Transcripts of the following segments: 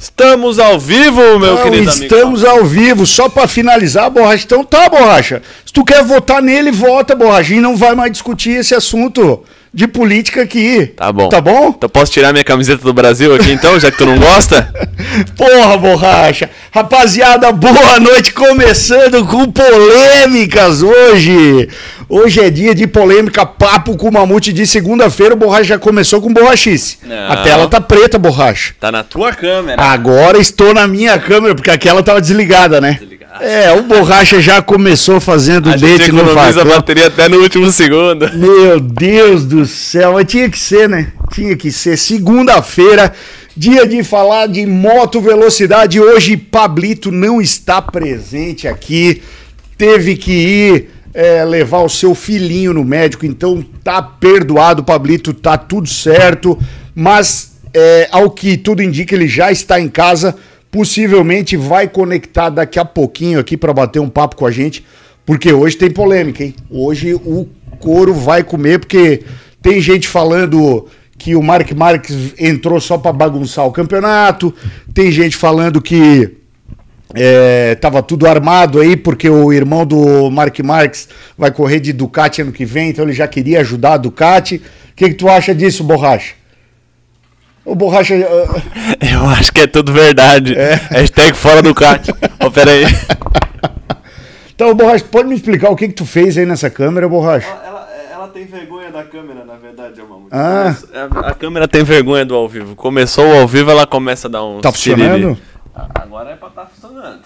Estamos ao vivo, meu Não, querido estamos ao vivo, só pra finalizar, borracha. Então tá, borracha. Se tu quer votar nele, vota, borracha. E não vai mais discutir esse assunto de política aqui. Tá bom. Tá bom? Então posso tirar minha camiseta do Brasil aqui então, já que tu não gosta? Porra, borracha. Rapaziada, boa noite. Começando com polêmicas hoje. Hoje é dia de polêmica, papo com o Mamute de segunda-feira. O borracha já começou com borrachice. Não. A tela tá preta, borracha. Tá na tua câmera. Agora estou na minha câmera, porque aquela tava desligada, né? Desligada. É, o borracha já começou fazendo a date no economiza a facão. bateria até no último segundo. Meu Deus do céu, mas tinha que ser, né? Tinha que ser. Segunda-feira, dia de falar de moto velocidade. Hoje, Pablito não está presente aqui. Teve que ir é, levar o seu filhinho no médico, então tá perdoado, Pablito, tá tudo certo. Mas, é, ao que tudo indica, ele já está em casa. Possivelmente vai conectar daqui a pouquinho aqui para bater um papo com a gente. Porque hoje tem polêmica, hein? Hoje o couro vai comer, porque tem gente falando que o Mark Marques entrou só para bagunçar o campeonato, tem gente falando que é, tava tudo armado aí, porque o irmão do Mark Marques vai correr de Ducati ano que vem, então ele já queria ajudar a Ducati. O que, que tu acha disso, Borracha? O Borracha. ah, Eu acho que é tudo verdade. Hashtag fora do cat. Ó, pera aí. Então, Borracha, pode me explicar o que, que tu fez aí nessa câmera, Borracha? Ela, ela tem vergonha da câmera, na verdade, é uma Ah. A, a câmera tem vergonha do ao vivo. Começou o ao vivo, ela começa a dar um. Tá funcionando? Agora é pra estar funcionando.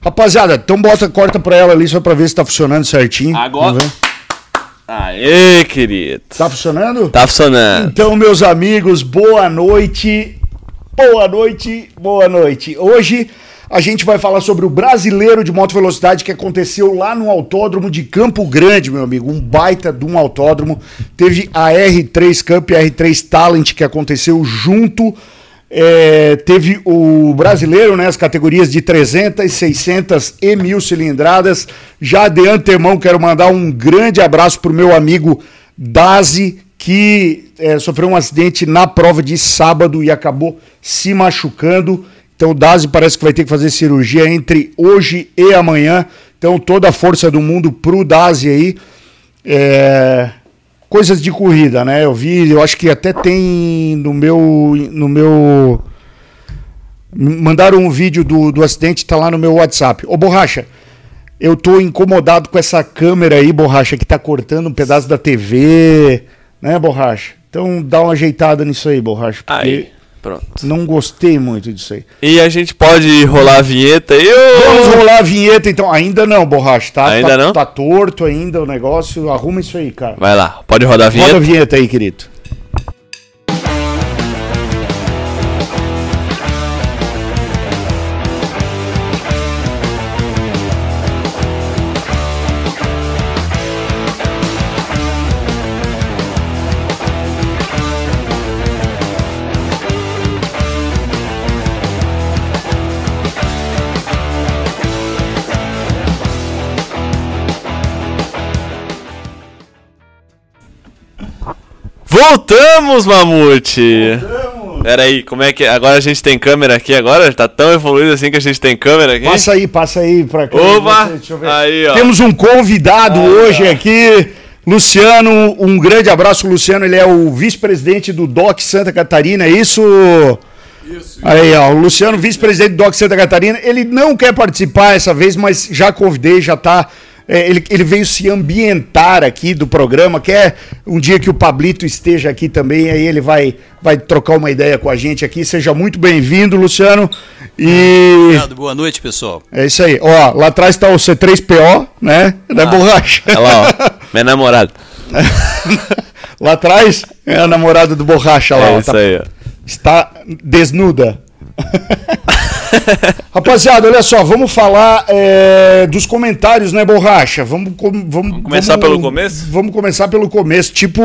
Rapaziada, então bota, corta pra ela ali só pra ver se tá funcionando certinho. Agora-. Aê, querido. Tá funcionando? Tá funcionando. Então, meus amigos, boa noite. Boa noite, boa noite. Hoje a gente vai falar sobre o brasileiro de moto velocidade que aconteceu lá no autódromo de Campo Grande, meu amigo. Um baita de um autódromo. Teve a R3 Cup e a R3 Talent que aconteceu junto. É, teve o brasileiro, né, as categorias de 300, 600 e 1000 cilindradas. Já de antemão quero mandar um grande abraço pro meu amigo Dazi, que é, sofreu um acidente na prova de sábado e acabou se machucando. Então o Dazi parece que vai ter que fazer cirurgia entre hoje e amanhã. Então toda a força do mundo pro Dazi aí. É, coisas de corrida, né? Eu vi, eu acho que até tem no meu no meu me mandaram um vídeo do, do acidente, tá lá no meu WhatsApp. Ô Borracha, eu tô incomodado com essa câmera aí, Borracha, que tá cortando um pedaço da TV, né, Borracha? Então dá uma ajeitada nisso aí, Borracha, porque Aí, pronto. não gostei muito disso aí. E a gente pode rolar a vinheta aí, ô? Vamos rolar a vinheta então. Ainda não, Borracha, tá? Ainda tá, não? Tá torto ainda o negócio. Arruma isso aí, cara. Vai lá, pode rodar a vinheta? Roda a vinheta aí, querido. Voltamos, Mamute! Pera aí, como é que. Agora a gente tem câmera aqui agora? Tá tão evoluído assim que a gente tem câmera aqui? Passa aí, passa aí pra cá. Oba! Deixa eu ver. Aí, ó. Temos um convidado Aí, hoje ó. aqui. Luciano, um grande abraço, Luciano. Ele é o vice-presidente do DOC Santa Catarina, é isso? Isso. Aí, ó, o Luciano, vice-presidente do DOC Santa Catarina. Ele não quer participar essa vez, mas já convidei, já tá. É, ele, ele veio se ambientar aqui do programa. Quer um dia que o Pablito esteja aqui também, aí ele vai, vai trocar uma ideia com a gente aqui. Seja muito bem-vindo, Luciano. E. Obrigado, boa noite, pessoal. É isso aí. Ó, lá atrás tá o C3PO, né? Da borracha. Olha lá, ó. Minha namorada. lá atrás é a namorada do borracha lá. É isso tá- aí, ó. Está desnuda. Rapaziada, olha só, vamos falar é, dos comentários, né, Borracha? Vamos, com- vamos, começar pelo começo? Vamos começar pelo começo, tipo,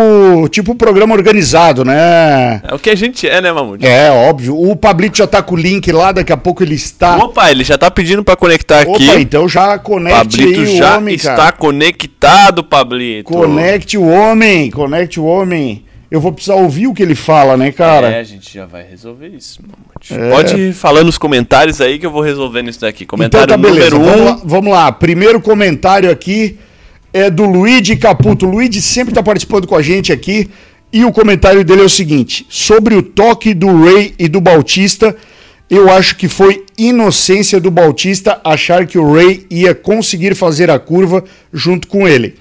tipo programa organizado, né? É o que a gente é, né, Mamute? É, óbvio. O Pablito já tá com o link lá, daqui a pouco ele está. Opa, ele já tá pedindo pra conectar aqui. Opa, então já conecte Pablito aí o já homem, está cara. conectado, Pablito. Conecte o homem, conecte o homem. Eu vou precisar ouvir o que ele fala, né, cara? É, a gente já vai resolver isso. É. Pode ir falando nos comentários aí que eu vou resolvendo isso daqui. Comentário então, tá, beleza. número um. Vamos lá, vamos lá, primeiro comentário aqui é do Luigi Caputo. O Luigi sempre está participando com a gente aqui. E o comentário dele é o seguinte: sobre o toque do Ray e do Bautista, eu acho que foi inocência do Bautista achar que o Ray ia conseguir fazer a curva junto com ele.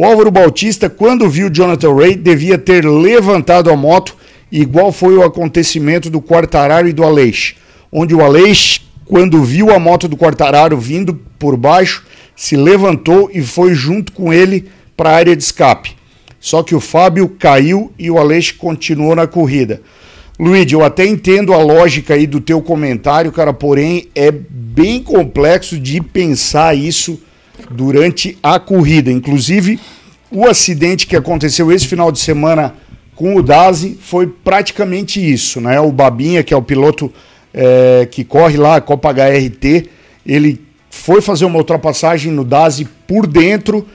O Álvaro Bautista, quando viu Jonathan Ray, devia ter levantado a moto, igual foi o acontecimento do Quartararo e do Aleix, onde o Aleix, quando viu a moto do Quartararo vindo por baixo, se levantou e foi junto com ele para a área de escape. Só que o Fábio caiu e o Aleix continuou na corrida. Luiz, eu até entendo a lógica aí do teu comentário, cara, porém é bem complexo de pensar isso durante a corrida. Inclusive, o acidente que aconteceu esse final de semana com o Dazi foi praticamente isso, né? O Babinha, que é o piloto é, que corre lá, a Copa HRT, ele foi fazer uma ultrapassagem no Dazi por dentro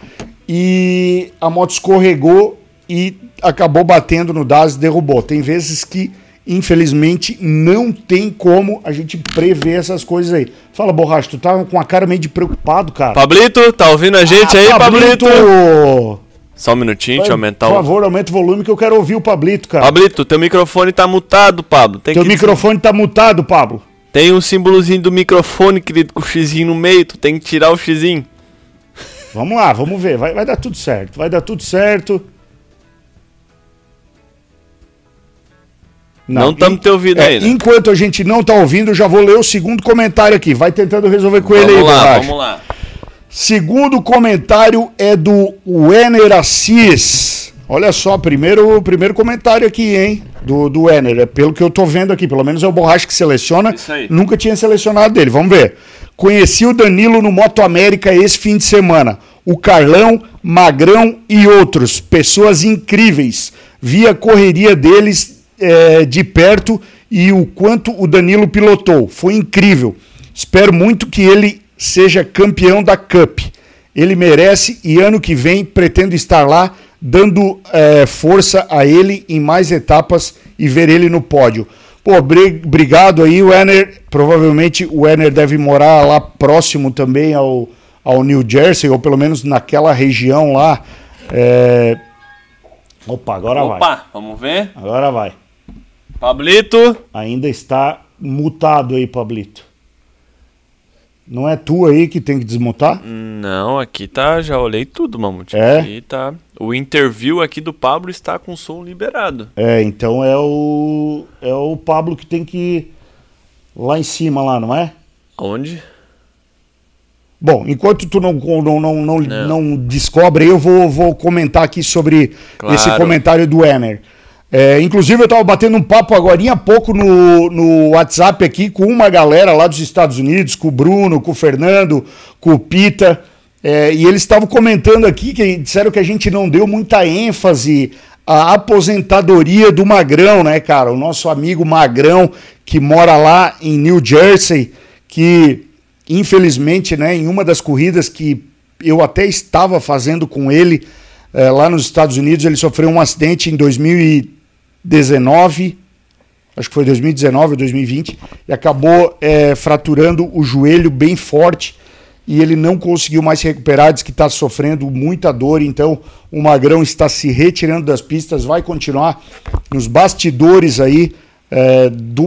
e a moto escorregou e acabou batendo no Dazi derrubou. Tem vezes que infelizmente não tem como a gente prever essas coisas aí. Fala, Borracha, tu tá com a cara meio de preocupado, cara. Pablito, tá ouvindo a gente ah, aí, Pablito? Pablito? Só um minutinho, deixa eu aumentar o... Por favor, aumenta o volume que eu quero ouvir o Pablito, cara. Pablito, teu microfone tá mutado, Pablo. Tem teu que... microfone tá mutado, Pablo. Tem um símbolozinho do microfone, querido, com o xizinho no meio, tu tem que tirar o xizinho. Vamos lá, vamos ver, vai, vai dar tudo certo, vai dar tudo certo. Não estamos te ouvindo é, ainda. Enquanto a gente não está ouvindo, já vou ler o segundo comentário aqui. Vai tentando resolver com vamos ele aí, lá, Vamos lá. Segundo comentário é do Wenner Assis. Olha só, primeiro, primeiro comentário aqui, hein? Do, do Wenner. É pelo que eu tô vendo aqui. Pelo menos é o Borracha que seleciona. Isso aí. Nunca tinha selecionado dele. Vamos ver. Conheci o Danilo no Moto América esse fim de semana. O Carlão, Magrão e outros. Pessoas incríveis. Vi a correria deles é, de perto e o quanto o Danilo pilotou. Foi incrível. Espero muito que ele seja campeão da Cup. Ele merece e ano que vem pretendo estar lá dando é, força a ele em mais etapas e ver ele no pódio. Pô, obrigado aí, Werner. Provavelmente o Werner deve morar lá próximo também ao, ao New Jersey, ou pelo menos naquela região lá. É... Opa, agora Opa, vai. Opa, vamos ver? Agora vai. Pablito. Ainda está mutado aí, Pablito. Não é tu aí que tem que desmutar? Não, aqui tá, já olhei tudo, Mamute. É? Aqui tá. O interview aqui do Pablo está com som liberado. É, então é o é o Pablo que tem que lá em cima lá, não é? Onde? Bom, enquanto tu não, não, não, não, não descobre, eu vou, vou comentar aqui sobre claro. esse comentário do Enner. É, inclusive, eu estava batendo um papo agora há pouco no, no WhatsApp aqui com uma galera lá dos Estados Unidos, com o Bruno, com o Fernando, com o Pita. É, e eles estavam comentando aqui que disseram que a gente não deu muita ênfase à aposentadoria do Magrão, né, cara? O nosso amigo Magrão, que mora lá em New Jersey, que infelizmente, né, em uma das corridas que eu até estava fazendo com ele é, lá nos Estados Unidos, ele sofreu um acidente em 2000 2019, acho que foi 2019 ou 2020, e acabou é, fraturando o joelho bem forte e ele não conseguiu mais se recuperar, diz que está sofrendo muita dor, então o Magrão está se retirando das pistas, vai continuar nos bastidores aí é, do,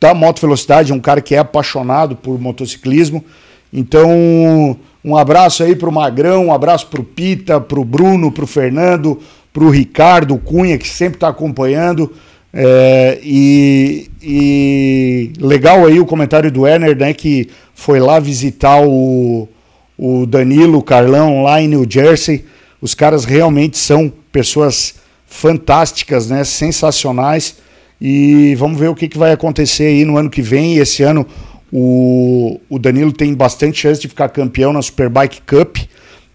da moto velocidade, um cara que é apaixonado por motociclismo. Então, um abraço aí para o Magrão, um abraço para o Pita, para o Bruno, para o Fernando, para o Ricardo Cunha, que sempre está acompanhando. É, e, e, legal aí o comentário do Werner, né, que foi lá visitar o, o Danilo, o Carlão, lá em New Jersey. Os caras realmente são pessoas fantásticas, né, sensacionais. E vamos ver o que, que vai acontecer aí no ano que vem. Esse ano o, o Danilo tem bastante chance de ficar campeão na Superbike Cup,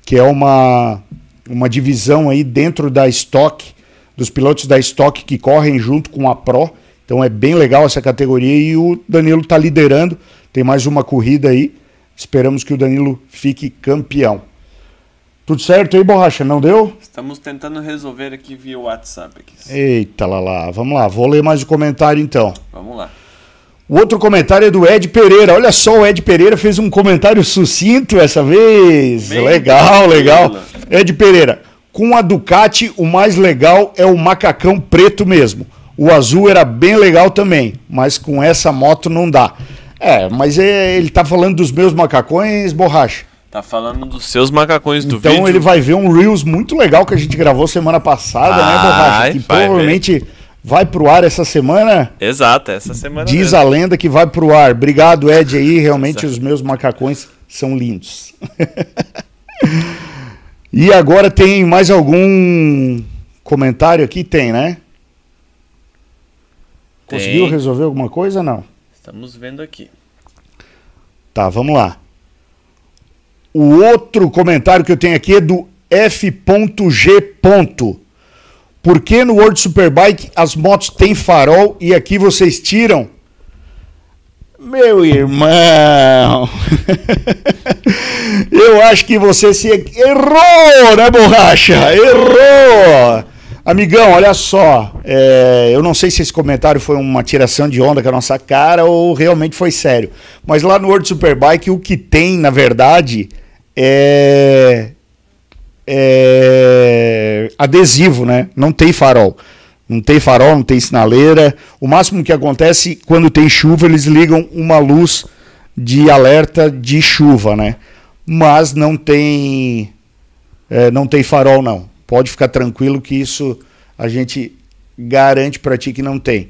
que é uma, uma divisão aí dentro da Stock, dos pilotos da Stock que correm junto com a Pro. Então é bem legal essa categoria e o Danilo está liderando. Tem mais uma corrida aí. Esperamos que o Danilo fique campeão. Tudo certo aí, Borracha? Não deu? Estamos tentando resolver aqui via WhatsApp. Aqui. Eita lá lá. Vamos lá, vou ler mais o um comentário então. Vamos lá. O outro comentário é do Ed Pereira. Olha só, o Ed Pereira fez um comentário sucinto essa vez. Bem legal, legal. Ed Pereira. Com a Ducati, o mais legal é o macacão preto mesmo. O azul era bem legal também, mas com essa moto não dá. É, mas é, ele tá falando dos meus macacões, borracha. Tá falando dos seus macacões do então vídeo. Então ele vai ver um Reels muito legal que a gente gravou semana passada, né, Borracha? Que provavelmente ver. Vai pro ar essa semana. Exato, essa semana. Diz mesmo. a lenda que vai pro ar. Obrigado, Ed, aí. Realmente os meus macacões são lindos. e agora tem mais algum comentário aqui? Tem, né? Tem. Conseguiu resolver alguma coisa? Não. Estamos vendo aqui. Tá, vamos lá. O outro comentário que eu tenho aqui é do F.G. Por que no World Superbike as motos têm farol e aqui vocês tiram? Meu irmão, eu acho que você se errou, né, borracha? Errou! Amigão, olha só, é, eu não sei se esse comentário foi uma tiração de onda com a nossa cara ou realmente foi sério, mas lá no World Superbike o que tem, na verdade, é, é adesivo, né? Não tem farol. Não tem farol, não tem sinaleira. O máximo que acontece quando tem chuva, eles ligam uma luz de alerta de chuva, né? Mas não tem é, não tem farol não. Pode ficar tranquilo que isso a gente garante para ti que não tem.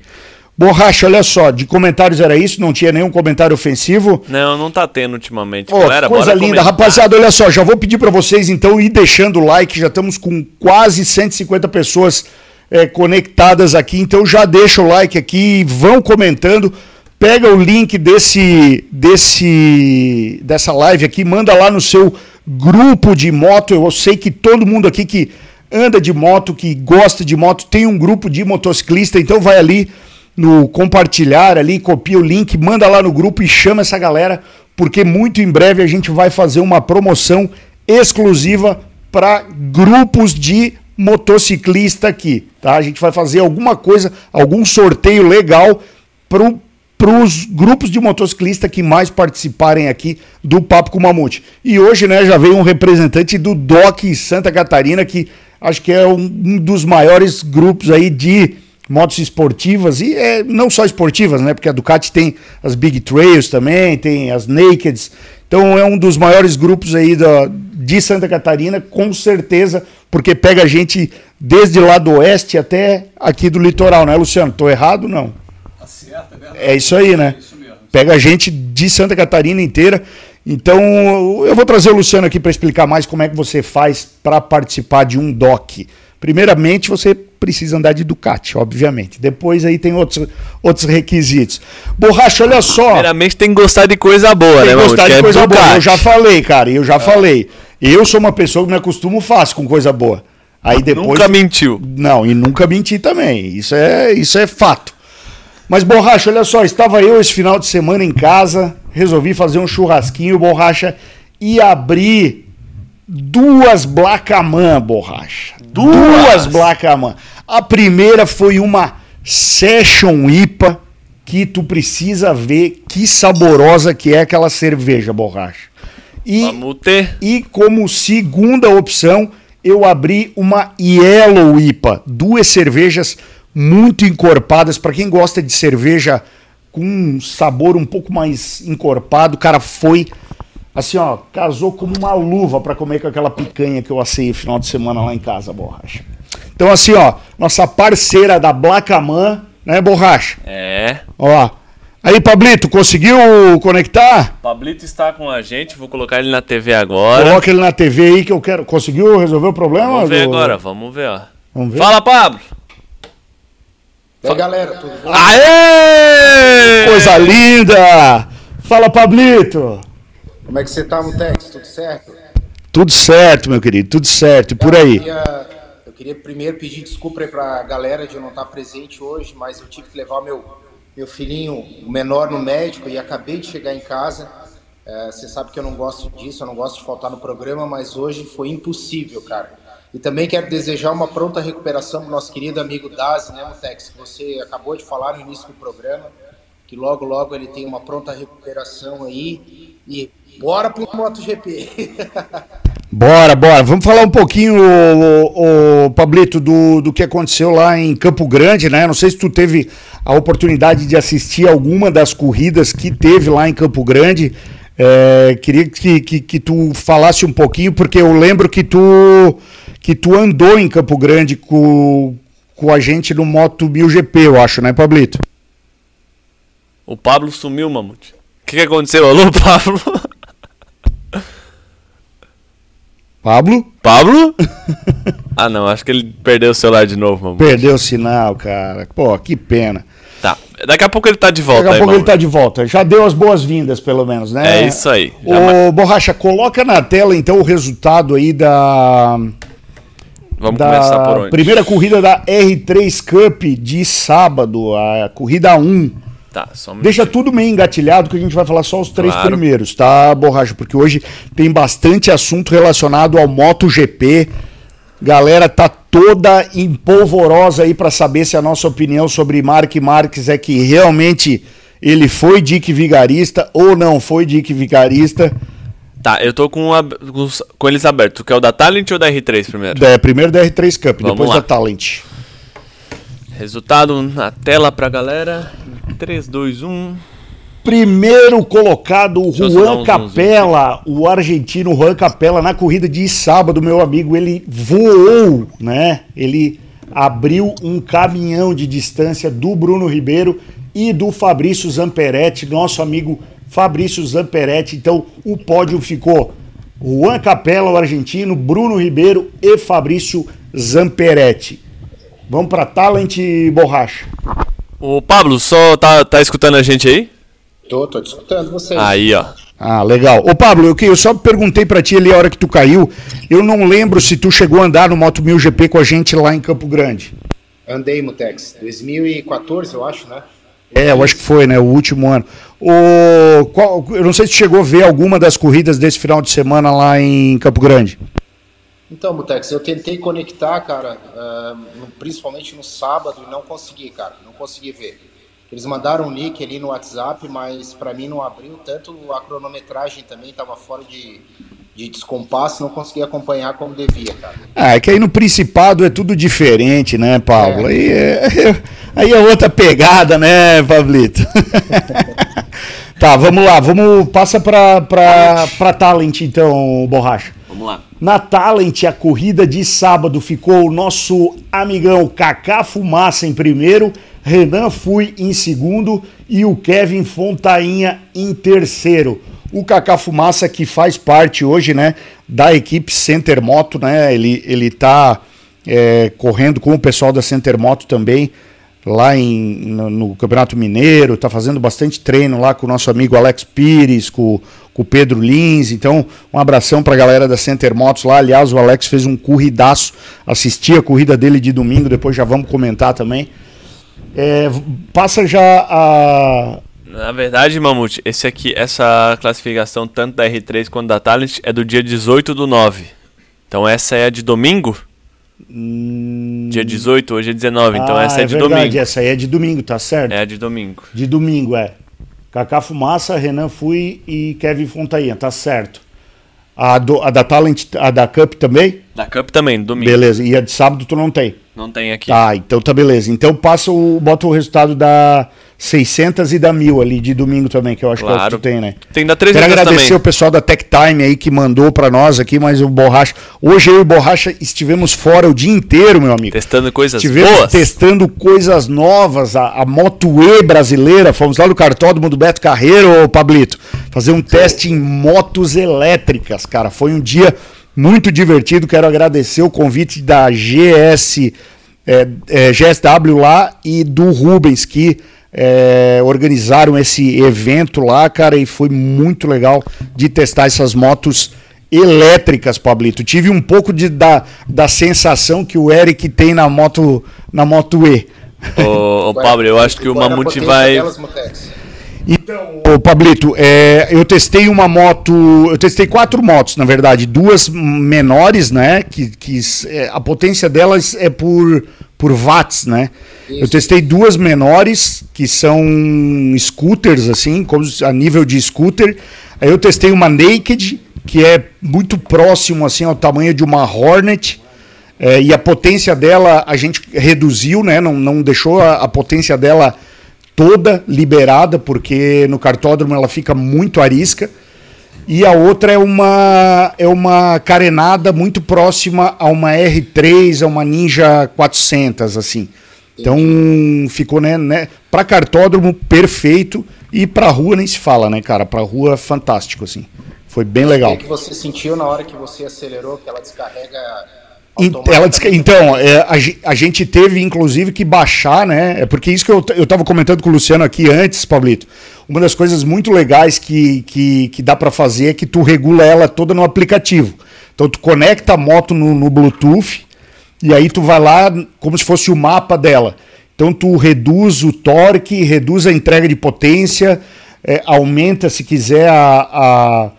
Borracha, olha só, de comentários era isso, não tinha nenhum comentário ofensivo. Não, não tá tendo ultimamente. Oh, Galera, coisa linda. Comentar. Rapaziada, olha só, já vou pedir para vocês então ir deixando o like, já estamos com quase 150 pessoas é, conectadas aqui, então já deixa o like aqui, vão comentando, pega o link desse, desse, dessa live aqui, manda lá no seu grupo de moto, eu sei que todo mundo aqui que anda de moto, que gosta de moto, tem um grupo de motociclista, então vai ali no compartilhar ali, copia o link, manda lá no grupo e chama essa galera, porque muito em breve a gente vai fazer uma promoção exclusiva para grupos de motociclista aqui, tá? A gente vai fazer alguma coisa, algum sorteio legal para os grupos de motociclista que mais participarem aqui do Papo com Mamute. E hoje, né, já veio um representante do DOC Santa Catarina, que acho que é um dos maiores grupos aí de motos esportivas e é, não só esportivas, né? Porque a Ducati tem as Big Trails também, tem as Nakeds. Então é um dos maiores grupos aí da, de Santa Catarina, com certeza, porque pega a gente desde lá do oeste até aqui do litoral, né, Luciano? Tô errado não? Tá é, é isso aí, né? É isso mesmo. Pega a gente de Santa Catarina inteira. Então, eu vou trazer o Luciano aqui para explicar mais como é que você faz para participar de um DOC. Primeiramente, você precisa andar de Ducati, obviamente. Depois aí tem outros, outros requisitos. Borracha, olha só. Primeiramente tem que gostar de coisa boa, tem né, mano? gostar de é coisa boa. Eu já falei, cara, eu já é. falei. Eu sou uma pessoa que me acostumo fácil com coisa boa. Aí depois Nunca mentiu. Não, e nunca menti também. Isso é, isso é fato. Mas borracha, olha só, estava eu esse final de semana em casa, resolvi fazer um churrasquinho, borracha, e abrir duas Blackaman, borracha. Duas, duas Blackaman. A primeira foi uma Session IPA que tu precisa ver que saborosa que é aquela cerveja, borracha. E, Vamos ter. E como segunda opção, eu abri uma Yellow IPA, duas cervejas muito encorpadas para quem gosta de cerveja com um sabor um pouco mais encorpado, cara, foi assim, ó, casou como uma luva para comer com aquela picanha que eu assei final de semana lá em casa, borracha. Então, assim, ó, nossa parceira da Blacaman, né, borracha? É. Ó. Aí, Pablito, conseguiu conectar? Pablito está com a gente, vou colocar ele na TV agora. Coloca ele na TV aí que eu quero. Conseguiu resolver o problema? Vamos ver do... agora, vamos ver, ó. Vamos ver. Fala, Pablo! E aí, galera, tudo bom? Aê! Coisa linda! Fala, Pablito! Como é que você tá, Mutex? Tudo certo? Tudo certo, meu querido, tudo certo. E por aí? Eu queria, eu queria primeiro pedir desculpa aí pra galera de eu não estar presente hoje, mas eu tive que levar meu, meu filhinho, o menor, no médico e acabei de chegar em casa. É, você sabe que eu não gosto disso, eu não gosto de faltar no programa, mas hoje foi impossível, cara. E também quero desejar uma pronta recuperação para o nosso querido amigo Dazi, né, Mutex? Que você acabou de falar no início do programa, que logo, logo ele tem uma pronta recuperação aí. E bora pro MotoGP! Bora, bora. Vamos falar um pouquinho, o, o, Pablito, do, do que aconteceu lá em Campo Grande, né? Não sei se tu teve a oportunidade de assistir alguma das corridas que teve lá em Campo Grande. É, queria que, que, que, tu falasse um pouquinho, porque eu lembro que tu, que tu andou em Campo Grande com, com a gente no Moto 1000GP, eu acho, né, Pablito? O Pablo sumiu, Mamute. O que, que aconteceu? Alô, Pablo? Pablo? Pablo? ah, não, acho que ele perdeu o celular de novo, Mamute. Perdeu o sinal, cara. Pô, que pena. Tá. Daqui a pouco ele tá de volta. Daqui a aí, pouco ele tá de volta. Já deu as boas-vindas, pelo menos, né? É isso aí. Já Ô, Borracha, coloca na tela então o resultado aí da. Vamos da começar por onde? primeira corrida da R3 Cup de sábado, a corrida 1. Tá, só um Deixa tudo meio engatilhado que a gente vai falar só os três Claro. primeiros, tá, Borracha? Porque hoje tem bastante assunto relacionado ao MotoGP. Galera tá toda empolvorosa aí para saber se a nossa opinião sobre Mark Marques é que realmente ele foi Dick Vigarista ou não foi Dick Vigarista. Tá, eu tô com, a- com com eles abertos. Tu quer o da Talent ou da R3 primeiro? É, primeiro da R3 Cup, Vamos depois lá. da Talent. Resultado na tela pra galera. 3, 2, 1. Primeiro colocado, o Juan um Capella, o argentino Juan Capella, na corrida de sábado, meu amigo, ele voou, né? Ele abriu um caminhão de distância do Bruno Ribeiro e do Fabrício Zamperetti, nosso amigo Fabrício Zamperetti. Então, o pódio ficou Juan Capella, o argentino, Bruno Ribeiro e Fabrício Zamperetti. Vamos para Talent Borracha. O Pablo, só tá, tá escutando a gente aí? Tô, tô escutando vocês. Aí, ó. Ah, legal. Ô Pablo, eu, que- eu só perguntei pra ti ali a hora que tu caiu. Eu não lembro se tu chegou a andar no Moto 1000 GP com a gente lá em Campo Grande. Andei, Mutex. 2014, eu acho, né? É, eu acho que foi, né? O último ano. O, qual- eu não sei se tu chegou a ver alguma das corridas desse final de semana lá em Campo Grande. Então, Mutex, eu tentei conectar, cara, no- principalmente no sábado, e não consegui, cara, não consegui ver. Eles mandaram um link ali no WhatsApp, mas pra mim não abriu, tanto a cronometragem também estava fora de, de descompasso, não consegui acompanhar como devia, cara. Ah, é que aí no Principado é tudo diferente, né, Paulo? Aí, é, aí é outra pegada, né, Pablito? tá, vamos lá, vamos passa pra, pra, pra Talent então, Borracha. Vamos lá. Na Talent, a corrida de sábado ficou o nosso amigão Kaká Fumaça em primeiro, Renan Fui em segundo e o Kevin Fontainha em terceiro. O Kaká Fumaça que faz parte hoje, né, da equipe Center Moto, né? Ele ele tá é, correndo com o pessoal da Center Moto também lá em, no, no Campeonato Mineiro, tá fazendo bastante treino lá com o nosso amigo Alex Pires, com, com o Pedro Lins. Então, um abração pra galera da Center Motos lá. Aliás, o Alex fez um corridaço, assisti a corrida dele de domingo, depois já vamos comentar também. É, passa já a. Na verdade, Mamute, esse aqui, essa classificação, tanto da R3 quanto da Talent, é do dia 18 do 9. Então essa é a de domingo? Dia 18, hoje é 19, então Hum. Ah, essa é, de verdade, domingo. Essa aí é de domingo, tá certo? É a de domingo. De domingo, é. Kaká Fumaça, Renan Fui e Kevin Fontainha, tá certo. A, do- a da Talent, a da Cup também? Da Cup também, domingo. Beleza. E a de sábado tu não tem? Não tem aqui. Tá, então tá beleza. Então passa o, bota o resultado da 600 e da 1000 ali de domingo também, que eu acho que é o que Claro. tu tem, né? Tem da Quero 300 agradecer também. o pessoal da Tech Time aí que mandou pra nós aqui, mas o Borracha. Hoje eu e o Borracha estivemos fora o dia inteiro, meu amigo. Testando coisas Estivemos boas. testando coisas novas, a, a Moto E brasileira. Fomos lá no cartódromo do Beto Carreiro, ô Pablito, fazer um teste em motos elétricas, cara. Foi um dia muito divertido. Quero agradecer o convite da GS, é, é, GSW lá e do Rubens, que é, organizaram esse evento lá, cara, e foi muito legal de testar essas motos elétricas, Pablito. Tive um pouco de, da, da sensação que o Eric tem na moto, na moto E. Ô, ô, Pablo, eu acho que o Mamute vai. Então, ô Pablito, é, eu testei uma moto, eu testei quatro motos, na verdade, duas menores, né, que, que é, a potência delas é por, por watts, né? Isso. Eu testei duas menores, que são scooters, assim, como a nível de scooter. Aí eu testei uma Naked, que é muito próximo, assim, ao tamanho de uma Hornet. É, e a potência dela a gente reduziu, né? Não, não deixou a, a potência dela toda liberada, porque no cartódromo ela fica muito arisca. E a outra é uma é uma carenada muito próxima a uma R3, a uma Ninja 400 assim. Então ficou né, né para cartódromo perfeito e para rua nem se fala, né, cara? Para rua fantástico assim. Foi bem legal. O que você sentiu na hora que você acelerou que ela descarrega ela disse que, então, é, a, a, gente teve inclusive que baixar, né? É porque isso que eu, eu tava comentando com o Luciano aqui antes, Pablito. Uma das coisas muito legais que, que, que dá para fazer é que tu regula ela toda no aplicativo. Então tu conecta a moto no, no Bluetooth e aí tu vai lá como se fosse o mapa dela. Então tu reduz o torque, reduz a entrega de potência, é, aumenta se quiser a, a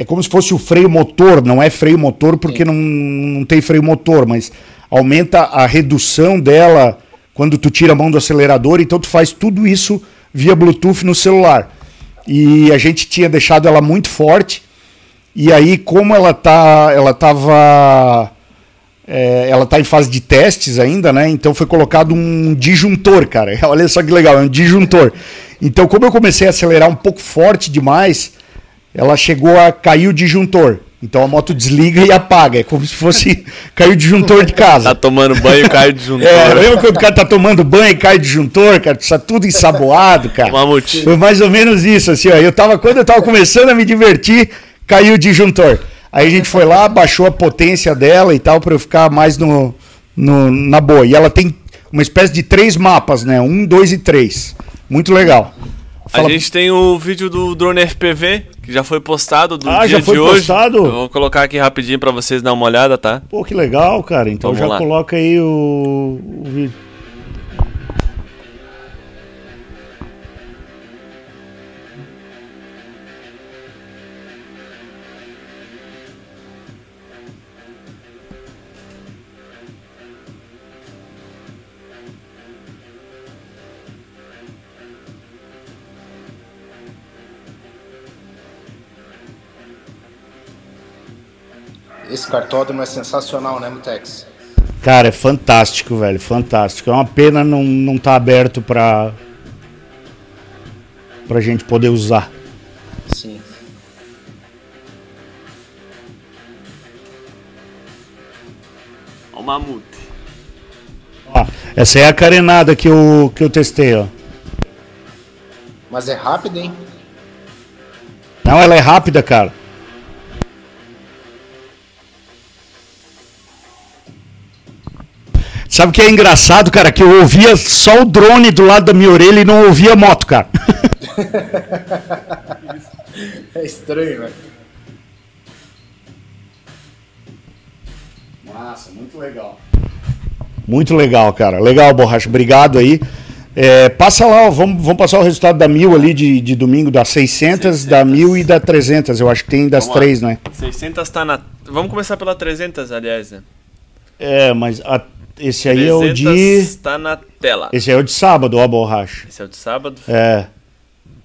é como se fosse o freio motor, não é freio motor porque não, não tem freio motor, mas aumenta a redução dela quando tu tira a mão do acelerador, então tu faz tudo isso via Bluetooth no celular. E a gente tinha deixado ela muito forte, e aí como ela tá, ela tava é, ela tá em fase de testes ainda, né? Então foi colocado um disjuntor, cara. Olha só que legal, é um disjuntor. Então, como eu comecei a acelerar um pouco forte demais, ela chegou a cair o disjuntor. Então a moto desliga e apaga. É como se fosse cair o disjuntor de casa. Tá tomando banho e cai o disjuntor. É, lembra quando o cara tá tomando banho e cai o disjuntor, cara? Tá tudo ensaboado, cara. Mamute. Foi mais ou menos isso, assim, ó. Eu tava, quando eu tava começando a me divertir, caiu o disjuntor. Aí a gente foi lá, baixou a potência dela e tal, para eu ficar mais no, no, na boa. E ela tem uma espécie de três mapas, né? Um, dois e três. Muito legal. Fala... A gente tem o vídeo do drone FPV, que já foi postado do ah, dia já foi de postado? hoje. Eu vou colocar aqui rapidinho para vocês dar uma olhada, tá? Pô, que legal, cara. Então Vamos já lá. coloca aí o, o vídeo. Esse cartódromo é sensacional, né, Mutex? Cara, é fantástico, velho, fantástico. É uma pena não não estar tá aberto para pra gente poder usar. Sim. O mamute. Ó, essa é a carenada que eu, que eu testei, ó. Mas é rápida, hein? Não, ela é rápida, cara. Sabe o que é engraçado, cara? Que eu ouvia só o drone do lado da minha orelha e não ouvia a moto, cara. é estranho, né? Massa, muito legal. Muito legal, cara. Legal, Borracha. Obrigado aí. É, passa lá, ó, vamos, vamos passar o resultado da mil ali de, de domingo, das 600, 600, da mil e da 300. Eu acho que tem das vamos três, lá. né? 600 tá na. Vamos começar pela 300, aliás, né? É, mas a esse aí é o de. Está na tela. Esse aí é o de sábado, ó, a borracha. Esse é o de sábado? É.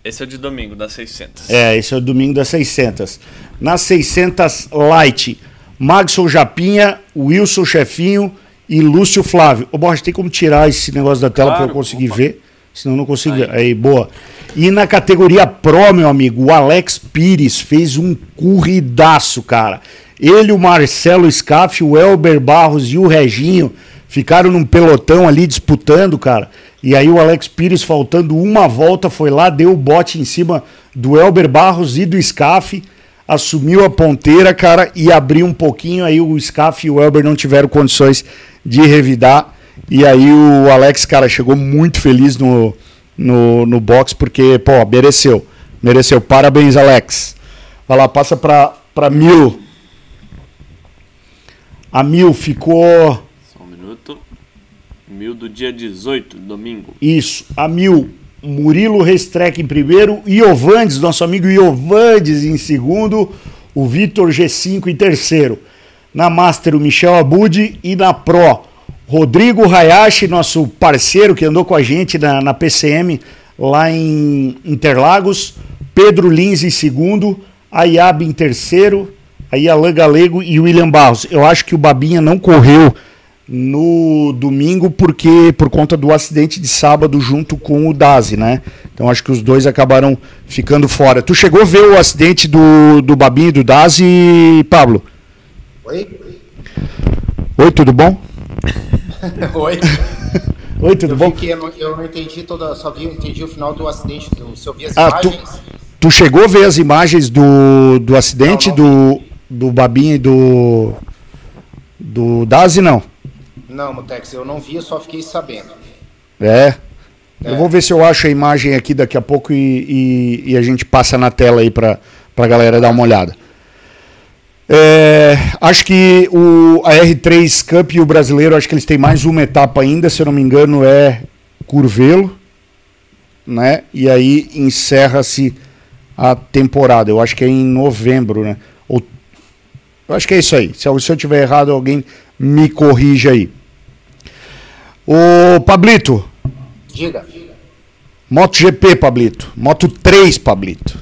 Esse é o de domingo, das 600. É, esse é o domingo das 600. Nas 600 Light, Maxon Japinha, Wilson Chefinho e Lúcio Flávio. Ô, borracha, tem como tirar esse negócio da tela claro, para eu conseguir opa. ver? Senão eu não consigo ver. Aí, boa. E na categoria Pro, meu amigo, o Alex Pires fez um corridaço, cara. Ele, o Marcelo Scaff, o Elber Barros e o Reginho Ficaram num pelotão ali disputando, cara. E aí o Alex Pires, faltando uma volta, foi lá, deu o bote em cima do Elber Barros e do Scaff, assumiu a ponteira, cara, e abriu um pouquinho. Aí o Scaff e o Elber não tiveram condições de revidar. E aí o Alex, cara, chegou muito feliz no, no, no box, porque, pô, mereceu. Mereceu. Parabéns, Alex. Vai lá, passa pra, pra Mil. A Mil ficou Mil do dia 18, domingo. Isso. A Mil Murilo Restreck em primeiro, Iovandes, nosso amigo Iovandes em segundo, o Vitor G5 em terceiro. Na Master, o Michel Abud e na Pro, Rodrigo Hayashi, nosso parceiro que andou com a gente na, na PCM lá em Interlagos, Pedro Lins em segundo, Ayab em terceiro, aí Alain Galego e William Barros. Eu acho que o Babinha não correu no domingo porque por conta do acidente de sábado junto com o Dazi, né? Então acho que os dois acabaram ficando fora. Tu chegou a ver o acidente do, do Babinho e do Dazi, Pablo? Oi? Oi, tudo bom? Oi. Oi, tudo eu bom? eu, não, eu não entendi toda, só vi, entendi o final do acidente, do, se eu vi as Ah, tu- imagens. Tu chegou a ver as imagens do, do acidente Não, do, do Babinho e do do Dazi, não? Não, Mutex, eu não vi, eu só fiquei sabendo. É. Eu vou ver se eu acho a imagem aqui daqui a pouco e, e- e a gente passa na tela aí pra, pra galera dar uma olhada. É, acho que o, a R3 Cup e o brasileiro, acho que eles têm mais uma etapa ainda, se eu não me engano, é Curvelo, né? E aí encerra-se a temporada. Eu acho que é em novembro, né? Ou, eu acho que é isso aí. Se eu, se eu tiver errado, alguém me corrija aí. Ô, Pablito, Diga. MotoGP, Pablito. Moto 3, Pablito.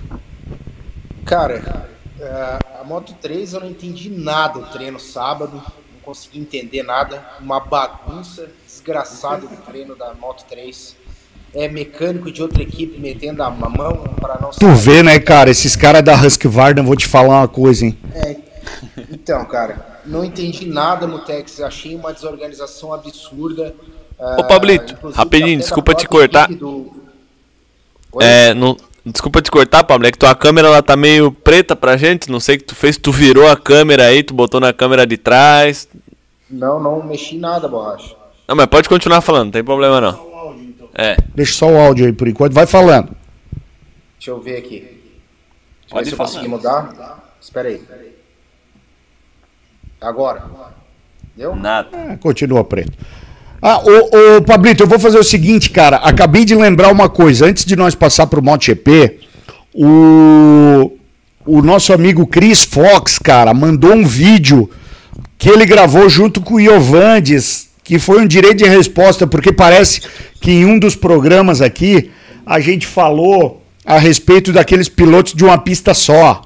Cara, é, a Moto 3 eu não entendi nada o treino sábado, não consegui entender nada. Uma bagunça desgraçada do treino da Moto 3. É mecânico de outra equipe metendo a mão para não Tu vê, né, cara? Esses caras da Husqvarna, vou te falar uma coisa, hein? É, então, cara, não entendi nada no Tex, achei uma desorganização absurda. Ô, Pablito, rapidinho, desculpa te cortar. Oi? É, não, desculpa te cortar, Pablo, é que tua câmera ela tá meio preta pra gente, não sei o que tu fez, tu virou a câmera aí, tu botou na câmera de trás. Não, não mexi nada, borracha. Não, mas pode continuar falando, não tem problema não. É, Deixa só o áudio aí por enquanto. Vai falando. Deixa eu ver aqui. Deixa eu Pode ver se eu falar. consegui mudar. Espera aí. Agora. Deu? nada. Ah, continua preto. Ah, ô, ô, Pablito, eu vou fazer o seguinte, cara. Acabei de lembrar uma coisa. Antes de nós passar pro MotoGP, o, o nosso amigo Chris Fox, cara, mandou um vídeo que ele gravou junto com o Iovandes, que foi um direito de resposta, porque parece que em um dos programas aqui a gente falou a respeito daqueles pilotos de uma pista só.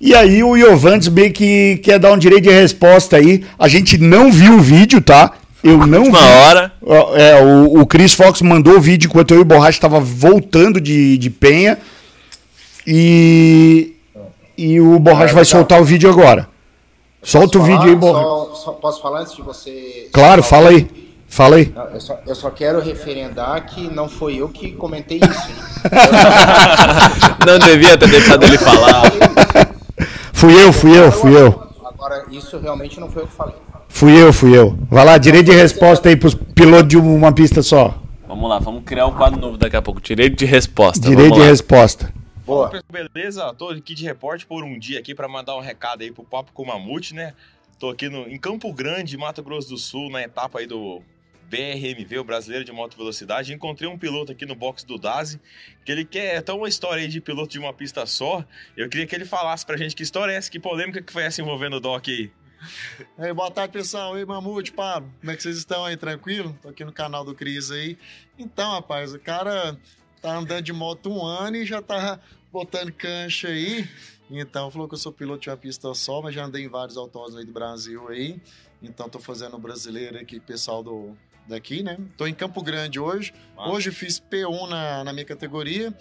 E aí o Iovandes meio que quer dar um direito de resposta aí. A gente não viu o vídeo, tá? Eu não vi. Uma hora. Ó, É, o, o Chris Fox mandou o vídeo enquanto eu e o Borracha estava voltando de, de Penha. E, e o Borracha É, vai soltar o vídeo agora. Solta o vídeo aí, Borracha. Só, só- posso falar antes de você. Claro, fala aí. Fala aí. Não, eu, só, eu só quero referendar que não foi eu que comentei isso. Não devia ter deixado ele falar. Fui eu, fui eu, fui eu. Agora, isso realmente não foi eu que falei. Fui eu, fui eu. Vai lá, direito de resposta aí pros pilotos de uma pista só. Vamos lá, vamos criar um quadro novo daqui a pouco. Direito de resposta. Direito vamos de lá. resposta. Boa. Beleza? Tô aqui de repórter por um dia aqui para mandar um recado aí pro Papo com o Mamute, né? Tô aqui no, em Campo Grande, Mato Grosso do Sul, na etapa aí do BRMV, o Brasileiro de Moto Velocidade. Encontrei um piloto aqui no box do Dazi, que ele quer tão uma história aí de piloto de uma pista só. Eu queria que ele falasse pra gente que história é essa, que polêmica que foi essa envolvendo o Doc aí. Aí, boa tarde, pessoal. Ei, Mamute, Pablo. Como é que vocês estão aí? Tranquilo? Tô aqui no canal do Cris aí. Então, rapaz, o cara tá andando de moto um ano e já tá botando cancha aí. Então, falou que eu sou piloto de uma pista só, mas já andei em vários autódromos aí do Brasil aí. Então, tô fazendo o brasileiro aqui, pessoal do daqui, né? Tô em Campo Grande hoje. Hoje fiz P1 na, na minha categoria.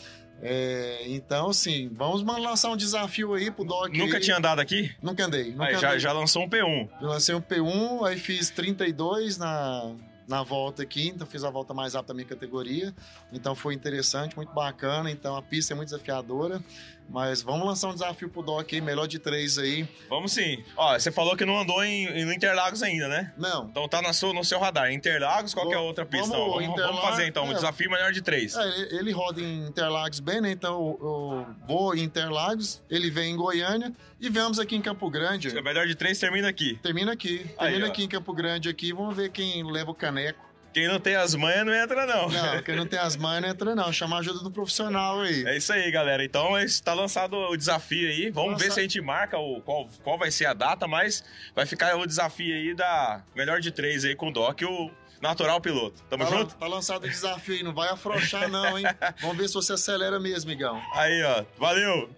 É, então, assim, vamos lançar um desafio aí pro Doc. Nunca aí. tinha andado aqui? Nunca andei. Nunca Aí, já, andei. já lançou um P1. Eu lancei um P1, aí fiz 32 na, na volta aqui, então fiz a volta mais rápida da minha categoria. Então foi interessante, muito bacana. Então a pista é muito desafiadora. Mas vamos lançar um desafio pro Doc aí, melhor de três aí. Vamos sim. Ó, você falou que não andou em, em Interlagos ainda, né? Não. Então tá na sua, no seu radar. Interlagos, qual que é a outra pista? Vamos, Vamos, vamos, fazer então, um é. desafio melhor de três. É, ele, roda em Interlagos bem, né? Então eu, vou em Interlagos, ele vem em Goiânia e vemos aqui em Campo Grande. O melhor de três termina aqui. Termina aqui. Aí, Termina ó. aqui em Campo Grande aqui. Vamos ver quem leva o caneco. Quem não tem as manhas não entra, não. Não, quem não tem as manhas não entra, não. Chama a ajuda do profissional aí. É isso aí, galera. Então está lançado o desafio aí. Vamos Lança- ver se a gente marca o, qual, qual vai ser a data, mas vai ficar o desafio aí da melhor de três aí com o Doc e o natural piloto. Tamo Tá, junto? tá lançado o desafio aí, não vai afrouxar não, hein? Vamos ver se você acelera mesmo, Migão. Aí, ó. Valeu!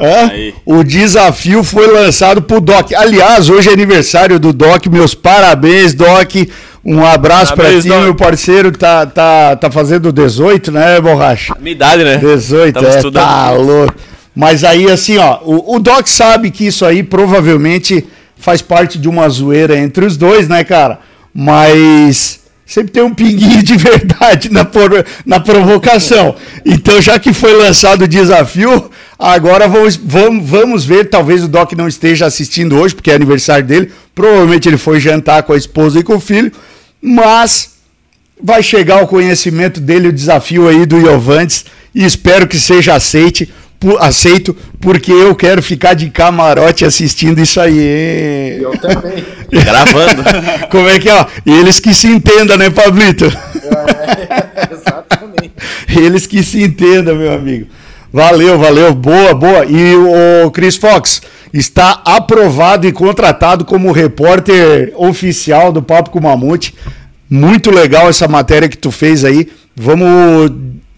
Aí. O desafio foi lançado pro Doc. Aliás, hoje é aniversário do Doc. Meus parabéns, Doc. Um abraço pra Parabéns, ti, meu parceiro. Tá, tá, tá fazendo 18, né, Borracha? Minha idade, né? 18, Tamo é, estudando. tá louco. Mas aí, assim, ó, o, o Doc sabe que isso aí provavelmente faz parte de uma zoeira entre os dois, né, cara? Mas sempre tem um pinguinho de verdade na, por- na provocação. Então, já que foi lançado o desafio, agora vamos, vamos, vamos ver. Talvez o Doc não esteja assistindo hoje, porque é aniversário dele. Provavelmente ele foi jantar com a esposa e com o filho. Mas vai chegar ao conhecimento dele o desafio aí do Iovantes e espero que seja aceite, pu- aceito, porque eu quero ficar de camarote assistindo isso aí. hein? Eu também. Gravando. Como é que é? ó? Eles que se entendam, né, Pablito? É, exatamente. Eles que se entendam, meu amigo. Valeu, valeu, boa, boa. E o Chris Fox está aprovado e contratado como repórter oficial do Papo com o Mamute. Muito legal essa matéria que tu fez aí. Vamos,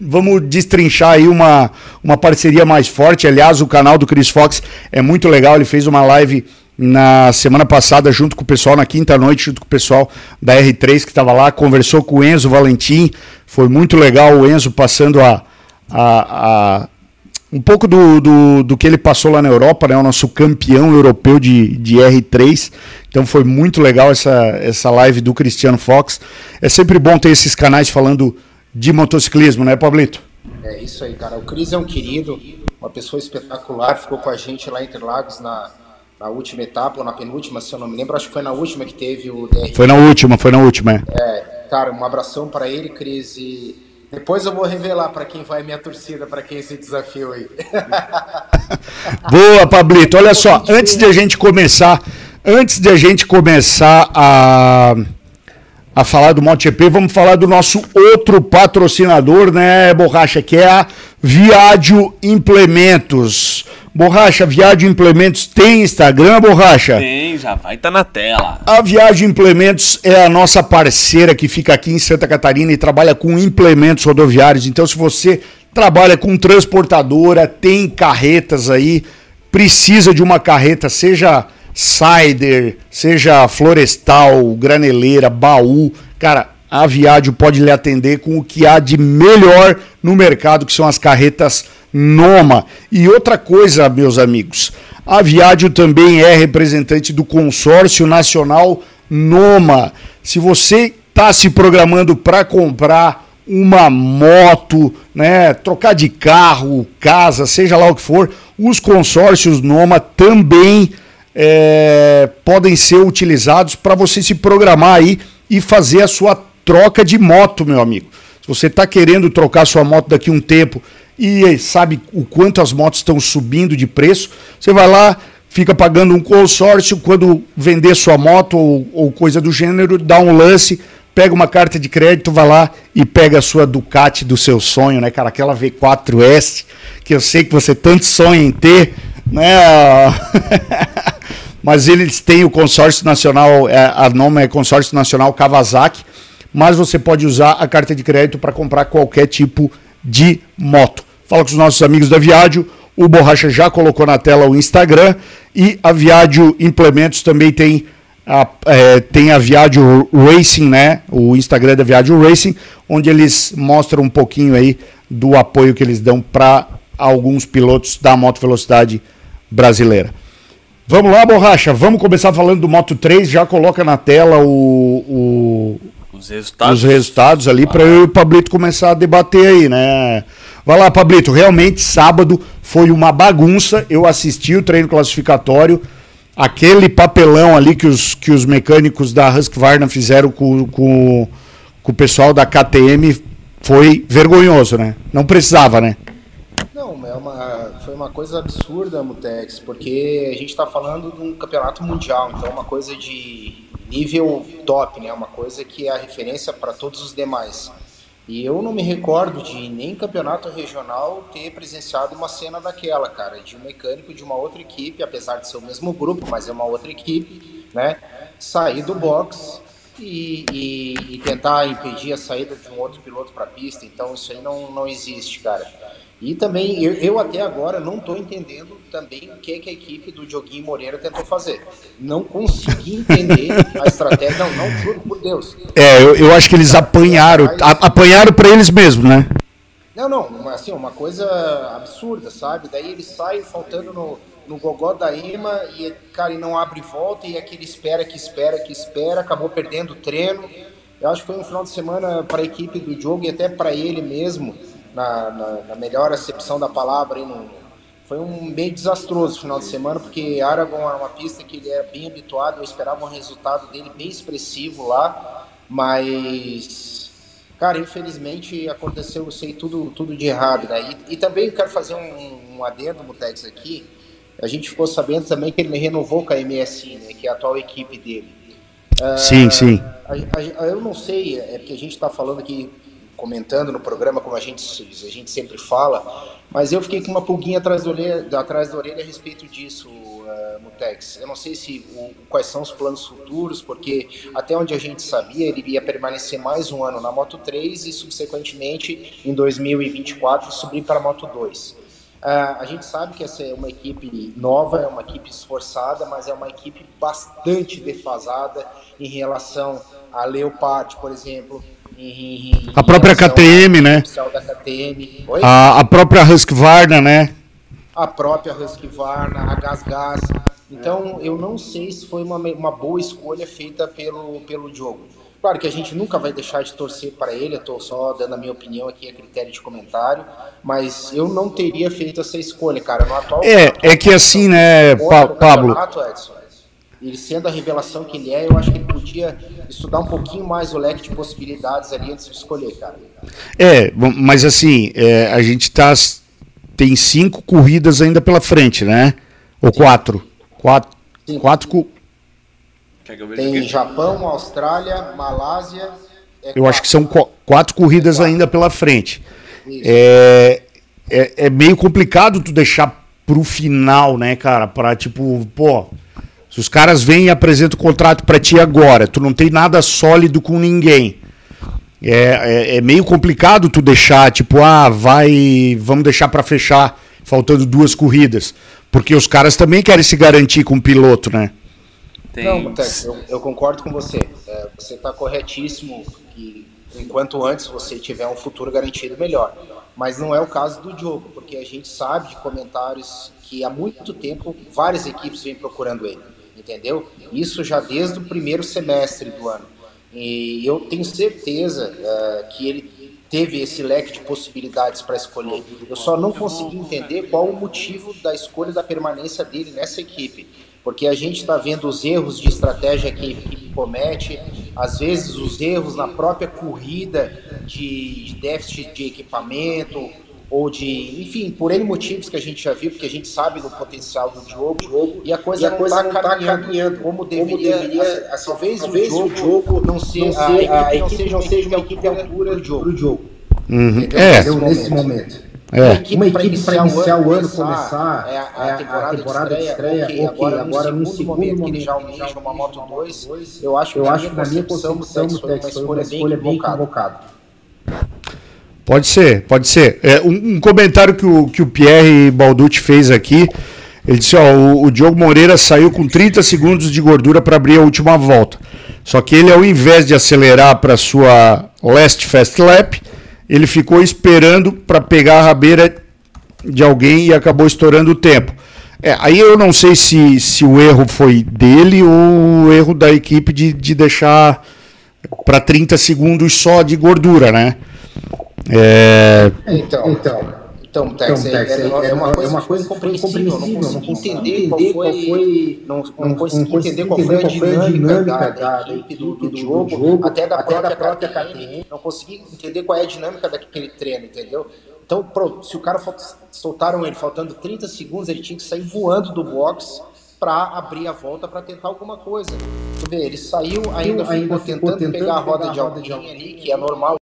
vamos destrinchar aí uma, uma parceria mais forte. Aliás, o canal do Chris Fox é muito legal. Ele fez uma live na semana passada junto com o pessoal, na quinta noite, junto com o pessoal da R3 que estava lá, conversou com o Enzo Valentim. Foi muito legal o Enzo passando a, a, a- um pouco do, do, do que ele passou lá na Europa, né? O nosso campeão europeu de, de R3. Então foi muito legal essa, essa live do Cristiano Fox. É sempre bom ter esses canais falando de motociclismo, né, Pablito? É isso aí, cara. O Cris é um querido, uma pessoa espetacular. Ficou com a gente lá em Interlagos na, na última etapa, ou na penúltima, se eu não me lembro. Acho que foi na última que teve o DR. Foi na última, foi na última, é. É, cara, um abração para ele, Cris. E depois eu vou revelar para quem vai minha torcida, para quem esse desafio aí. Boa, Pablito. Olha só, antes de a gente começar, antes de a gente começar a, a falar do MotoGP, vamos falar do nosso outro patrocinador, né, Borracha, que é a Viádio Implementos. Borracha, Viádio Implementos tem Instagram, Borracha? Tem, já vai estar na tela. A Viagem Implementos é a nossa parceira que fica aqui em Santa Catarina e trabalha com implementos rodoviários. Então, se você trabalha com transportadora, tem carretas aí, precisa de uma carreta, seja cider, seja florestal, graneleira, baú, cara, a Viádio pode lhe atender com o que há de melhor no mercado, que são as carretas Noma. E outra coisa, meus amigos, a Viádio também é representante do consórcio nacional Noma. Se você está se programando para comprar uma moto, né, trocar de carro, casa, seja lá o que for, os consórcios Noma também é, podem ser utilizados para você se programar aí e fazer a sua troca de moto, meu amigo. Se você está querendo trocar sua moto daqui a um tempo e sabe o quanto as motos estão subindo de preço, você vai lá, fica pagando um consórcio, quando vender sua moto ou, ou coisa do gênero, dá um lance, pega uma carta de crédito, vai lá e pega a sua Ducati do seu sonho, né, cara? Aquela V4S, que eu sei que você tanto sonha em ter, né? mas eles têm o consórcio nacional, é, a nome é consórcio nacional Kawasaki, mas você pode usar a carta de crédito para comprar qualquer tipo de moto. Fala com os nossos amigos da Viádio, o Borracha já colocou na tela o Instagram e a Viádio Implementos também tem a, é, tem a Viádio Racing, né? O Instagram da Viádio Racing, onde eles mostram um pouquinho aí do apoio que eles dão para alguns pilotos da moto velocidade brasileira. Vamos lá, Borracha, vamos começar falando do Moto 3, já coloca na tela o, o- Os resultados. os resultados ali para eu e o Pablito começar a debater aí, né? Vai lá, Pablito, realmente sábado foi uma bagunça, eu assisti o treino classificatório, aquele papelão ali que os, que os mecânicos da Husqvarna fizeram com, com, com o pessoal da KTM foi vergonhoso, né? Não precisava, né? Não, é uma, foi uma coisa absurda, Mutex, porque a gente está falando de um campeonato mundial, então é uma coisa de nível top, né? Uma coisa que é a referência para todos os demais. E eu não me recordo de nem campeonato regional ter presenciado uma cena daquela, cara, de um mecânico de uma outra equipe, apesar de ser o mesmo grupo, mas é uma outra equipe, né? Sair do box e, e, e tentar impedir a saída de um outro piloto para a pista. Então isso aí não, não existe, cara. E também, eu, eu até agora não estou entendendo também o que, que a equipe do Dioguinho Moreira tentou fazer. Não consegui entender a estratégia. Não, não, juro por Deus. É, eu, eu acho que eles apanharam. Apanharam para eles mesmos, né? Não, não, assim, uma coisa absurda, sabe? Daí ele sai faltando no, no gogó da Ima e, cara, e não abre volta e aquele espera que espera que espera, acabou perdendo o treino. Eu acho que foi um final de semana para a equipe do jogo e até para ele mesmo na, na, na melhor acepção da palavra, no, foi um meio desastroso final de semana, porque Aragon é uma pista que ele é bem habituado, eu esperava um resultado dele bem expressivo lá, mas, cara, infelizmente aconteceu, isso aí tudo, tudo de errado, né? E, e também quero fazer um, um adendo, Mutex, aqui, a gente ficou sabendo também que ele renovou com a MSI, né, que é a atual equipe dele. Sim, uh, sim. A, a, eu não sei, é porque a gente está falando aqui comentando no programa, como a gente, a gente sempre fala, mas eu fiquei com uma pulguinha atrás da orelha, atrás da orelha a respeito disso, uh, Mutex. Eu não sei se o, quais são os planos futuros, porque até onde a gente sabia, ele ia permanecer mais um ano na Moto 3 e, subsequentemente, em 2024, subir para a Moto 2. Uh, ah, a gente sabe que essa é uma equipe nova, é uma equipe esforçada, mas é uma equipe bastante defasada em relação a Leopard, por exemplo, a própria KTM, né? KTM. A, a própria Husqvarna, né? A própria Husqvarna, a Gas Gas. Então, eu não sei se foi uma, uma boa escolha feita pelo, pelo jogo. Claro que a gente nunca vai deixar de torcer para ele, eu estou só dando a minha opinião aqui a critério de comentário, mas eu não teria feito essa escolha, cara. No atual, é, atual, é que assim, né, Pablo? Edson, ele sendo a revelação que ele é, eu acho que ele podia estudar um pouquinho mais o leque de possibilidades ali antes de escolher, cara. É, mas assim, é, a gente tá, tem cinco corridas ainda pela frente, né? Ou Sim. quatro? Quatro. Sim. Quatro. Tem Japão, Austrália, Malásia. É eu quatro. acho que são quatro corridas é quatro. ainda pela frente. É, é, é meio complicado tu deixar pro final, né, cara? Pra tipo, pô se os caras vêm e apresentam o contrato para ti agora, tu não tem nada sólido com ninguém. É, é, é, meio complicado tu deixar, tipo, ah, vai, vamos deixar para fechar, faltando duas corridas. Porque os caras também querem se garantir com o piloto, né? Tem... Não, Mutex, eu, eu, concordo com você. É, você está corretíssimo que enquanto antes você tiver um futuro garantido melhor. Mas não é o caso do Diogo, porque a gente sabe de comentários que há muito tempo várias equipes vêm procurando ele entendeu? Isso já desde o primeiro semestre do ano. E eu tenho certeza uh, que ele teve esse leque de possibilidades para escolher. Eu só não consegui entender qual o motivo da escolha da permanência dele nessa equipe. Porque a gente está vendo os erros de estratégia que a equipe comete, às vezes os erros na própria corrida de, de déficit de equipamento, ou de, enfim, por N motivos que a gente já viu, porque a gente sabe do potencial do Diogo, e a coisa, e a não está tá caminhando, caminhando, como deveria, como deveria assim, talvez, talvez o, Diogo, não, ser, não a, a, equipe não seja uma equipe altura do Diogo. Do Diogo. Uhum. É. Nesse momento. É. Uma equipe, uma equipe para iniciar, o ano, começar, é a, a, temporada, a temporada de estreia, de estreia okay, agora, agora no segundo, momento, momento que ele já almeja uma Moto 2, eu acho que, eu acho que na minha concepção, foi uma escolha bem equivocada. Pode ser, pode ser. É, um, um, comentário que o, que o Pierre Balducci fez aqui. Ele disse: ó, o, o Diogo Moreira saiu com 30 segundos de gordura para abrir a última volta. Só que ele, ao invés de acelerar para sua last fast lap, ele ficou esperando para pegar a rabeira de alguém e acabou estourando o tempo. É, aí eu não sei se, se o erro foi dele ou o erro da equipe de, de deixar para 30 segundos só de gordura, né? É... Então, então. Então, Tex, então, é, é, é, uma coisa, é uma coisa incompreensível, não consegui entender qual foi, não, não consegui entender qual foi a dinâmica da, da equipe do, do, do jogo, até da própria, própria KTM, não consegui entender qual é a dinâmica daquele treino, entendeu? Então, pronto, se o cara soltaram ele faltando 30 segundos, ele tinha que sair voando do box para abrir a volta para tentar alguma coisa. Tu vê, ele saiu, ainda, ainda ficou, tentando, tentando pegar a roda de alguém ali, que é normal, não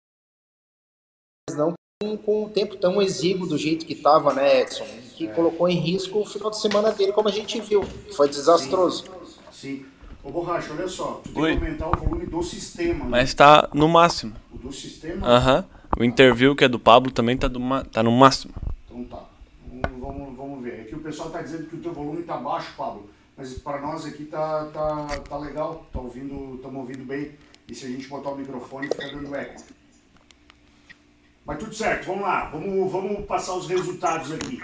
com, um tempo tão exíguo do jeito que estava, né, Edson? Que é. colocou em risco o final de semana dele, como a gente viu. Foi desastroso. Sim. Sim. Ô Borracha, olha só, tu tem que aumentar o volume do sistema. Né? Mas está no máximo. O do sistema? Aham. Uh -huh. O interview que é do Pablo também tá, do tá no máximo. Então tá. Vamos, vamos ver. Aqui o pessoal tá dizendo que o teu volume tá baixo, Pablo. Mas para nós aqui tá, tá, tá legal. Tá ouvindo, estamos ouvindo bem. E se a gente botar o microfone, fica dando eco. Mas tudo certo, vamos lá. Vamos, vamos passar os resultados aqui.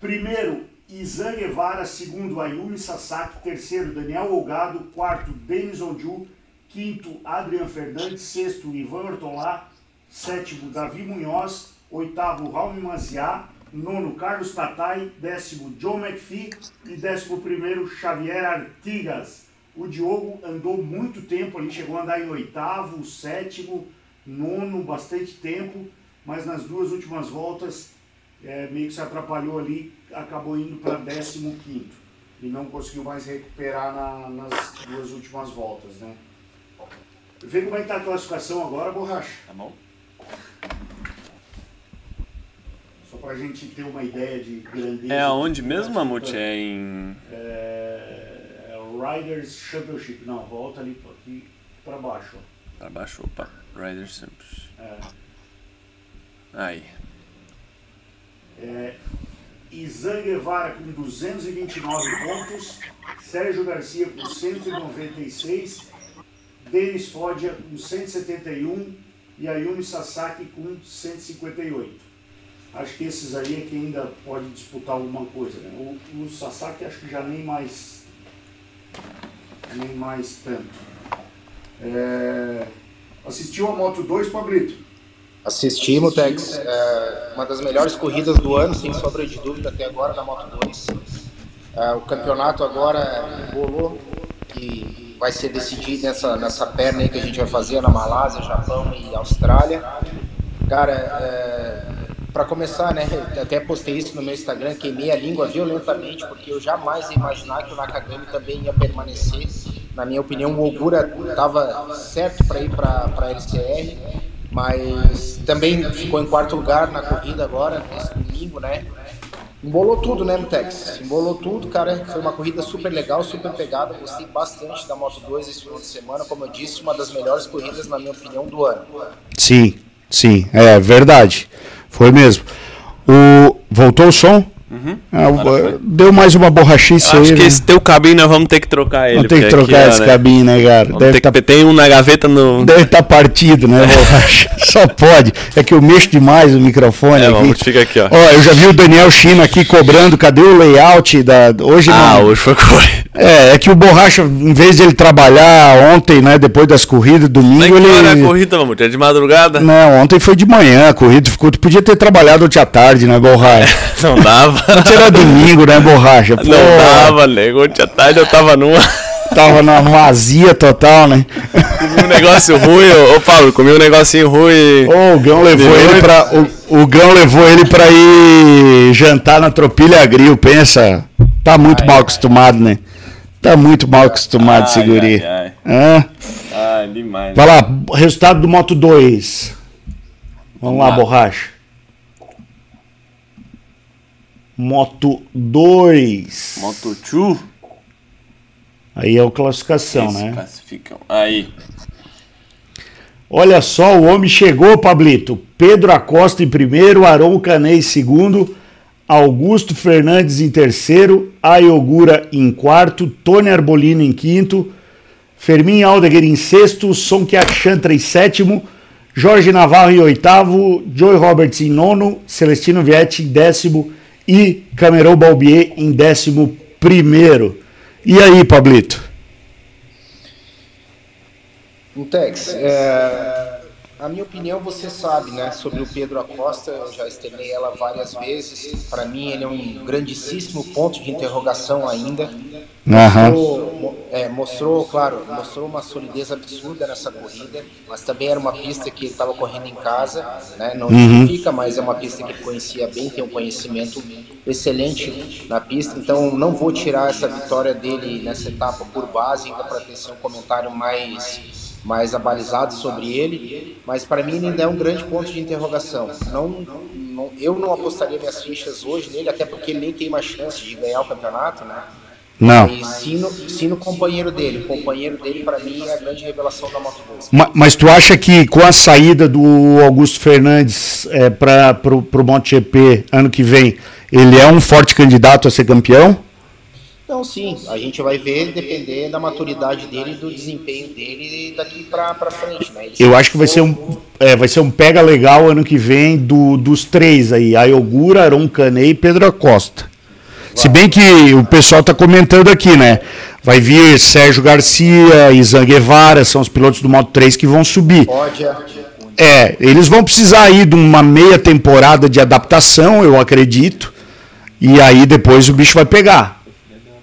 Primeiro, Izan Guevara, segundo, Ayumi Sasaki, terceiro, Daniel Olgado, quarto, Denis Onju, quinto, Adrian Fernandes, sexto, Ivan Ortolá, sétimo, Davi Munhoz, oitavo, Raul Maziá, nono, Carlos Tatai, décimo, John McPhee e décimo primeiro, Xavier Artigas. O Diogo andou muito tempo ali, chegou a andar em oitavo, sétimo, nono, bastante tempo, mas nas duas últimas voltas é, meio que se atrapalhou ali, acabou indo para décimo quinto e não conseguiu mais recuperar na, nas duas últimas voltas, né? Vê como é que está a classificação agora, Borracha. Tá bom. Só para a gente ter uma ideia de grandeza. É aonde mesmo, Mamute? É em. É, é Riders Championship. Não, volta ali aqui para baixo. Para baixo, opa. Riders Championship. É. Aí. É, Izan Guevara com 229 pontos, Sérgio Garcia com 196, Denis Fodia com 171 e Ayumi Sasaki com 158. Acho que esses aí é que ainda pode disputar alguma coisa. Né? O, o Sasaki acho que já nem mais nem mais tanto. É, assistiu a Moto 2, Pablito? Assisti, Mutex. É, uma das melhores corridas do ano, sem sombra de dúvida, até agora na Moto 2. É, o campeonato agora bolou que vai ser decidido nessa, nessa perna aí que a gente vai fazer na Malásia, Japão e Austrália. Cara, é, para começar, né, até postei isso no meu Instagram, queimei a língua violentamente, porque eu jamais ia imaginar que o Nakagami também ia permanecer. Na minha opinião, o Ogura estava certo para ir para a LCR mas também ficou em quarto lugar na corrida agora, nesse domingo, né? Embolou tudo, né, Mutex? Embolou tudo, cara. Foi uma corrida super legal, super pegada. Gostei bastante da Moto 2 esse final de semana. Como eu disse, uma das melhores corridas, na minha opinião, do ano. Sim, sim, é verdade. Foi mesmo. O... Voltou o som? Uhum. Ah, deu mais uma borrachice aí. Acho que né? esse teu cabinho nós vamos ter que trocar ele. Vamos ter que trocar aqui, esse né? cabinho, né, cara? Deve tá... Tem um na gaveta no. Deve estar tá partido, né, borracha? Só pode. É que eu mexo demais o microfone é, aqui. Vamos, fica aqui, ó. Ó, eu já vi o Daniel China aqui cobrando. Cadê o layout da. Hoje ah, não. hoje foi correr. É, é que o Borracha, em vez de ele trabalhar ontem, né, depois das corridas, domingo, ele... Não, a corrida, vamos, é de madrugada? Não, ontem foi de manhã a corrida, ficou, tu podia ter trabalhado ontem à tarde, né, Borracha? não dava. Ontem era domingo, né, Borracha? Pô, não dava, nego, ontem à tarde eu tava numa... Tava numa vazia total, né? Comi um negócio ruim, ô, ô Paulo, comi um negocinho ruim. Ô, o Gão levou ele pra. O, o Gão levou ele pra ir jantar na Tropilha Agril, pensa. Tá muito ai, mal ai. acostumado, né? Tá muito mal acostumado, ai, seguri. Ai, ai. ai, demais. Vai lá, resultado do Moto 2. Vamos, Vamos lá, lá, borracha. Moto 2. Moto 2. Aí é o classificação, Eles né? Classificam. Aí. Olha só, o homem chegou, Pablito. Pedro Acosta em primeiro, Aron Canei em segundo. Augusto Fernandes em terceiro, Ayogura em quarto, Tony Arbolino em quinto, Fermin Aldeguer em sexto, Sonkiak Chantra em sétimo, Jorge Navarro em oitavo, Joey Roberts em nono, Celestino Vietti em décimo e Camerão Balbier em décimo primeiro. E aí, Pablito? Tex, é, a minha opinião, você sabe, né? Sobre o Pedro Acosta, eu já externei ela várias vezes. Para mim, ele é um grandíssimo ponto de interrogação ainda. Mostrou, é, mostrou, claro, mostrou uma solidez absurda nessa corrida, mas também era uma pista que ele estava correndo em casa, né? Não uhum. significa, mas é uma pista que ele conhecia bem, tem um conhecimento excelente na pista, então não vou tirar essa vitória dele nessa etapa por base, ainda para ter um comentário mais mais abalizado sobre ele, mas para mim ainda é um grande ponto de interrogação. Não, não, eu não apostaria minhas fichas hoje nele, até porque ele nem tem mais chance de ganhar o campeonato, né? Não. E sim no, sim no companheiro dele. O companheiro dele, para mim, é a grande revelação da Moto 2. Mas, mas, tu acha que com a saída do Augusto Fernandes é, para o MotoGP ano que vem, ele é um forte candidato a ser campeão? Então, sim, a gente vai ver depender da maturidade dele e do desempenho dele daqui para frente. Né? Eu acho que vai ser, um, é, vai ser um pega legal ano que vem do, dos três aí: Ayogura, Aron Canet e Pedro Acosta. Se bem que o pessoal está comentando aqui, né? Vai vir Sérgio Garcia e Zan Guevara, são os pilotos do Moto 3 que vão subir. É, eles vão precisar aí de uma meia temporada de adaptação, eu acredito. E aí depois o bicho vai pegar.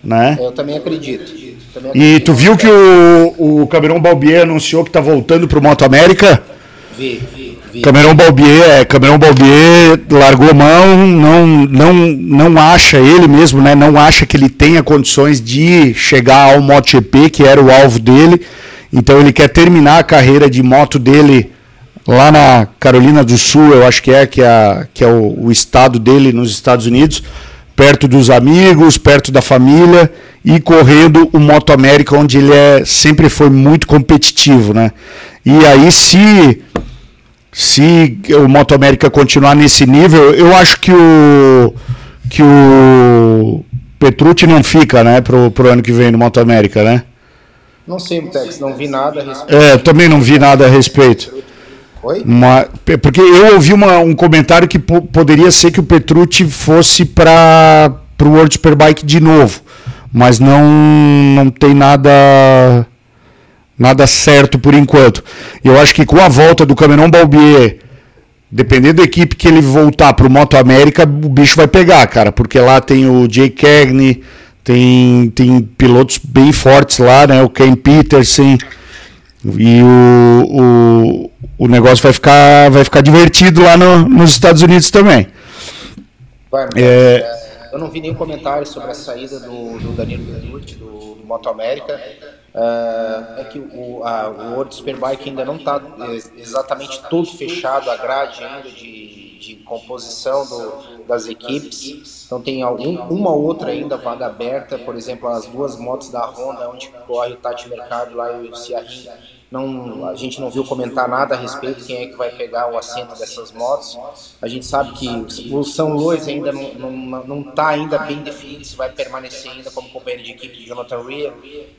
Né? Eu também acredito. Também acredito. E tu viu que o, o Cameron Balbier anunciou que está voltando para o Moto América? Vi, vi. Cameron Balbier, é, Cameron Balbier largou mão, não, não, não acha ele mesmo, né? Não acha que ele tenha condições de chegar ao MotoGP, que era o alvo dele. Então ele quer terminar a carreira de moto dele lá na Carolina do Sul, eu acho que é, que é, que é o, o estado dele nos Estados Unidos, perto dos amigos, perto da família e correndo o Moto América, onde ele é, sempre foi muito competitivo, né? E aí se se o Moto América continuar nesse nível, eu acho que o que o Petrucci não fica, né, pro, pro ano que vem no Moto América, né? Não sei, Tex, não vi nada a respeito. É, também não vi nada a respeito. Oi? Uma, porque eu ouvi uma, um comentário que poderia ser que o Petrucci fosse para o World Superbike de novo, mas não, não tem nada nada certo por enquanto. Eu acho que com a volta do Cameron Balbier, dependendo da equipe que ele voltar para o Moto América, o bicho vai pegar, cara, porque lá tem o Jay Cagney, tem, tem pilotos bem fortes lá, né? O Ken Peterson. E o, o, negócio vai ficar, vai ficar divertido lá no, nos Estados Unidos também. Vai, é... Eu não vi nenhum comentário sobre a saída do, do Danilo Benucci do, do Moto América. Uh, é que o, a, o World Superbike ainda não está exatamente todo fechado, a grade ainda de, de composição do, das equipes. Então tem algum, uma outra ainda vaga aberta, por exemplo, as duas motos da Honda, onde corre o Tati Mercado lá e o Ciarrin não, a gente não viu comentar nada a respeito quem é que vai pegar o assento dessas motos. A gente sabe que o São Luís ainda não está não, não tá ainda bem definido se vai permanecer ainda como companheiro de equipe de Jonathan Rea.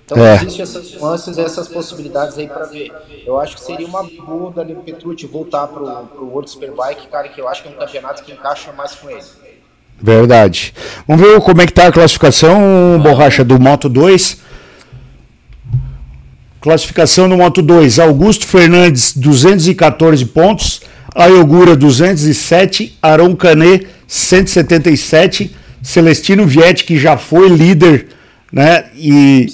Então é. existem essas nuances, essas possibilidades aí para ver. Eu acho que seria uma boa da Petrucci voltar para o World Superbike, cara, que eu acho que é um campeonato que encaixa mais com ele. Verdade. Vamos ver como é que tá a classificação, borracha do Moto 2. Classificação no Moto 2, Augusto Fernandes, 214 pontos. Ayogura, 207. Aron Canet, 177. Celestino Vietti, que já foi líder, né? E,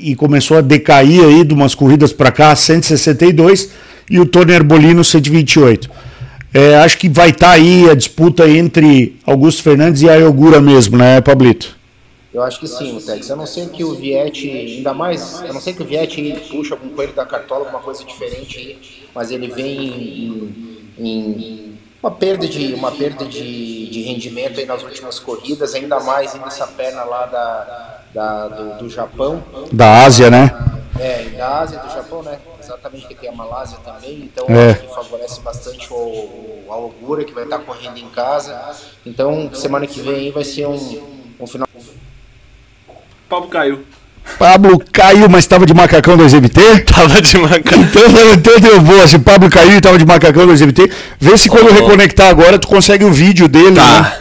e começou a decair aí de umas corridas para cá, 162. E o Tony Arbolino, 128. É, acho que vai estar tá aí a disputa entre Augusto Fernandes e Ayogura mesmo, né, Pablito? Eu acho que sim, Tex. Eu não sei que o Viette, ainda mais, eu não sei que o Viette puxa algum coelho da cartola, alguma coisa diferente aí, mas ele vem em, em uma perda de uma perda de, de rendimento aí nas últimas corridas, ainda mais indo essa perna lá da, da do, do, Japão. Da Ásia, né? É, da Ásia, do Japão, né? Exatamente, que tem a Malásia também, então é. que favorece bastante o, o Augura, que vai estar correndo em casa. Então, semana que vem vai ser um, um final Pablo caiu. Pablo caiu, mas estava de macacão do MT? Tava de macacão. Então, então deu boa. Se o Pablo caiu e estava de macacão do MT, vê se quando oh. reconectar agora tu consegue o vídeo dele. Tá. Né?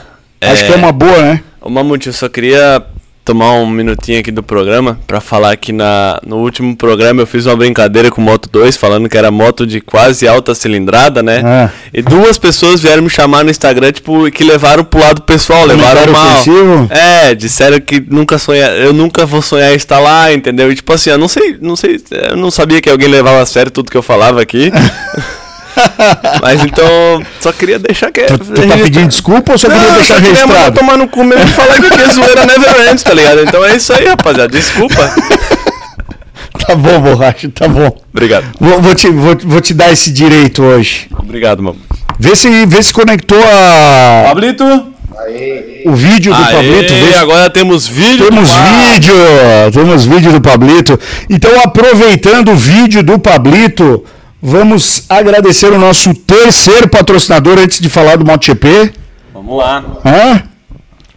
É... Acho que é uma boa, né? Ô Mamute, eu só queria tomar um minutinho aqui do programa pra falar que na, no último programa eu fiz uma brincadeira com Moto 2, falando que era moto de quase alta cilindrada, né? Ah. E duas pessoas vieram me chamar no Instagram, tipo, que levaram pro lado pessoal, levaram mal. ofensivo? É, disseram que nunca sonha, eu nunca vou sonhar estar lá, entendeu? E tipo assim, eu não sei, não sei, eu não sabia que alguém levava a sério tudo que eu falava aqui. Mas então, só queria deixar que Tu, tu tá pedindo desculpa ou só queria não, deixar só queria registrado? tomar no cu mesmo e falar que é zoeira never ends, tá ligado? Então é isso aí, rapaziada. Desculpa. Tá bom, borracha, tá bom. Obrigado. Vou, vou te, vou, vou te dar esse direito hoje. Obrigado, mano. Vê se, vê se conectou a, Pablito. o vídeo do Pablito. Vê Aê, se- agora temos vídeo. Temos vídeo, temos vídeo do Pablito. Então, aproveitando o vídeo do Pablito, vamos agradecer o nosso terceiro patrocinador antes de falar do MotoGP. Vamos lá. Hã?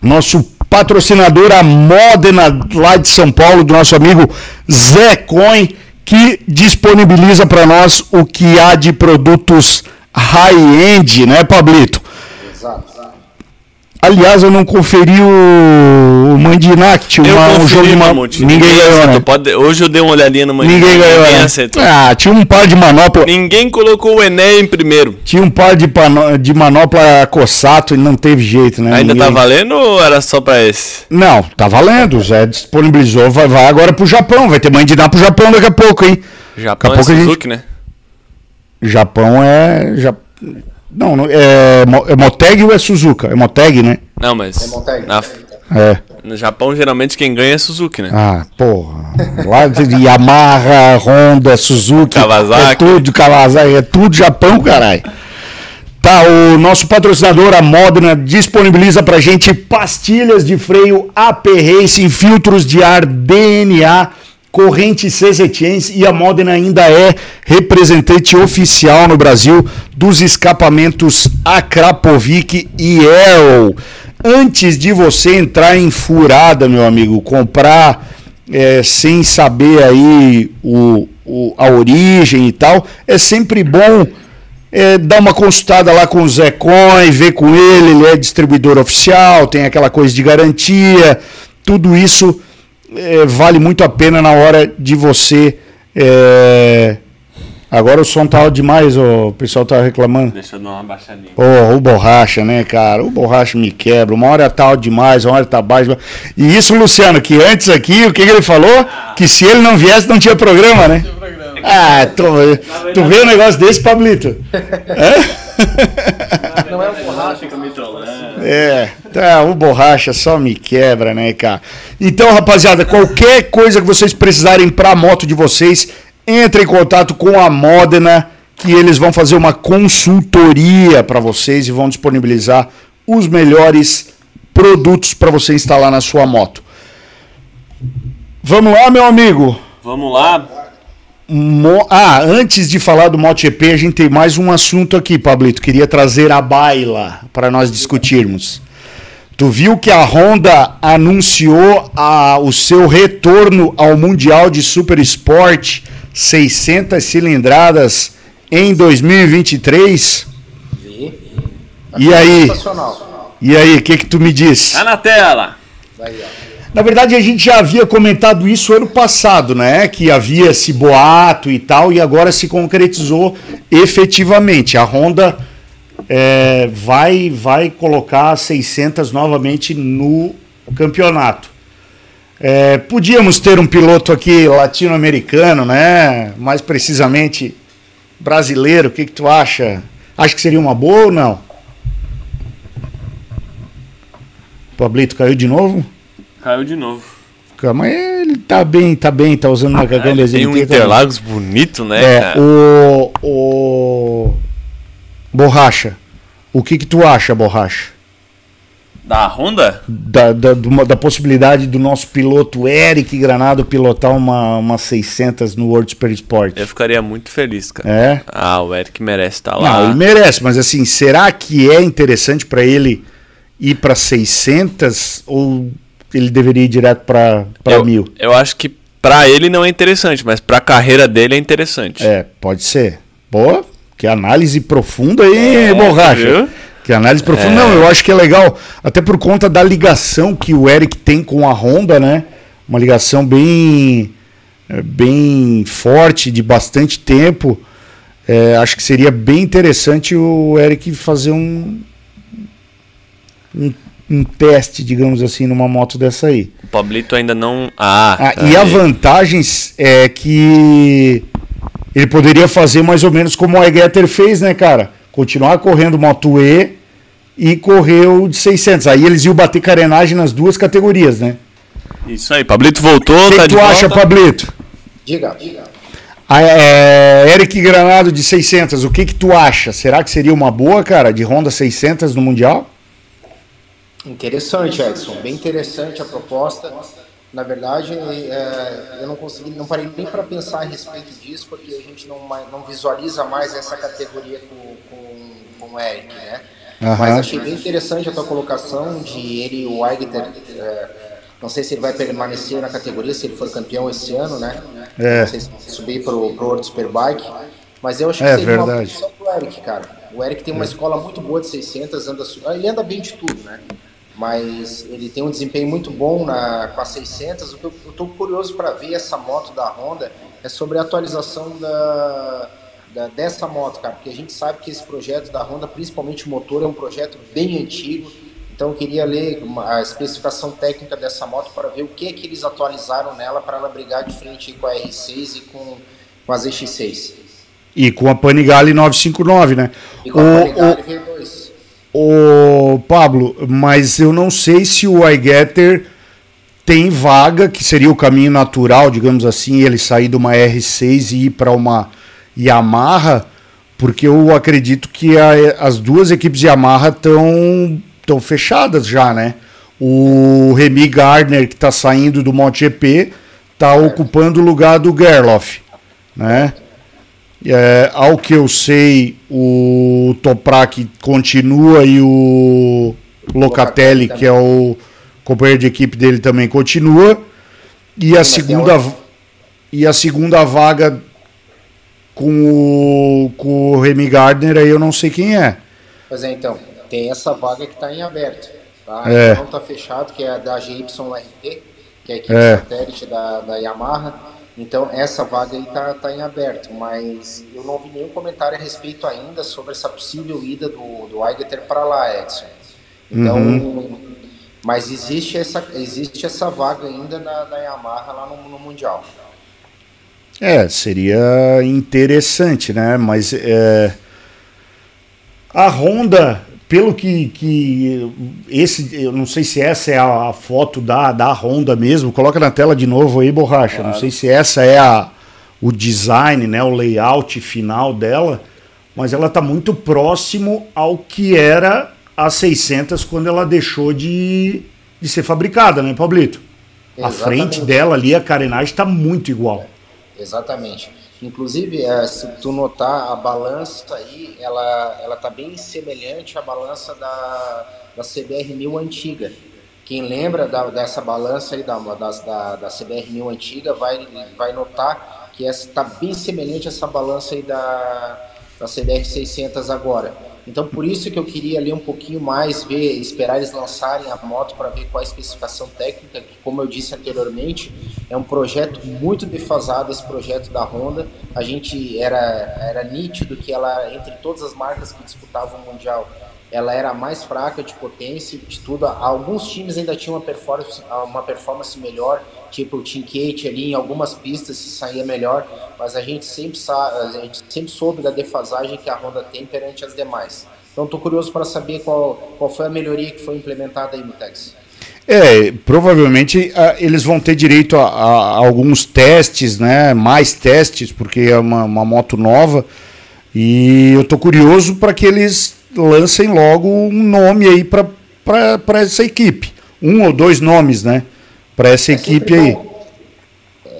Nosso patrocinador, a Modena lá de São Paulo, do nosso amigo Zé Coin, que disponibiliza para nós o que há de produtos high-end, né, Pablito? Exato. Aliás, eu não conferi o, o Mandinac, tinha Eu uma- um jogo de ma... Mamute. Ninguém ganhou, acertou. né? Pode- Hoje eu dei uma olhadinha no Manhã. Ninguém ganhou, Ninguém né? acertou. Ah, tinha um par de manopla. Ninguém colocou o Enem em primeiro. Tinha um par de, pano- de manopla Cossato e não teve jeito, né? Ainda Ninguém- tá valendo ou era só pra esse? Não, tá valendo. O Zé disponibilizou, vai, vai agora pro Japão. Vai ter Mandiná pro Japão daqui a pouco, hein? Japão Daqui a é pouco gente- Suzuki, né? Japão é. Ja... Não, não, é, Mo- é Moteg ou é Suzuka? É Moteg, né? Não, mas. É Montag. na- É. no Japão, geralmente, quem ganha é Suzuki, né? Ah, porra. Lá de Yamaha, Honda, Suzuki. Kawasaki. É tudo Kawasaki, é tudo Japão, caralho. Tá, o nosso patrocinador, a Modena, disponibiliza pra gente pastilhas de freio AP Racing, filtros de ar DNA, corrente CZTens e a Modena ainda é representante oficial no Brasil dos escapamentos Akrapovic e Arrow. Antes de você entrar em furada, meu amigo, comprar é, sem saber aí o, o- a origem e tal, é sempre bom é, dar uma consultada lá com o Zé Coin, ver com ele, ele é distribuidor oficial, tem aquela coisa de garantia, tudo isso é, vale muito a pena na hora de você. é, Agora o som tá alto demais, ó, o pessoal tá reclamando. Deixa eu dar uma baixadinha. Porra, o borracha, né, cara? O borracha me quebra. Uma hora tá alto demais, uma hora tá baixo. E isso, Luciano, que antes aqui, o que, que ele falou? Que se ele não viesse, não tinha programa, né? Ah, tu, tu vê um negócio desse, Pablito? É? Não é o borracha. É, tá, o borracha só me quebra, né, cara? Então, rapaziada, qualquer coisa que vocês precisarem pra moto de vocês, entre em contato com a Modena, que eles vão fazer uma consultoria pra vocês e vão disponibilizar os melhores produtos pra você instalar na sua moto. Vamos lá, meu amigo. Vamos lá. Mo- Ah, antes de falar do MotoGP, a gente tem mais um assunto aqui, Pablito. Queria trazer a baila para nós discutirmos. Tu viu que a Honda anunciou a- o seu retorno ao Mundial de Super Sport 600 cilindradas em 2023? Vi. E aí? Sensacional. E aí, o que que tu me diz? Tá na tela. Aí, ó. Na verdade, a gente já havia comentado isso ano passado, né? Que havia esse boato e tal, e agora se concretizou efetivamente. A Honda é, vai, vai colocar 600 novamente no campeonato. É, podíamos ter um piloto aqui latino-americano, né? Mais precisamente brasileiro. O que, que tu acha? Acha que seria uma boa ou não? Pablito caiu de novo? Caiu de novo. Calma, ele tá bem, tá bem, tá usando macacão Ele desenho. tem um Interlagos bonito, né, É, cara? o, o. Borracha. O que que tu acha, Borracha? Da Honda? Da, da, uma- da possibilidade do nosso piloto Eric Granado pilotar uma, uma 600 no World Super Sport? Eu ficaria muito feliz, cara. É? Ah, o Eric merece estar Não, lá. ele merece, mas assim, será que é interessante para ele ir para 600 ou ele deveria ir direto para mil? eu acho que pra ele não é interessante, mas pra carreira dele é interessante. É, pode ser. Boa, que análise profunda aí, borracha. viu? Que análise profunda. É... Não, eu acho que é legal, até por conta da ligação que o Eric tem com a Honda, né? Uma ligação bem, é, bem forte, de bastante tempo. É, acho que seria bem interessante o Eric fazer um, um, um, teste, digamos assim, numa moto dessa aí. O Pablito ainda não. Ah, ah e a vantagem é que ele poderia fazer mais ou menos como o iGetter fez, né, cara? Continuar correndo Moto E e correr o de 600. Aí eles iam bater carenagem nas duas categorias, né? Isso aí, Pablito voltou, que tá que tu volta. acha, Pablito? Diga, diga. Ah, é, Eric Granado de 600, o que que tu acha? Será que seria uma boa, cara, de Honda 600 no Mundial? Interessante, Edson. Bem interessante a proposta. Na verdade, é, eu não consegui, não parei nem para pensar a respeito disso, porque a gente não, não visualiza mais essa categoria com, com, com o Eric, né? Uhum. Mas achei bem interessante a tua colocação de ele o Eigner. É, não sei se ele vai permanecer na categoria, se ele for campeão esse ano, né? É. Não sei se subir para o World Superbike. Mas eu acho que é, seria verdade. uma posição pro Eric, cara. O Eric tem uma é. escola muito boa de 600, anda, ele anda bem de tudo, né? Mas ele tem um desempenho muito bom na, com a 600. O que eu estou curioso para ver essa moto da Honda é sobre a atualização da, da, dessa moto, cara, porque a gente sabe que esse projeto da Honda, principalmente o motor, é um projeto bem antigo. Então eu queria ler uma, a especificação técnica dessa moto para ver o que é que eles atualizaram nela para ela brigar de frente com a R6 e com, com as X6. E com a Panigale 959, né? E com o, a Panigale V2. O Pablo, mas eu não sei se o iGetter tem vaga, que seria o caminho natural, digamos assim, ele sair de uma R6 e ir para uma Yamaha, porque eu acredito que a, as duas equipes Yamaha estão tão fechadas já, né? O Remy Gardner, que está saindo do MotoGP, está ocupando o lugar do Gerloff, né? É, ao que eu sei, o Toprak continua e o Locatelli, que é o companheiro de equipe dele, também continua. E a segunda, e a segunda vaga com o, com o Remy Gardner, aí eu não sei quem é. Pois é, então, tem essa vaga que está em aberto. Tá? É. Não está fechado, que é a da GYRT, que é a equipe é. satélite da, da Yamaha. Então essa vaga aí tá, tá em aberto, mas eu não vi nenhum comentário a respeito ainda sobre essa possível ida do, do Aigeter para lá, Edson. Então, uhum. mas existe essa, existe essa vaga ainda na, na Yamaha lá no, no Mundial. É, seria interessante, né? Mas é, a Honda pelo que, que esse, eu não sei se essa é a, foto da, da Honda mesmo, coloca na tela de novo aí, borracha. Claro. Não sei se essa é a, o design, né, o layout final dela, mas ela está muito próximo ao que era a 600 quando ela deixou de, de ser fabricada, né, Pablito? Exatamente. A frente dela ali, a carenagem está muito igual. Exatamente. Inclusive, é, se tu notar a balança aí, ela ela tá bem semelhante à balança da, da CBR 1000 antiga. Quem lembra da, dessa balança aí da, da, da, da CBR 1000 antiga vai, vai notar que está bem semelhante a essa balança aí da, da CBR 600 agora. Então, por isso que eu queria ler um pouquinho mais, ver, esperar eles lançarem a moto para ver qual a especificação técnica, que, como eu disse anteriormente, é um projeto muito defasado esse projeto da Honda. A gente era, era nítido que ela, entre todas as marcas que disputavam o Mundial, ela era a mais fraca de potência, de tudo. Alguns times ainda tinham uma performance, uma performance melhor, tipo o Team Kate ali em algumas pistas se saía melhor, mas a gente sempre a gente sempre soube da defasagem que a Honda tem perante as demais. Então estou curioso para saber qual, qual foi a melhoria que foi implementada aí no Texas. É, provavelmente eles vão ter direito a, a, a, alguns testes, né? Mais testes, porque é uma, uma moto nova. E eu tô curioso para que eles lancem logo um nome aí para essa equipe. Um ou dois nomes, né? Para essa é equipe aí.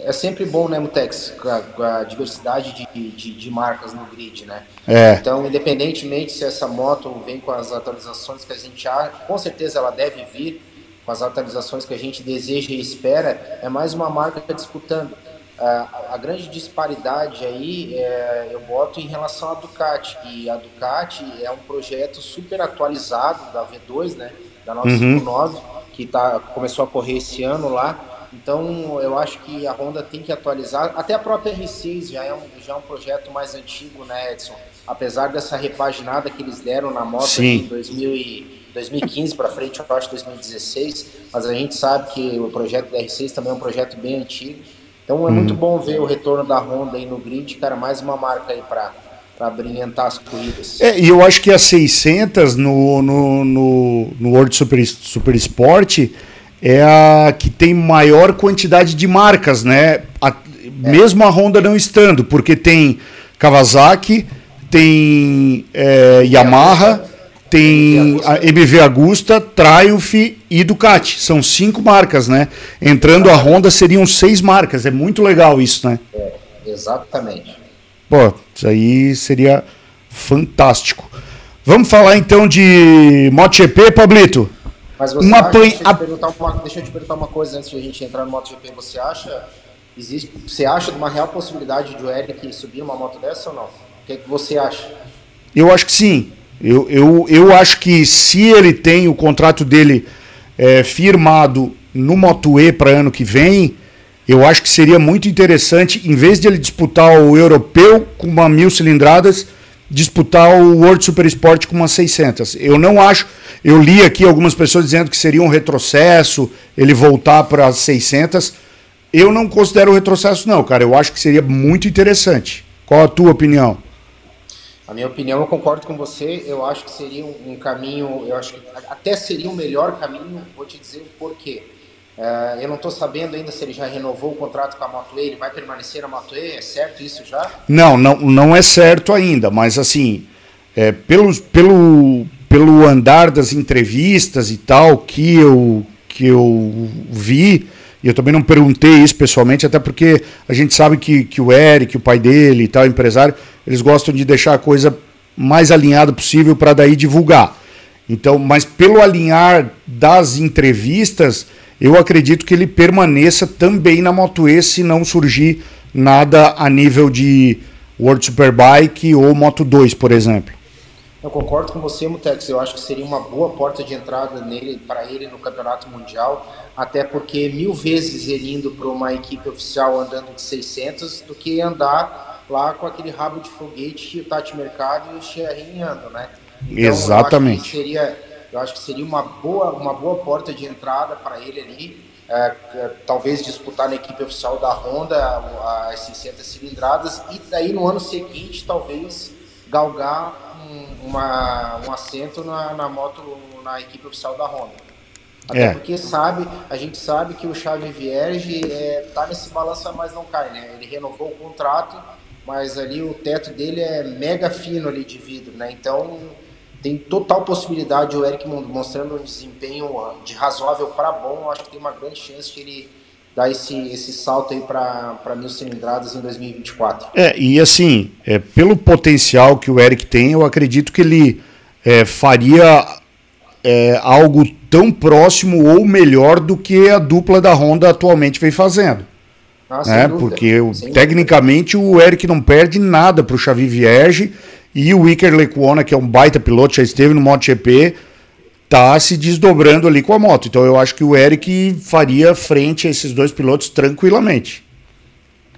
É sempre bom, né, Mutex, com a, a diversidade de, de, de, marcas no grid, né? É. Então, independentemente se essa moto vem com as atualizações que a gente acha, com certeza ela deve vir com as atualizações que a gente deseja e espera, é mais uma marca disputando. a, a grande disparidade aí é, eu boto em relação à Ducati, que a Ducati é um projeto super atualizado da V2, né, da 959, uhum. Que tá, começou a correr esse ano lá. Então eu acho que a Honda tem que atualizar. Até a própria R6 já é um, já é um projeto mais antigo, né, Edson? Apesar dessa repaginada que eles deram na moto em 2000 e 2015 para frente, eu acho 2016, mas a gente sabe que o projeto da R6 também é um projeto bem antigo. Então é muito uhum. bom ver o retorno da Honda aí no grid, cara, mais uma marca aí para para brilhantar as corridas. É, e eu acho que a 600 no, no, no, no World Super, Super Sport é a que tem maior quantidade de marcas, né? A, é. Mesmo a Honda não estando, porque tem Kawasaki, tem é, Yamaha, tem a MV Agusta, Triumph e Ducati. São cinco marcas, né? Entrando a Honda seriam seis marcas. É muito legal isso, né? É, exatamente. Pô, isso aí seria fantástico. Vamos falar então de MotoGP, Pablito? Mas você uma acha, deixa, eu uma, deixa eu te perguntar uma coisa antes de a gente entrar no MotoGP. Você acha, existe, você acha de uma real possibilidade de o Eric subir uma moto dessa ou não? O que, é que você acha? Eu acho que sim. Eu, eu, eu acho que se ele tem o contrato dele é, firmado no Moto E para ano que vem, eu acho que seria muito interessante, em vez de ele disputar o europeu com uma mil cilindradas, disputar o World Super Sport com umas 600. Eu não acho. Eu li aqui algumas pessoas dizendo que seria um retrocesso ele voltar para as 600. Eu não considero retrocesso, não, cara. Eu acho que seria muito interessante. Qual a tua opinião? A minha opinião, eu concordo com você. Eu acho que seria um, um caminho, eu acho que até seria o um melhor caminho. Vou te dizer o porquê. Uh, eu não estou sabendo ainda se ele já renovou o contrato com a Moto E. Ele vai permanecer na Moto E? É certo isso já? Não, não, não é certo ainda. Mas assim, é, pelo, pelo, pelo andar das entrevistas e tal que eu, que eu vi, e eu também não perguntei isso pessoalmente, até porque a gente sabe que, que o Eric, o pai dele e tal, empresário, eles gostam de deixar a coisa mais alinhada possível para daí divulgar. Então, mas pelo alinhar das entrevistas, eu acredito que ele permaneça também na Moto E se não surgir nada a nível de World Superbike ou Moto 2, por exemplo. Eu concordo com você, Mutex. Eu acho que seria uma boa porta de entrada nele para ele no Campeonato Mundial, até porque mil vezes ele indo para uma equipe oficial andando de 600 do que andar lá com aquele rabo de foguete, o Tati Mercado e o Xerrin andam, né? Então, Exatamente. Seria, eu acho que seria uma boa, uma boa porta de entrada para ele ali. É, é, talvez disputar na equipe oficial da Honda as 600 cilindradas e daí no ano seguinte talvez galgar um, uma, um assento na, na moto na equipe oficial da Honda. Até é. porque sabe, a gente sabe que o Xavi Vierge é, tá nesse balanço mas não cai, né? Ele renovou o contrato mas ali o teto dele é mega fino ali de vidro, né? Então tem total possibilidade o Eric mostrando um desempenho de razoável para bom, acho que tem uma grande chance de ele dar esse, esse salto aí para mil cilindradas em 2024. É, e assim, é, pelo potencial que o Eric tem, eu acredito que ele é, faria é, algo tão próximo ou melhor do que a dupla da Honda atualmente vem fazendo. Ah, né? Porque tecnicamente o Eric não perde nada para o Xavi Vierge e o Iker Lecuona, que é um baita piloto, já esteve no MotoGP, tá se desdobrando ali com a moto. Então eu acho que o Eric faria frente a esses dois pilotos tranquilamente.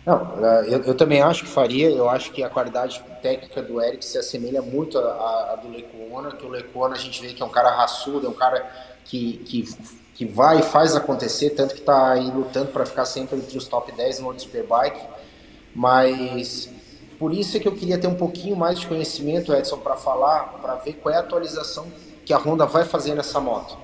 Não, é, eu, eu também acho que faria. Eu acho que a qualidade técnica do Eric se assemelha muito à, do Lecuona, que o Lecuona a gente vê que é um cara raçudo, é um cara que, que que vai e faz acontecer, tanto que está aí lutando para ficar sempre entre os top 10 no World Superbike. Mas por isso é que eu queria ter um pouquinho mais de conhecimento, Edson, para falar, para ver qual é a atualização que a Honda vai fazer nessa moto.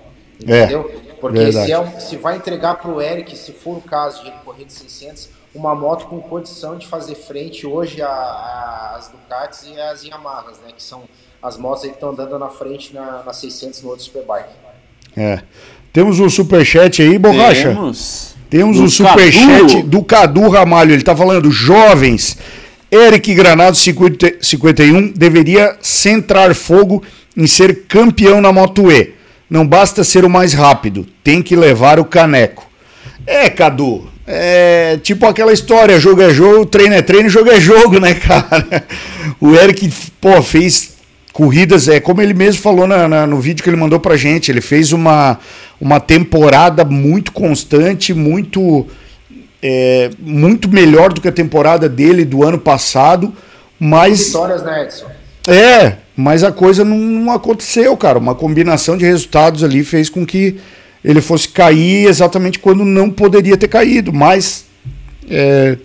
É, entendeu? É, Porque se, é, se, vai entregar para o Eric, se for o caso de ele correr de 600, uma moto com condição de fazer frente hoje às Ducatis e às Yamahas, né? Que são as motos aí que estão andando na frente na, na 600 no outro Superbike. É. Temos um superchat aí, Borracha? Temos. Temos um superchat do Cadu Ramalho. Ele está falando, jovens, Eric Granado 50, 51 deveria centrar fogo em ser campeão na Moto E. Não basta ser o mais rápido, tem que levar o caneco. É, Cadu. É tipo aquela história, jogo é jogo, treino é treino, jogo é jogo, né, cara? O Eric, pô, fez corridas, é como ele mesmo falou na, na, no vídeo que ele mandou pra gente, ele fez uma, uma temporada muito constante, muito, é, muito melhor do que a temporada dele do ano passado, mas... Vitórias, né, Edson? É, mas a coisa não, não aconteceu, cara. Uma combinação de resultados ali fez com que ele fosse cair exatamente quando não poderia ter caído, mas é,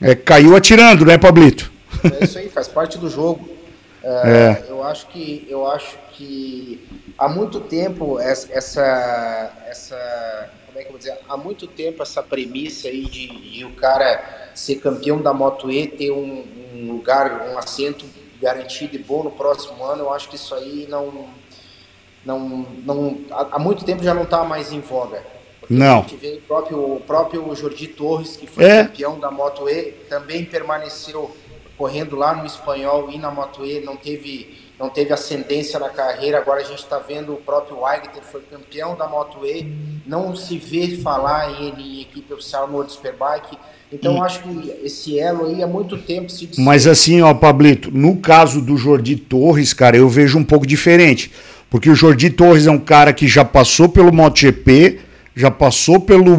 é, caiu atirando, né, Pablito? É isso aí, faz parte do jogo. É, é. Eu acho que eu acho que há muito tempo essa, essa, essa como é que eu vou dizer, há muito tempo essa premissa aí de, de o cara ser campeão da Moto E ter um, um lugar, um assento garantido e bom no próximo ano, eu acho que isso aí não não, não há muito tempo já não está mais em voga. Não. A gente vê o próprio, o próprio Jordi Torres, que foi é. campeão da Moto E, também permaneceu correndo lá no espanhol e na Moto E, não teve, não teve ascendência na carreira. Agora a gente está vendo o próprio Wagner, foi campeão da Moto E, não se vê falar em ele em equipe oficial no World Superbike. Então hum. acho que esse elo aí há muito tempo se Mas assim, ó, Pablito, no caso do Jordi Torres, cara, eu vejo um pouco diferente. Porque o Jordi Torres é um cara que já passou pelo MotoGP, já passou pelo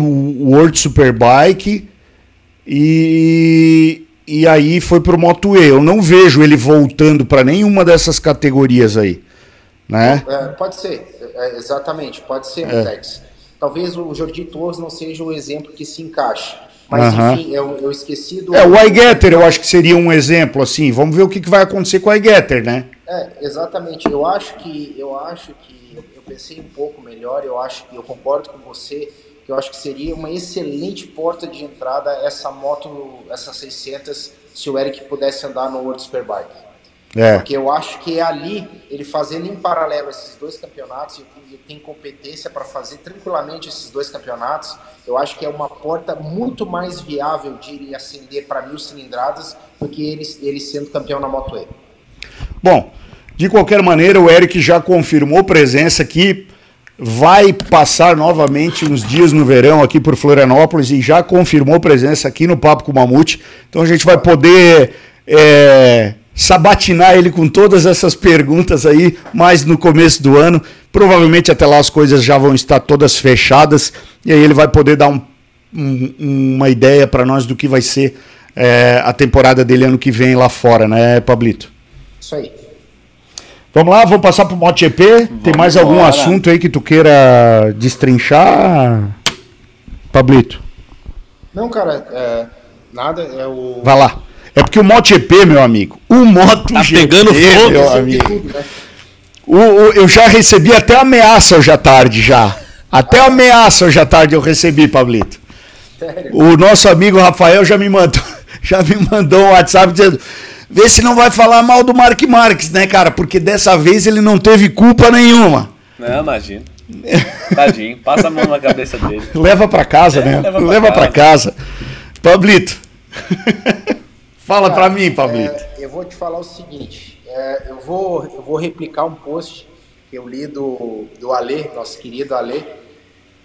World Superbike e, e aí foi pro Moto E. Eu não vejo ele voltando para nenhuma dessas categorias aí. Né? É, pode ser, é, exatamente, pode ser, é. Talvez o Jordi Torres não seja o exemplo que se encaixe. Mas, enfim, eu, eu esqueci do. É, o iGetter eu acho que seria um exemplo, assim. Vamos ver o que, que vai acontecer com o iGetter, né? É, exatamente. Eu acho que. Eu acho que. Eu pensei um pouco melhor, eu acho que eu concordo com você, que eu acho que seria uma excelente porta de entrada essa moto, essa 600, se o Eric pudesse andar no World Superbike. É. Porque eu acho que é ali, ele fazendo em paralelo esses dois campeonatos, e tem competência para fazer tranquilamente esses dois campeonatos, eu acho que é uma porta muito mais viável de ele ascender para mil cilindradas do que ele, ele sendo campeão na Moto E. Bom, de qualquer maneira, o Eric já confirmou presença aqui, vai passar novamente uns dias no verão aqui por Florianópolis e já confirmou presença aqui no Papo com o Mamute. Então a gente vai poder. É sabatinar ele com todas essas perguntas aí, mais no começo do ano. Provavelmente até lá as coisas já vão estar todas fechadas e aí ele vai poder dar um, um, uma ideia para nós do que vai ser é, a temporada dele ano que vem lá fora, né, Pablito? Isso aí. Vamos lá, vamos passar para o MotoGP. Vamos Tem mais embora. algum assunto aí que tu queira destrinchar, Pablito? Não, cara, é, nada. É o... Vai lá. É porque o MotoGP, meu amigo, o MotoGP, tá pegando fogo, meu amigo. O, o, eu já recebi até ameaça hoje à tarde, já. Até ameaça hoje à tarde eu recebi, Pablito. Sério? O nosso amigo Rafael já me mandou, já me mandou um WhatsApp dizendo: vê se não vai falar mal do Mark Marques, né, cara? Porque dessa vez ele não teve culpa nenhuma. Não, imagina. Tadinho, passa a mão na cabeça dele. Leva para casa, é, né? Leva pra leva casa. casa. Pablito. Fala para mim, Pablito. É, eu vou te falar o seguinte, é, eu, vou, eu vou replicar um post que eu li do, do Ale, nosso querido Ale,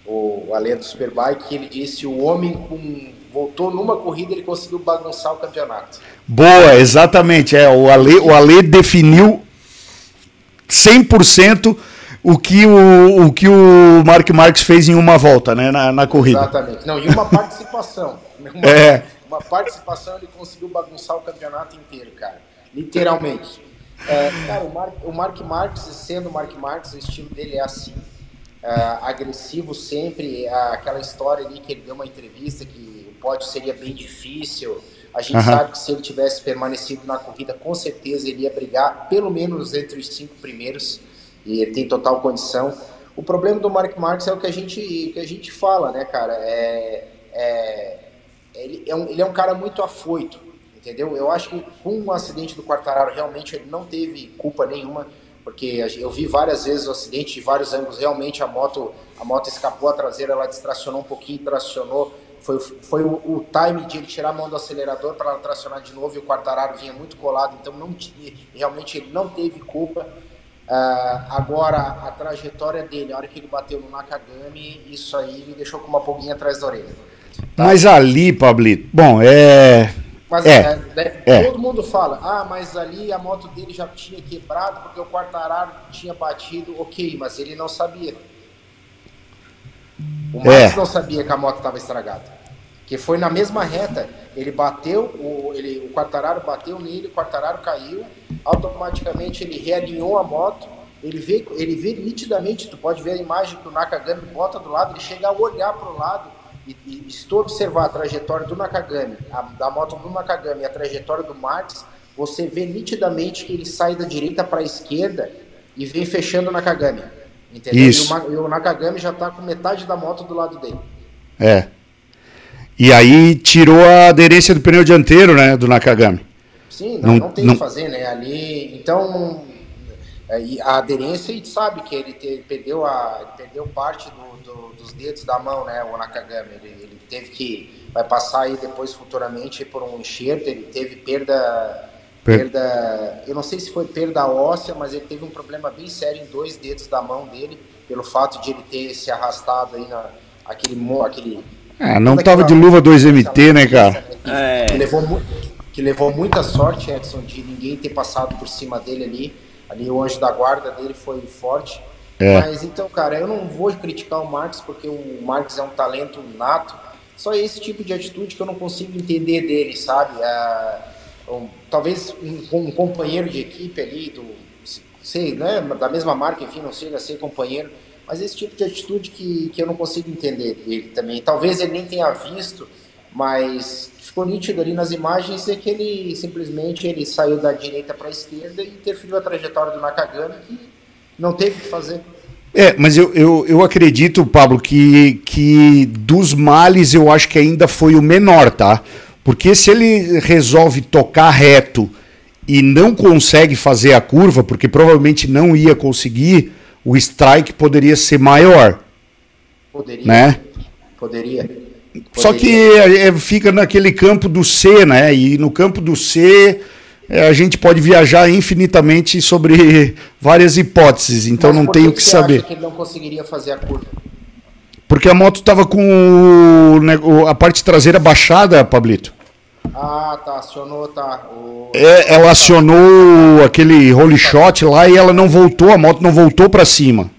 o Ale do Superbike, que ele disse o homem com, voltou numa corrida ele conseguiu bagunçar o campeonato. Boa, exatamente. É, o, Ale, o Ale definiu 100% o que o, o que o Mark Marques fez em uma volta né, na, na corrida. Exatamente. Não, e uma participação. Uma, é uma participação, ele conseguiu bagunçar o campeonato inteiro, cara. Literalmente. É, cara, o Mark, o Mark Marques, sendo o Mark Marques, o estilo dele é assim. É, agressivo sempre, é aquela história ali que ele deu uma entrevista que pódio seria bem difícil. A gente uhum. sabe que se ele tivesse permanecido na corrida, com certeza ele ia brigar pelo menos entre os cinco primeiros e ele tem total condição. O problema do Mark Marques é o que a gente, que a gente fala, né, cara? É, é, ele é um, ele é um cara muito afoito, entendeu? Eu acho que com o acidente do Quartararo, realmente ele não teve culpa nenhuma, porque eu vi várias vezes o acidente de vários ângulos, realmente a moto, a moto escapou a traseira, ela distracionou um pouquinho, tracionou, foi, foi o, o time de ele tirar a mão do acelerador para ela tracionar de novo e o Quartararo vinha muito colado, então não, realmente ele não teve culpa. Uh, agora, a trajetória dele, a hora que ele bateu no Nakagami, isso aí me deixou com uma pulguinha atrás da orelha. Tá? Mas ali, Pablito, bom, é. Mas é, é, né, é, todo mundo fala, ah, mas ali a moto dele já tinha quebrado porque o Quartararo tinha batido, ok, mas ele não sabia. O Max é. não sabia que a moto estava estragada. Que foi na mesma reta. Ele bateu, o, ele, o Quartararo bateu nele, o Quartararo caiu, automaticamente ele realinhou a moto. Ele vê, ele vê nitidamente, tu pode ver a imagem que o Nakagami bota do lado, ele chega a olhar para o lado e, e se tu observar a trajetória do Nakagami, a, da moto do Nakagami e a trajetória do Marx, você vê nitidamente que ele sai da direita para a esquerda e vem fechando o Nakagami. Entendeu? Isso. E o, o Nakagami já está com metade da moto do lado dele. É. E aí tirou a aderência do pneu dianteiro, né, do Nakagami. Sim, não, não, não tem o que fazer, né? Ali, então, é, a aderência, a gente sabe que ele te, perdeu, a, perdeu parte do, do, dos dedos da mão, né, o Nakagami. Ele, ele, teve que, vai passar aí depois futuramente por um enxerto, ele teve perda, perda, eu não sei se foi perda óssea, mas ele teve um problema bem sério em dois dedos da mão dele, pelo fato de ele ter se arrastado aí na, aquele, aquele ah, não tava de luva 2MT, né, cara? É. Que, levou, que levou muita sorte, Edson, de ninguém ter passado por cima dele ali. Ali o anjo da guarda dele foi forte. É. Mas então, cara, eu não vou criticar o Marx porque o Marx é um talento nato. Só esse tipo de atitude que eu não consigo entender dele, sabe? É, um, talvez um, um, companheiro de equipe ali, do, sei, né, da mesma marca, enfim, não a ser companheiro mas esse tipo de atitude que, que eu não consigo entender dele também. Talvez ele nem tenha visto, mas ficou nítido ali nas imagens é que ele simplesmente ele saiu da direita para a esquerda e interferiu a trajetória do Nakagami, que não teve o que fazer. É, mas eu, eu, eu acredito, Pablo, que, que dos males eu acho que ainda foi o menor, tá? Porque se ele resolve tocar reto e não consegue fazer a curva, porque provavelmente não ia conseguir, o strike poderia ser maior. Poderia. Né? Poderia. poderia. Só que é, fica naquele campo do C, né? E no campo do C é, a gente pode viajar infinitamente sobre várias hipóteses, então Mas não tenho o que, que saber. Acha que ele não conseguiria fazer a curva? Porque a moto estava com a parte traseira baixada, Pablito. Ah, tá, acionou, tá. O... É, ela acionou aquele holy shot lá e ela não voltou, a moto não voltou para cima.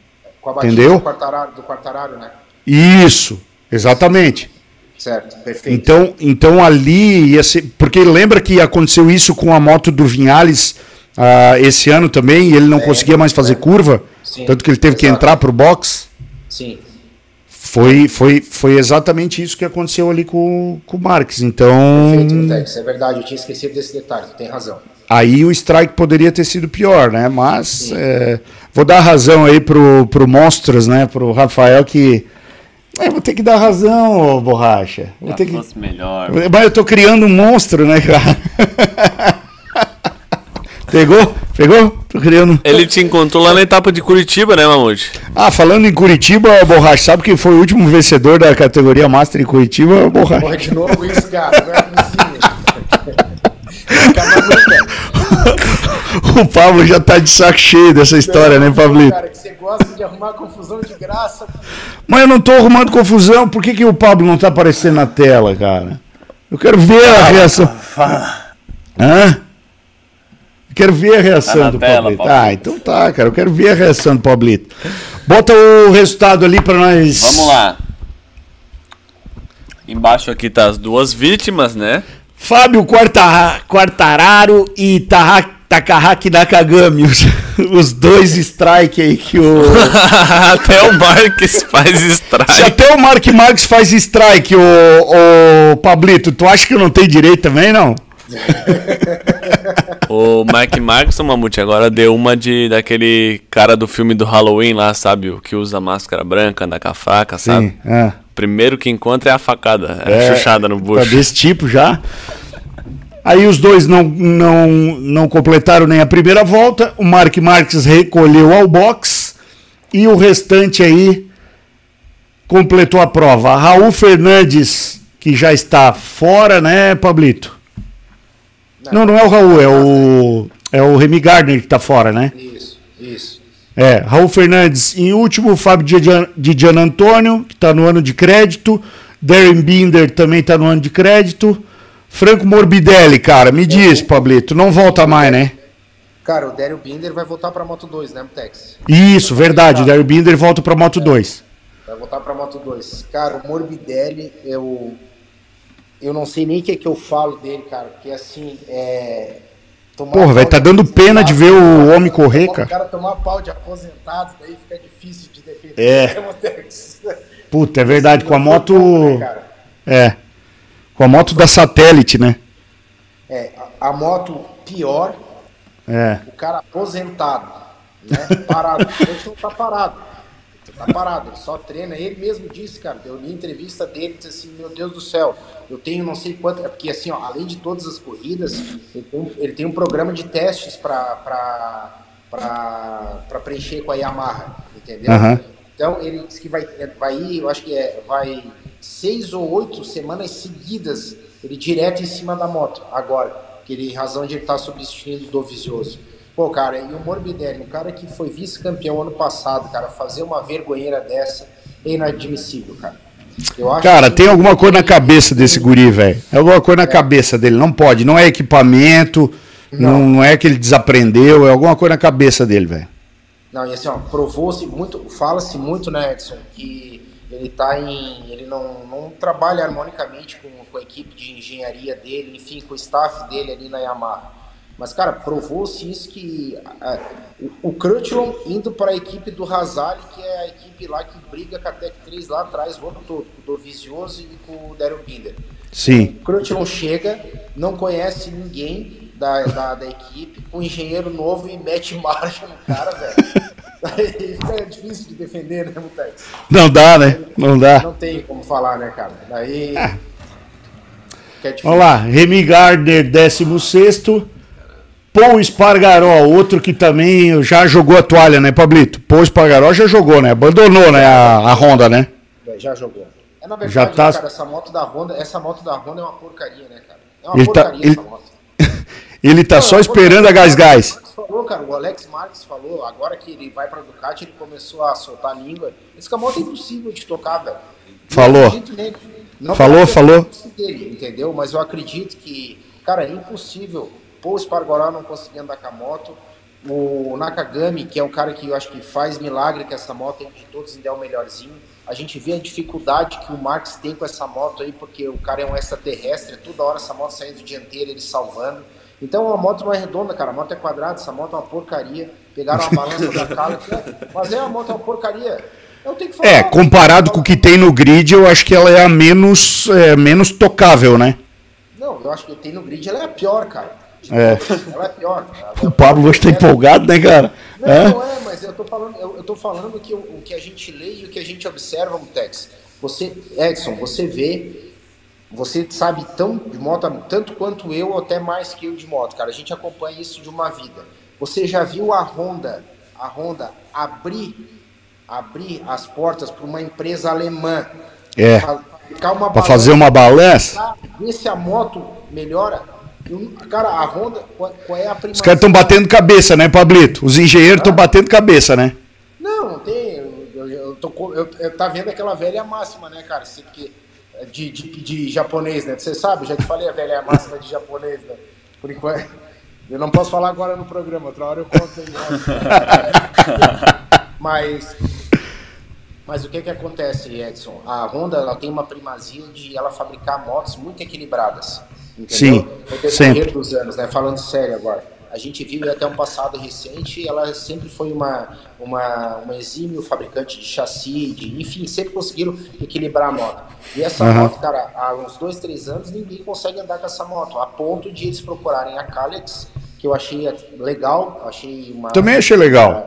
Com a batida entendeu? Do quartararo, do quartararo, né? Isso, exatamente. Certo, perfeito. Então, então ali ia ser. Porque lembra que aconteceu isso com a moto do Vinhales uh, esse ano também, e ele não é, conseguia mais fazer é. curva, Sim, tanto que ele teve exato. que entrar pro box. Sim. Foi, foi, foi exatamente isso que aconteceu ali com, com o Marques. Então. Perfeito, Tex, é verdade, eu tinha esquecido desse detalhe, tem razão. Aí o strike poderia ter sido pior, né? Mas é, vou dar razão aí pro, pro Monstros, né? Pro Rafael que. É, vou ter que dar razão, ô, borracha. Vou Já ter que... melhor. Mas eu tô criando um monstro, né, cara? Pegou? Pegou? Tô criando. Ele te encontrou lá na etapa de Curitiba, né, Mamute? Ah, falando em Curitiba, Borracha, sabe que foi o último vencedor da categoria Master em Curitiba, Borracha? Porra, de novo isso, cara. Não o Pablo já tá de saco cheio dessa história, né, Pablito? Cara, que você gosta de arrumar confusão de graça. Mas eu não tô arrumando confusão. Por que, que o Pablo não tá aparecendo na tela, cara? Eu quero ver a reação. Hã? Quero ver a reação tá do tela, Pablito. Pablito. Ah, então tá, cara. Eu quero ver a reação do Pablito. Bota o resultado ali para nós. Vamos lá. Embaixo aqui tá as duas vítimas, né? Fábio Quarta, Quartararo e Takahaki Nakagami. Os, os dois strike aí que o. até o Marques faz strike. Se até o Mark Marques faz strike, o, o Pablito, tu acha que não tem direito também, não? O Mike Markson, Mamute, agora deu uma de daquele cara do filme do Halloween lá, sabe? O que usa máscara branca, anda com a faca, sabe? Sim, é. Primeiro que encontra é a facada, é, é a chuchada no bucho. Tá desse tipo já. Aí os dois não, não, não completaram nem a primeira volta. O Mark Marques recolheu ao box e o restante aí completou a prova. Raul Fernandes, que já está fora, né, Pablito? Não, não é o Raul, é o, é o Remy Gardner que tá fora, né? Isso. Isso. É, Raul Fernandes em último, Fábio de Gian Antônio, que está no ano de crédito. Darren Binder também está no ano de crédito. Franco Morbidelli, cara, me diz, Pablito, não volta mais, né? Cara, o Daryl Binder vai voltar para Moto 2, né, Tex? Isso, verdade, o Daryl Binder volta para Moto 2. Vai voltar para Moto 2. Cara, o Morbidelli, eu eu não sei nem o que, é que eu falo dele, cara, porque assim, é Porra, vai tá dando pena de ver o homem correr, cara. O cara tomar pau de aposentado, daí fica difícil de defender. É. Puta, é verdade, com a moto. É. Com a moto da satélite, né? É, a, a moto pior. É. O cara aposentado, né? Parado. Hoje não tá parado. Tá parado, ele só treina. Ele mesmo disse, cara, eu li entrevista dele, disse assim, meu Deus do céu, eu tenho não sei quanto, é porque assim, ó, além de todas as corridas, ele tem um, ele tem um programa de testes para preencher com a Yamaha, entendeu? Uhum. Então ele disse que vai, vai ir, eu acho que é, vai seis ou oito semanas seguidas, ele direto em cima da moto, agora, que ele, razão de ele estar tá substituindo o Dovizioso. Pô, cara, e o Morbidelli, um cara que foi vice-campeão ano passado, cara, fazer uma vergonheira dessa é inadmissível, cara. cara, tem alguma coisa na cabeça desse guri, velho. É alguma coisa na é. cabeça dele. Não pode, não é equipamento, não. não, não é que ele desaprendeu, é alguma coisa na cabeça dele, velho. Não, e assim, ó, provou-se muito, fala-se muito, né, Edson, que ele tá em. ele não, não trabalha harmonicamente com, com a equipe de engenharia dele, enfim, com o staff dele ali na Yamaha. Mas, cara, provou-se isso que o, o Crutchlon indo para a equipe do Hazard, que é a equipe lá que briga com a Tech 3 lá atrás o ano todo, com o Dovizioso e com o Daryl Binder. Sim. O Crutchlon chega, não conhece ninguém da, da, da equipe, com um engenheiro novo e mete marcha no cara, velho. Fica difícil de defender, né, Mutex? Não dá, né? Não dá. Não tem como falar, né, cara? Daí. É. Vamos lá, Remy Gardner, 16. Paul Espargaró, outro que também já jogou a toalha, né, Pablito? Paul Espargaró já jogou, né? Abandonou, né, a, a Honda, né? É, já jogou. É, na verdade, já tá... cara, essa moto da Honda, essa moto da Honda é uma porcaria, né, cara? É uma ele tá- porcaria tá, essa ele... moto. ele tá Não, só esperando a gás gás. Falou, cara, o Alex Marques falou, agora que ele vai pra Ducati, ele começou a soltar a língua. Esse moto é impossível de tocar, velho. Falou. Não falou, falou. Dele, entendeu? Mas eu acredito que, cara, é impossível Paul Espargaró não conseguia andar com a moto. O Nakagami, que é um cara que eu acho que faz milagre com essa moto, de todos ainda é o melhorzinho. A gente vê a dificuldade que o Marx tem com essa moto aí, porque o cara é um extraterrestre, toda hora essa moto saindo dianteira, ele salvando. Então a moto não é redonda, cara, a moto é quadrada, essa moto é uma porcaria. Pegaram uma balança da cala, mas é, a moto é uma porcaria. Falar, é, comparado com o que tem no grid, eu acho que ela é a menos, é, menos tocável, né? Não, eu acho que tem no grid, ela é a pior, cara. É. Ela é pior. o Pablo hoje está empolgado, né, cara? Não, é? não é, mas eu tô falando, eu, eu tô falando que o, o, que a gente lê e o que a gente observa, Mutex. Você, Edson, você vê, você sabe tão de moto, tanto quanto eu, ou até mais que eu de moto, cara. A gente acompanha isso de uma vida. Você já viu a Honda, a Honda abrir, abrir as portas para uma empresa alemã? É. Para fazer uma balança? Ver se a moto melhora cara, a Honda, qual, é a primeira? Os caras estão batendo cabeça, né, Pablito? Os engenheiros estão ah. batendo cabeça, né? Não, não tem. Eu, eu, tô, eu, eu tá vendo aquela velha máxima, né, cara? Que, de, de, de japonês, né? Você sabe, já te falei a velha máxima de japonês, né? Por enquanto. Eu não posso falar agora no programa, outra hora eu conto aí. Mas mas o que que acontece, Edson? A Honda ela tem uma primazia de ela fabricar motos muito equilibradas. Entendeu? Sim, sempre. dos anos, né? Falando sério agora. A gente viu até um passado recente, ela sempre foi uma, uma, uma exímio fabricante de chassi, de, enfim, sempre conseguiram equilibrar a moto. E essa uhum. moto, cara, há uns dois, três anos ninguém consegue andar com essa moto, a ponto de eles procurarem a Kalex, que eu achei legal, achei uma... Também achei legal.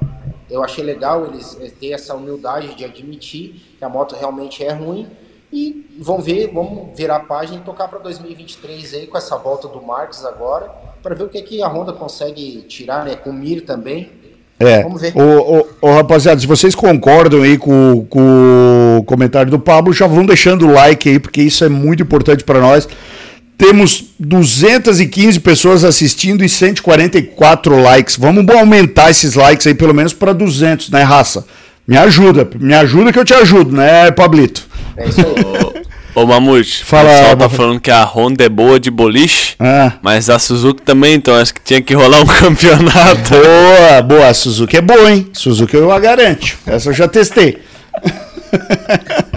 Eu achei legal eles ter essa humildade de admitir que a moto realmente é ruim, e vão ver, vamos virar a página e tocar para 2023 aí com essa volta do Marques agora, para ver o que, é que a Honda consegue tirar, né? Com o Mir também. É. Vamos ver. Ô, ô, ô, rapaziada, se vocês concordam aí com, com o comentário do Pablo, já vão deixando o like aí, porque isso é muito importante para nós. Temos 215 pessoas assistindo e 144 likes. Vamos aumentar esses likes aí pelo menos para 200, né, raça? Me ajuda, me ajuda que eu te ajudo, né, Pablito? É isso aí. Ô Mamute, Fala, o pessoal tá falando que a Honda é boa de boliche, Ah. mas a Suzuki também, então acho que tinha que rolar um campeonato. Boa, boa. A Suzuki é boa, hein? Suzuki eu a garanto. Essa eu já testei.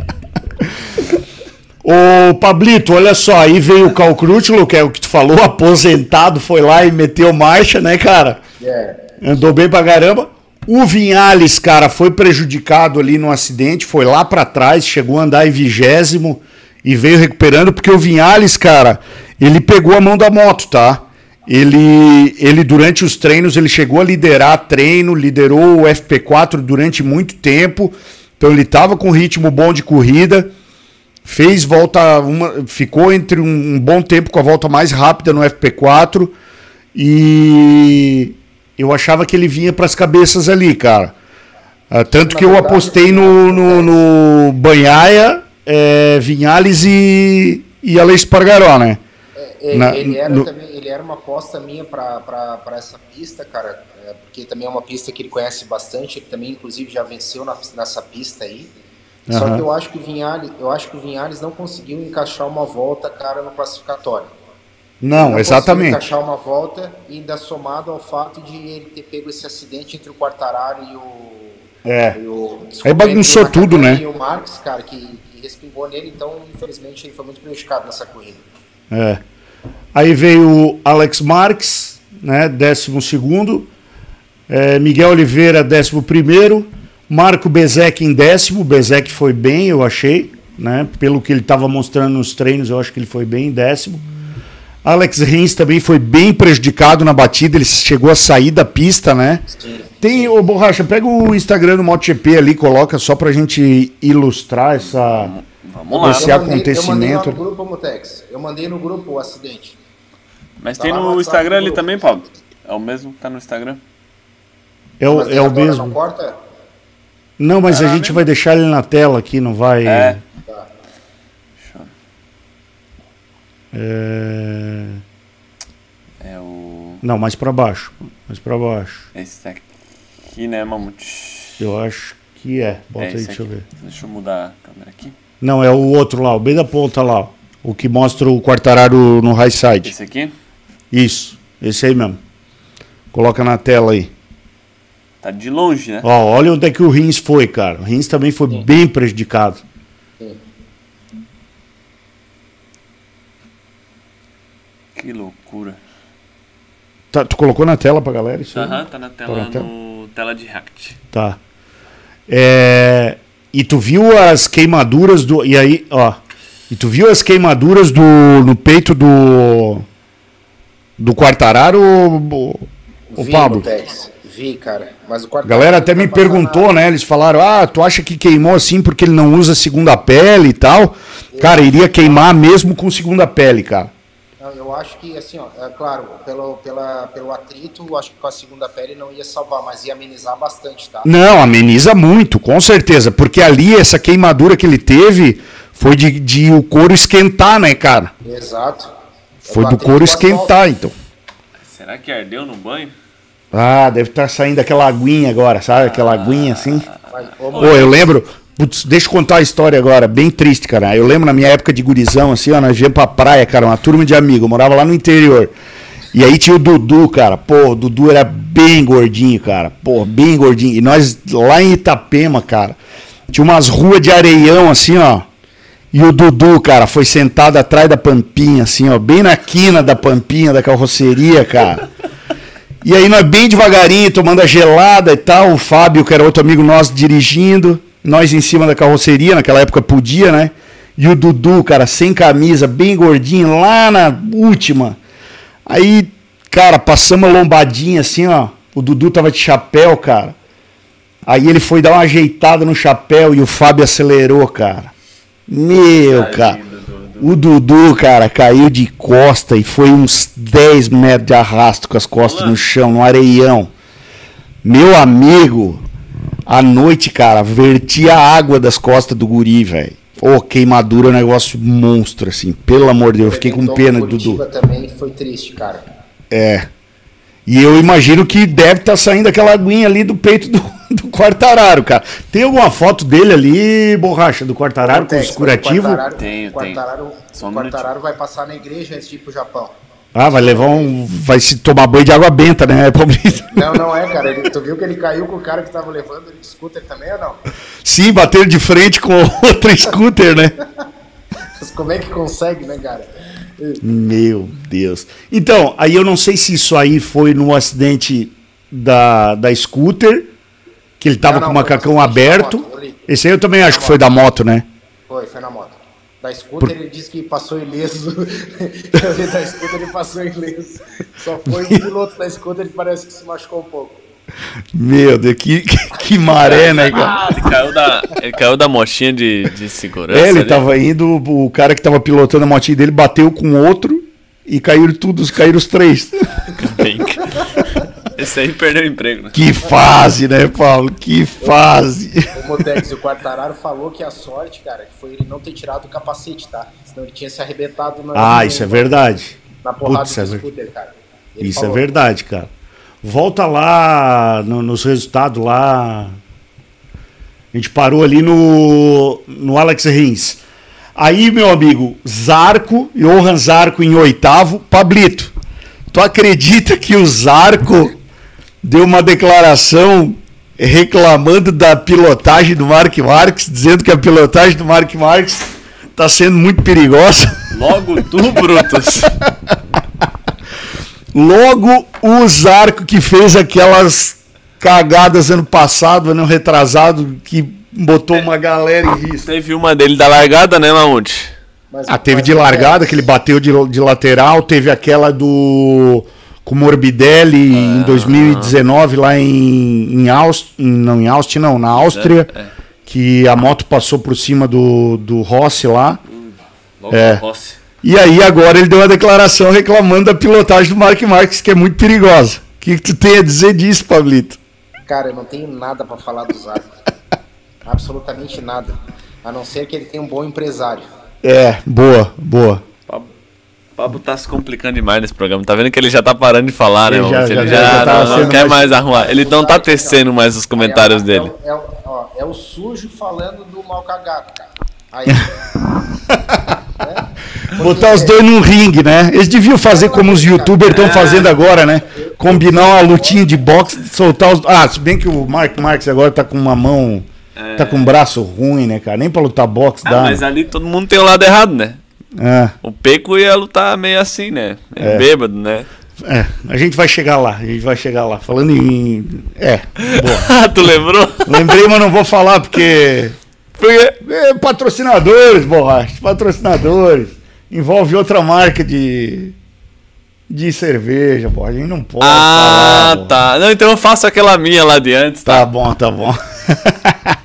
Ô, Pablito, olha só, aí veio o Calcrútilo, que é o que tu falou, aposentado, foi lá e meteu marcha, né, cara? É. Andou bem pra caramba. O Vinhales, cara, foi prejudicado ali no acidente, foi lá pra trás, chegou a andar em vigésimo e veio recuperando, porque o Vinhales, cara, ele pegou a mão da moto, tá? Ele, ele durante os treinos, ele chegou a liderar treino, liderou o FP4 durante muito tempo, então ele tava com ritmo bom de corrida, fez volta, uma, ficou entre um, um bom tempo com a volta mais rápida no FP4 e eu achava que ele vinha para as cabeças ali, cara. Ah, tanto que eu apostei no, no, no Banhaia, é, Vinhales e, e Aleix Pargaró, né? É, Na- ele, era no- também, ele era uma aposta minha para essa pista, cara, é, porque também é uma pista que ele conhece bastante. Ele também, inclusive, já venceu na- nessa pista aí. Só que eu acho que o Vinhales, eu acho que o Vinhales não conseguiu encaixar uma volta, cara, no classificatório. Não, exatamente. encaixar uma volta, e ainda somado ao fato de ele ter pego esse acidente entre o Quartararo e o. É. e o Aí bagunçou tudo, né? E o Marques, cara, que, que respingou nele, então, infelizmente, ele foi muito prejudicado nessa corrida. É. Aí veio o Alex Marques, né, décimo segundo. É, Miguel Oliveira, décimo primeiro. Marco Bezek em décimo. Bezek foi bem, eu achei. Né? Pelo que ele estava mostrando nos treinos, eu acho que ele foi bem em décimo. Alex Rins também foi bem prejudicado na batida, ele chegou a sair da pista, né? Tem, ô Borracha, pega o Instagram do MotoGP ali, coloca só pra gente ilustrar essa. Vamos lá. Esse Eu mandei- acontecimento. Eu mandei lá no grupo. Eu mandei no grupo o acidente. Mas Tá tem no Instagram ali também, Pablo. É o mesmo que tá no Instagram. É o, é o mesmo. Não corta? Não, mas a Ah, gente mesmo? vai deixar ele na tela aqui, não vai. É. Tá. É, É o. Não, mais pra baixo. Mais pra baixo. Esse aqui, né, Mamute? Eu acho que é. Bota é aí, deixa eu aqui. ver. Deixa eu mudar a câmera aqui. Não, é o outro lá, o bem da ponta lá. O que mostra o Quartararo no high side. Esse aqui Isso, esse aí mesmo. Coloca na tela aí. tá de longe, né? Ó, olha onde é que o Rins foi, cara. O Rins também foi bem prejudicado. Que loucura. Tá, tu colocou na tela pra galera isso? Aham, tá na tela, Tá na tela? no tela de React. Tá. É, E tu viu as queimaduras do. E aí, ó. E tu viu as queimaduras do no peito do. Do Quartararo, o, o Vi, Pablo? Vi, cara. Mas o quarto A galera até me perguntou, né? Eles falaram: ah, tu acha que queimou assim porque ele não usa segunda pele e tal? Cara, iria queimar mesmo com segunda pele, cara. Eu acho que, assim, ó, é claro, pelo, pela, pelo atrito, eu acho que com a segunda pele não ia salvar, mas ia amenizar bastante, tá? Não, ameniza muito, com certeza. Porque ali, essa queimadura que ele teve foi de, de o couro esquentar, né, cara? Exato. Foi do couro esquentar, então. Será que ardeu no banho? Ah, deve estar saindo aquela aguinha agora, sabe? Aquela aguinha assim. Mas, ô, Pô, eu lembro. Putz, deixa eu contar a história agora, bem triste, cara. Eu lembro na minha época de gurizão, assim, ó, nós viemos pra praia, cara, uma turma de amigos. Morava lá no interior. E aí tinha o Dudu, cara. Pô, o Dudu era bem gordinho, cara. Pô, bem gordinho. E nós lá em Itapema, cara, tinha umas ruas de areião, assim, ó. E o Dudu, cara, foi sentado atrás da pampinha, assim, ó, bem na quina da pampinha da carroceria, cara. E aí nós bem devagarinho, tomando a gelada e tal, o Fábio, que era outro amigo nosso, dirigindo, nós em cima da carroceria, naquela época podia, né? E o Dudu, cara, sem camisa, bem gordinho, lá na última. Aí, cara, passamos a lombadinha assim, ó. O Dudu tava de chapéu, cara. Aí ele foi dar uma ajeitada no chapéu e o Fábio acelerou, cara. Meu, cara. O Dudu, cara, caiu de costa e foi uns 10 metros de arrasto com as costas no chão, no areião. Meu amigo, à noite, cara, vertia a água das costas do guri, velho. Ô, queimadura é um negócio monstro, assim. Pelo amor de Deus, eu fiquei com Arrebentou pena, Curitiba Dudu. também foi triste, cara. É. E eu imagino que deve estar saindo aquela aguinha ali do peito do, do Quartararo, cara. Tem alguma foto dele ali, borracha, do Quartararo com os curativos? o Quartararo- Tenho, o Quartararo, Quartararo vai passar na igreja antes de ir pro Japão. Ah, vai levar um. Vai se tomar banho de água benta, né, Pablito? Não, não é, cara. Ele, tu viu que ele caiu com o cara que tava levando ele de scooter também ou não? Sim, bater de frente com outro scooter, né? Mas como é que consegue, né, cara? Meu Deus. Então, aí eu não sei se isso aí foi no acidente da, da scooter, que ele tava Não, com não, o macacão aberto. moto. Esse aí eu também acho que foi da moto, né? Foi, foi na moto. Da scooter ele disse que passou ileso. Da scooter ele passou ileso. Só foi o piloto da scooter que parece que se machucou um pouco. Meu Deus, que, que, que maré, né, cara? Ah, ele caiu da, ele caiu da mochinha de, de segurança. É, ele ali. tava indo, o cara que tava pilotando a motinha dele bateu com outro e caíram todos, caíram os três. Esse aí perdeu o emprego, né? Que fase, né, Paulo? Que fase. O Motex e o Quartararo falou que a sorte, cara, que foi ele não ter tirado o capacete, tá? Senão ele tinha se arrebentado na, Ah, isso é verdade. na porrada Putz, do é ver- scooter, cara. Ele Isso falou. é verdade, cara. Volta lá no- nos resultados lá. A gente parou ali no, no Alex Rins. Aí, meu amigo, Zarco, Johan Zarco em oitavo, Pablito. Tu acredita que o Zarco deu uma declaração reclamando da pilotagem do Mark Marques, dizendo que a pilotagem do Mark Marques está sendo muito perigosa? Logo tu, Brutus. Logo o Zarco que fez aquelas cagadas ano passado, ano retrasado, que botou uma galera em risco. Teve uma dele da largada, né, Mamute? Mas- Ah, teve mas de o largada, que ele bateu de, de lateral, teve aquela do com o Morbidelli em 2019 lá em, em Austin, não em Austin não, na Áustria, É, é. que a moto passou por cima do, do Rossi lá. Logo É. Rossi. E aí agora ele deu uma declaração reclamando da pilotagem do Mark Marques, que é muito perigosa. O que, que tu tem a dizer disso, Pablito? Cara, eu não tenho nada pra falar do Zarco. Absolutamente nada. A não ser que ele tenha um bom empresário. É, boa, boa. Pablo, tá se complicando demais nesse programa. Tá vendo que ele já tá parando de falar, né, Ele já- Mamute? Ele já- já, já tá não, não quer mais- mais arrumar. Ele não tá tecendo mais os comentários dele. É, o- é ó, é o sujo falando do mal cagado, cara. Aí, Botar os dois num ringue, né? Eles deviam fazer como os youtubers estão fazendo agora, né? Combinar uma lutinha de boxe, soltar os. Ah, se bem que o Mark Marques agora tá com uma mão. Tá com um braço ruim, né, cara? Nem pra lutar boxe Ah, dá. mas né? ali todo mundo tem o lado errado, né? É, O Peco ia lutar meio assim, né? É, bêbado, né? é, a gente vai chegar lá, a gente vai chegar lá. Falando em. É, boa. tu lembrou? Lembrei, mas não vou falar porque. Porque... É, patrocinadores, borracha, patrocinadores. Envolve outra marca de. de cerveja, pô. A gente não pode. Ah, falar, tá. Não, então eu faço aquela minha lá de antes, tá? Tá bom, tá bom.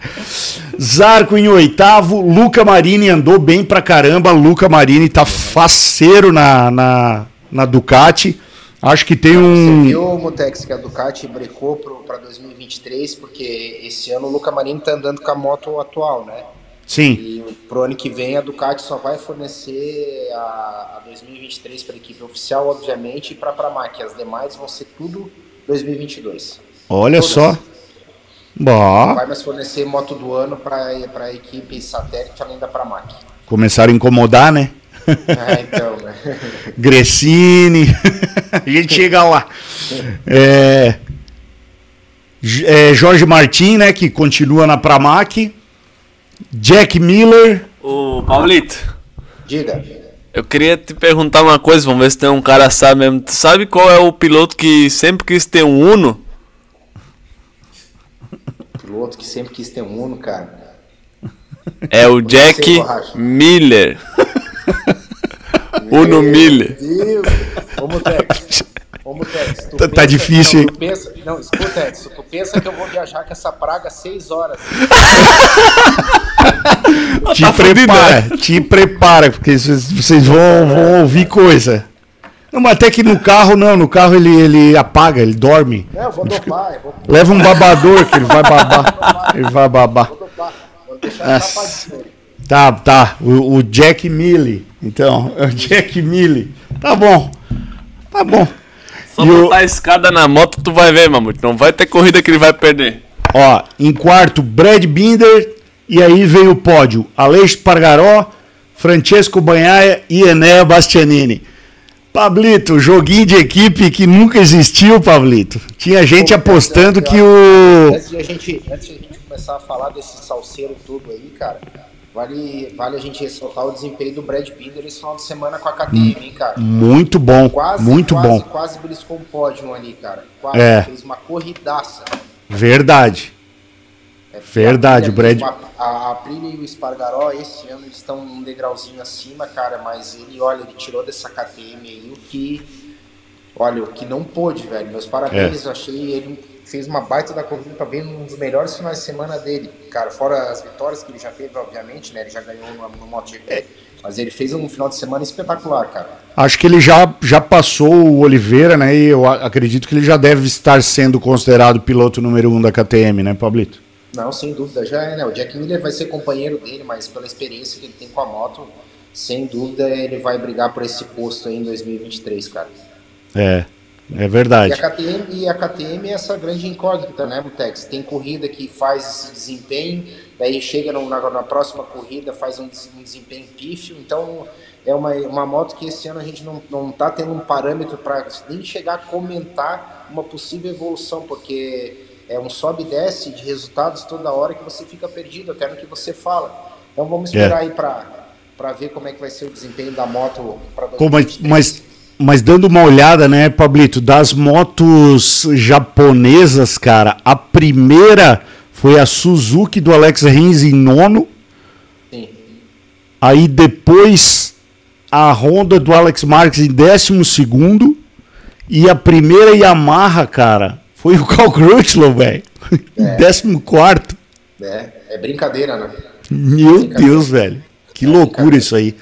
Zarco em oitavo, Luca Marini andou bem pra caramba. Luca Marini tá faceiro na, na, na Ducati. Acho que tem Você um. viu, Mutex, que a Ducati brecou para 2023, porque esse ano o Luca Marini tá andando com a moto atual, né? Sim, E pro ano que vem a Ducati só vai fornecer a, a 2023 para a equipe oficial, obviamente, e para a Pramac. As demais vão ser tudo 2022. olha Todas. só. Vai mais fornecer moto do ano para a equipe satélite além da Pramac. começaram a incomodar, né? É, então, né? Gressini. a gente chega lá. É, é, Jorge Martin, né? Que continua na Pramac. Jack Miller. Ô, Paulito, Diga. eu queria te perguntar uma coisa, vamos ver se tem um cara sabe mesmo. Tu sabe qual é o piloto que sempre quis ter um Uno? Piloto que sempre quis ter um Uno, cara. É o Jack. Miller. Uno Miller. Meu Deus. Ô, Mutex. Ô, Mutex. tu Tá- tá difícil, não, hein? tu pensa, não, escuta, Edson. Tu pensa que eu vou viajar com essa praga seis horas. Te Tá prepara, te prepara, porque vocês vocês vão, vão ouvir coisa. Não, mas até que no carro não, no carro ele, ele apaga, ele dorme. Não, eu vou dopar, eu vou, Leva um babador que ele vai babar. Ele vai babar. vou dopar. Vou deixar. Tá, tá. O, o Jack Mille. Então, é o Jack Mille. Tá bom. Tá bom. Só E o- botar a escada na moto, tu vai ver, Mamute. Não vai ter corrida que ele vai perder. Ó, em quarto, Brad Binder. E aí veio o pódio. Aleix Pargaró, Francesco Banhaia e Enéa Bastianini. Pablito, joguinho de equipe que nunca existiu, Pablito. Tinha gente apostando que o. Antes de, a gente, antes de a gente começar a falar desse salseiro todo aí, cara, vale, vale a gente ressaltar o desempenho do Brad Binder esse final de semana com a KTM, hein, cara. Muito bom, Quase, muito quase, bom. Quase beliscou um pódio ali, cara. Quase, É. fez uma corridaça. Verdade. É, Verdade, o Brad- A, a e o Espargaró, esse ano, eles estão um degrauzinho acima, cara, mas ele, olha, ele tirou dessa KTM aí o que. Olha, o que não pôde, velho. Meus parabéns, É. eu achei. Ele fez uma baita da corrida, tá vendo um dos melhores finais de semana dele, cara. Fora as vitórias que ele já teve, obviamente, né? Ele já ganhou no, no MotoGP. Mas ele fez um final de semana espetacular, cara. Acho que ele já, já passou o Oliveira, né? E eu acredito que ele já deve estar sendo considerado piloto número um da KTM, né, Pablito? Não, sem dúvida, já é, né? O Jack Miller vai ser companheiro dele, mas pela experiência que ele tem com a moto, sem dúvida ele vai brigar por esse posto aí em 2023, cara. É, é E a verdade. KTM, e a KTM é essa grande incógnita, né, Mutex? Tem corrida que faz esse desempenho, daí chega no- na, na próxima corrida, faz um, um desempenho pífio, então é uma, uma moto que esse ano a gente não, não tá tendo um parâmetro para nem chegar a comentar uma possível evolução, porque é um sobe e desce de resultados toda hora que você fica perdido, até no que você fala. Então vamos esperar aí para ver como é que vai ser o desempenho da moto para Pô, mas, mas, mas dando uma olhada, né, Pablito, das motos japonesas, cara, a primeira foi a Suzuki do Alex Rins em nono, Sim. aí depois a Honda do Alex Marques em décimo segundo, e a primeira Yamaha, cara, foi o Carl Crutchlow, velho, em décimo quarto. É, é brincadeira, né? Meu Deus, velho. Que loucura isso aí.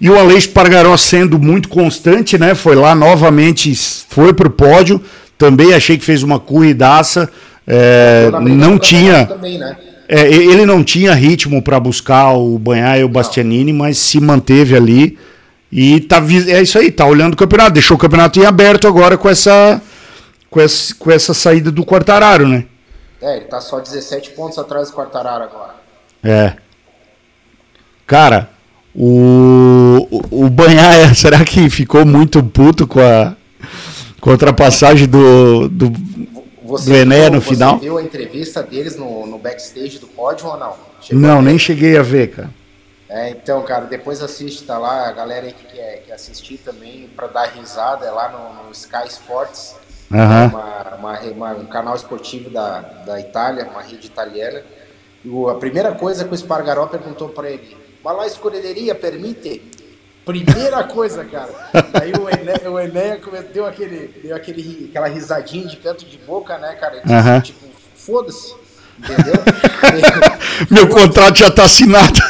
E o Aleix Pargaró sendo muito constante, né? Foi lá novamente, foi pro pódio. Também achei que fez uma corridaça. É, não tinha. Também, né? é, ele não tinha ritmo para buscar o Banhar e o Bastianini, mas se manteve ali. E tá, é isso aí, tá olhando o campeonato. Deixou o campeonato em aberto agora com essa, com essa, com essa saída do Quartararo, né? É, ele tá só 17 pontos atrás do Quartararo agora. É. Cara, o, o, o Banhaia, será que ficou muito puto com a, com a ultrapassagem do, do. Do Ené no você final? viu a entrevista deles no, no backstage do pódio ou não? Chegou Não, nem cheguei a ver, cara. É, então, cara, depois assiste, tá lá, a galera aí que quer, assistir também pra dar risada, é lá no, no Sky Sports, Aham. uma, uma, um canal esportivo da, da Itália, uma rede italiana. E a primeira coisa que o Spargaró perguntou pra ele, mas lá a escolheria permite? Primeira coisa, cara. Aí o Ené, o deu, aquele, deu aquele, aquela risadinha de canto de boca, né, cara? Disse, Aham. Tipo, foda-se, entendeu? Meu contrato já tá assinado.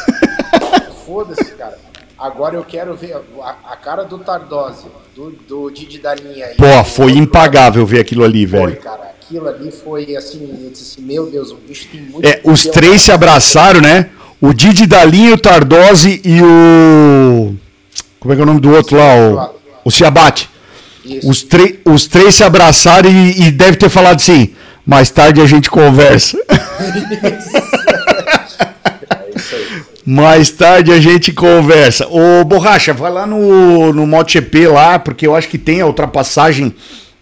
Foda-se, cara. Agora eu quero ver a, a cara do Tardosi, do, do Didi da linha aí. Pô, foi impagável ver aquilo ali, Foi, velho. cara. Aquilo ali foi assim, eu disse meu Deus, o bicho tem muito. É, os três se abraçaram, né? O Didi Dalinho, o Tardosi e o. Como é que é o nome do outro lá? O, o Ciabate. Isso. Os, os três se abraçaram e, e deve ter falado assim: mais tarde a gente conversa. Isso. mais tarde a gente conversa. Ô, Borracha, vai lá no, no MotoGP lá, porque eu acho que tem a ultrapassagem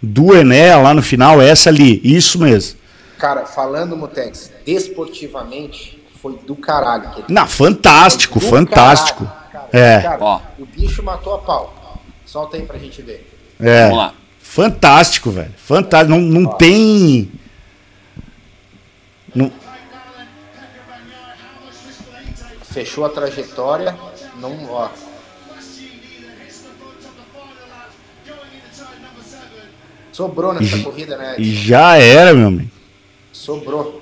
do Ené lá no final, essa ali. Isso mesmo. Cara, falando, Mutex, desportivamente, foi do caralho. Que ele Não, fantástico, Do fantástico. caralho, cara. É. Cara, Ó. o bicho matou a pau. Solta aí pra gente ver. É. Vamos lá. Fantástico, velho. Fantástico. Não, não tem. Não, Fechou a trajetória. Não, ó. Sobrou nessa corrida, né? e já era, meu amigo. Sobrou.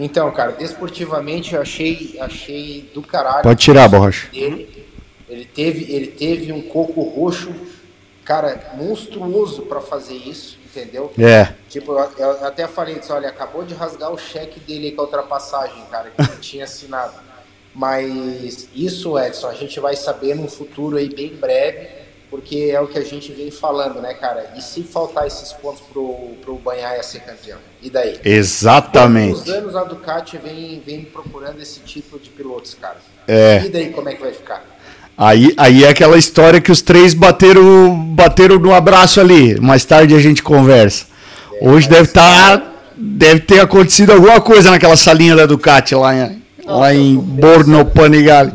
Então, cara, desportivamente eu achei, achei do caralho. Pode tirar, Borracha. Ele, ele, teve, ele teve um coco roxo, cara, monstruoso para fazer isso, entendeu? É. Tipo, eu, eu até falei disso, olha, acabou de rasgar o cheque dele com a ultrapassagem, cara, que ele tinha assinado. Mas isso, Edson, a gente vai saber num futuro aí bem breve, porque é o que a gente vem falando, né, cara? E se faltar esses pontos pro, pro Banhaia ser campeão? E daí? Exatamente. Os anos a Ducati vem, vem procurando esse tipo de pilotos, cara. É. E daí como é que vai ficar? Aí, aí é aquela história que os três bateram, bateram no abraço ali. Mais tarde a gente conversa. Hoje deve estar. deve ter acontecido alguma coisa naquela salinha da Ducati lá em, lá em Borno Panigale.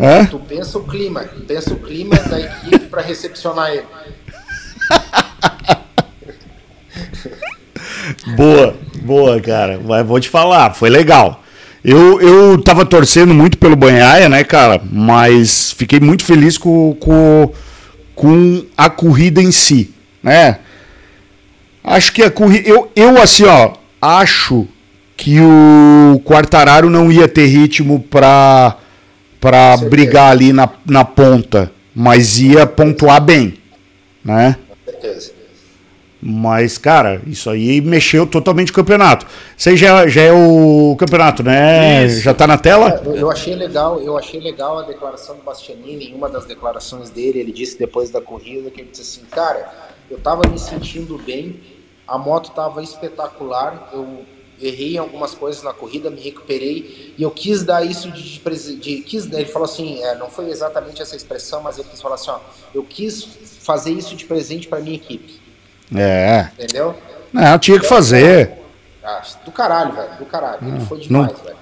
Hã? Tu pensa o clima, pensa o clima da equipe para recepcionar ele. Boa, boa, cara. Mas vou te falar, foi legal. Eu, eu tava torcendo muito pelo Banhaia, né, cara? Mas fiquei muito feliz com, com, com a corrida em si, né? Acho que a corrida. Eu, eu, assim, ó, acho que o Quartararo não ia ter ritmo pra, pra certeza. brigar ali na, na ponta, mas ia pontuar bem, né? Com certeza. Mas, cara, isso aí mexeu totalmente o campeonato. Aí já, já é o campeonato, né? Isso. Já tá na tela? Eu, eu achei legal, eu achei legal a declaração do Bastianini, em uma das declarações dele, ele disse depois da corrida que ele disse assim, cara, eu tava me sentindo bem, a moto tava espetacular, eu errei em algumas coisas na corrida, me recuperei e eu quis dar isso de, de, de quis, ele falou assim, é, não foi exatamente essa expressão, mas ele quis falar assim, ó, eu quis fazer isso de presente para minha equipe, É. entendeu? Não, tinha que fazer. Ah, do caralho, velho, do caralho, ele foi não- demais, velho.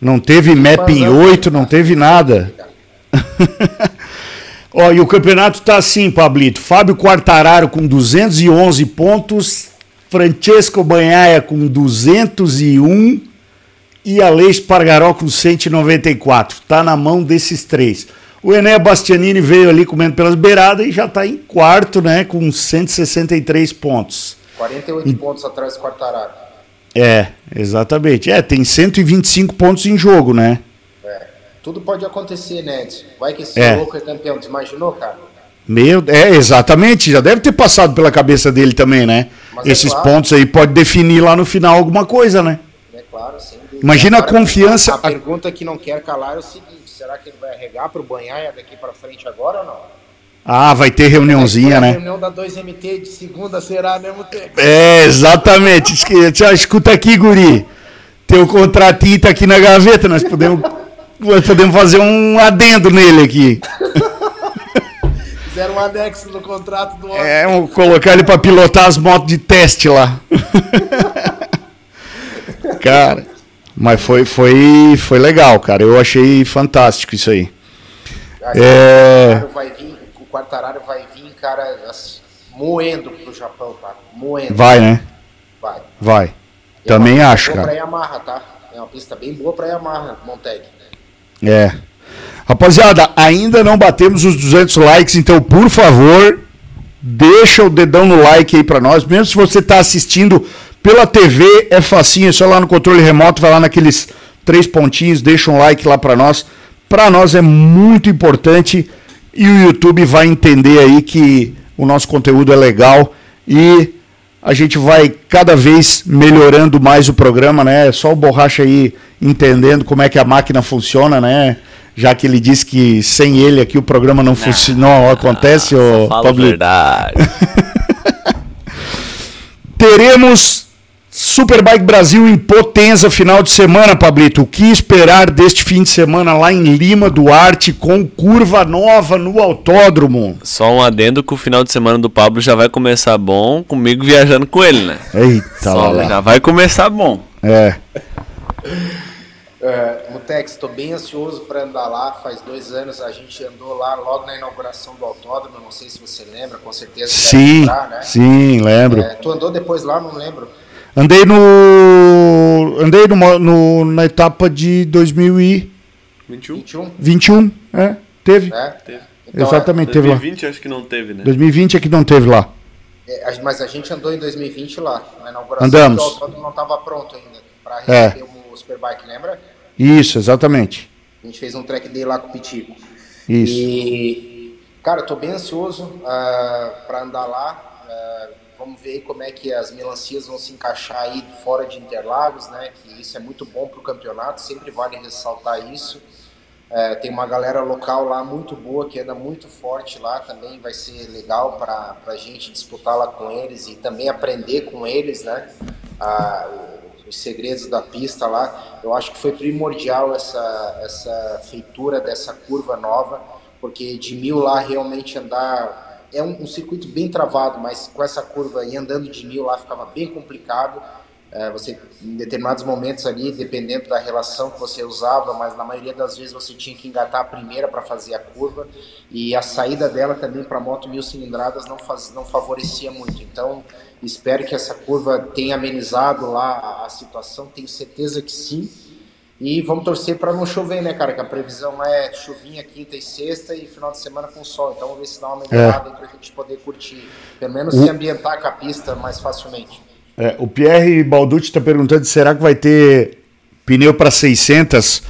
Não teve mapping 8, não teve nada. Ó, e o campeonato tá assim, Pablito. Fábio Quartararo com 211 pontos, Francesco Banhaia com 201 e Aleix Pargaró com 194. Tá na mão desses três. O Ené Bastianini veio ali comendo pelas beiradas e já tá em quarto, né, com 163 pontos. 48 pontos atrás do Quartararo. É, exatamente. É, tem 125 pontos em jogo, né? É. Tudo pode acontecer, né? Vai que esse É. louco é campeão, tu imaginou, cara? Meu, é, exatamente, já deve ter passado pela cabeça dele também, né? Mas é Esses claro. pontos aí pode definir lá no final alguma coisa, né? É claro, dúvida. Imagina a confiança- A, pergunta que não quer calar é o seguinte: será que ele vai arregar pro Banhaia daqui pra frente agora ou não? Ah, vai ter reuniãozinha, A né? reunião da 2MT de segunda será mesmo tempo. É, exatamente. Escuta aqui, guri. Teu contratinho tá aqui na gaveta, nós podemos, nós podemos fazer um adendo nele aqui. Fizeram um anexo no contrato do homem. É, vamos colocar ele pra pilotar as motos de teste lá. cara, mas foi, foi, foi legal, cara. Eu achei fantástico isso aí. Acho que É. Vai vir, o Quartararo vai vir, cara, assim, moendo pro Japão, tá? Moendo. Vai, né? Vai. Vai. É Também uma pista acho, boa cara. pra Yamaha, tá? É uma pista bem boa pra Yamaha, Monteg. É. Rapaziada, ainda não batemos os 200 likes, então por favor, deixa o dedão no like aí pra nós. Mesmo se você tá assistindo pela TV, é facinho, é só lá no controle remoto, vai lá naqueles três pontinhos, deixa um like lá pra nós. Pra nós é muito importante e o YouTube vai entender aí que o nosso conteúdo é legal e a gente vai cada vez melhorando mais o programa, né? É só o Borracha aí entendendo como é que a máquina funciona, né? Já que ele disse que sem ele aqui o programa não, funci- não acontece, ô a Pablito. verdade. Teremos Superbike Brasil em Potenza final de semana, Pablito. O que esperar deste fim de semana lá em Lima Duarte com curva nova no autódromo? Só um adendo que o final de semana do Pablo já vai começar bom, comigo viajando com ele, né? Eita, Só, lá. já vai começar bom. É. É, Mutex, estou bem ansioso para andar lá. Faz dois anos a gente andou lá logo na inauguração do autódromo. Não sei se você lembra, com certeza. deve Sim, lembrar, né? sim, lembro. É, tu andou depois lá, não lembro. Andei no. Andei numa- no, na etapa de 2021. 21, É, teve. né? Teve. Então, Exatamente, teve lá. 2020 acho que não teve, né? 2020 é que não teve lá. é, mas a gente andou em 2020 lá. A inauguração Andamos. do autódromo não estava pronto ainda para É. receber os Superbike, lembra? Isso, exatamente. A gente fez um track day lá com o Pitico. Isso. E, cara, tô bem ansioso uh, para andar lá. Uh, vamos ver como é que as melancias vão se encaixar aí fora de Interlagos, né? Que isso é muito bom para o campeonato, sempre vale ressaltar isso. É, tem uma galera local lá muito boa, que anda muito forte lá também. Vai ser legal para a gente disputar lá com eles e também aprender com eles, né? Ah, os segredos da pista lá. Eu acho que foi primordial essa, essa feitura dessa curva nova, porque de mil lá realmente andar. É um, um circuito bem travado, mas com essa curva e andando de mil lá ficava bem complicado. É, você, em determinados momentos ali, dependendo da relação que você usava, mas na maioria das vezes você tinha que engatar a primeira para fazer a curva e a saída dela também para moto mil cilindradas não, faz, não favorecia muito. Então, espero que essa curva tenha amenizado lá a, a situação, tenho certeza que sim. E vamos torcer para não chover, né, cara? Que a previsão é chuvinha quinta e sexta e final de semana com sol. Então, vamos ver se dá uma melhorada é. para a gente poder curtir, pelo menos se ambientar com a pista mais facilmente. É, o Pierre Balducci está perguntando: será que vai ter pneu para 600?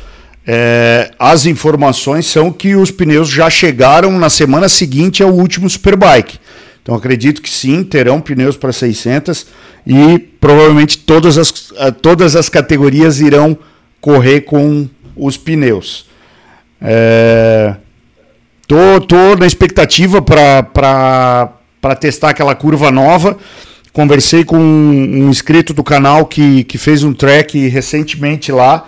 É, as informações são que os pneus já chegaram na semana seguinte ao último Superbike. Então acredito que sim, terão pneus para 600 e provavelmente todas as, todas as categorias irão correr com os pneus. É, tô, tô na expectativa para testar aquela curva nova. Conversei com um, inscrito do canal que, que fez um track recentemente lá.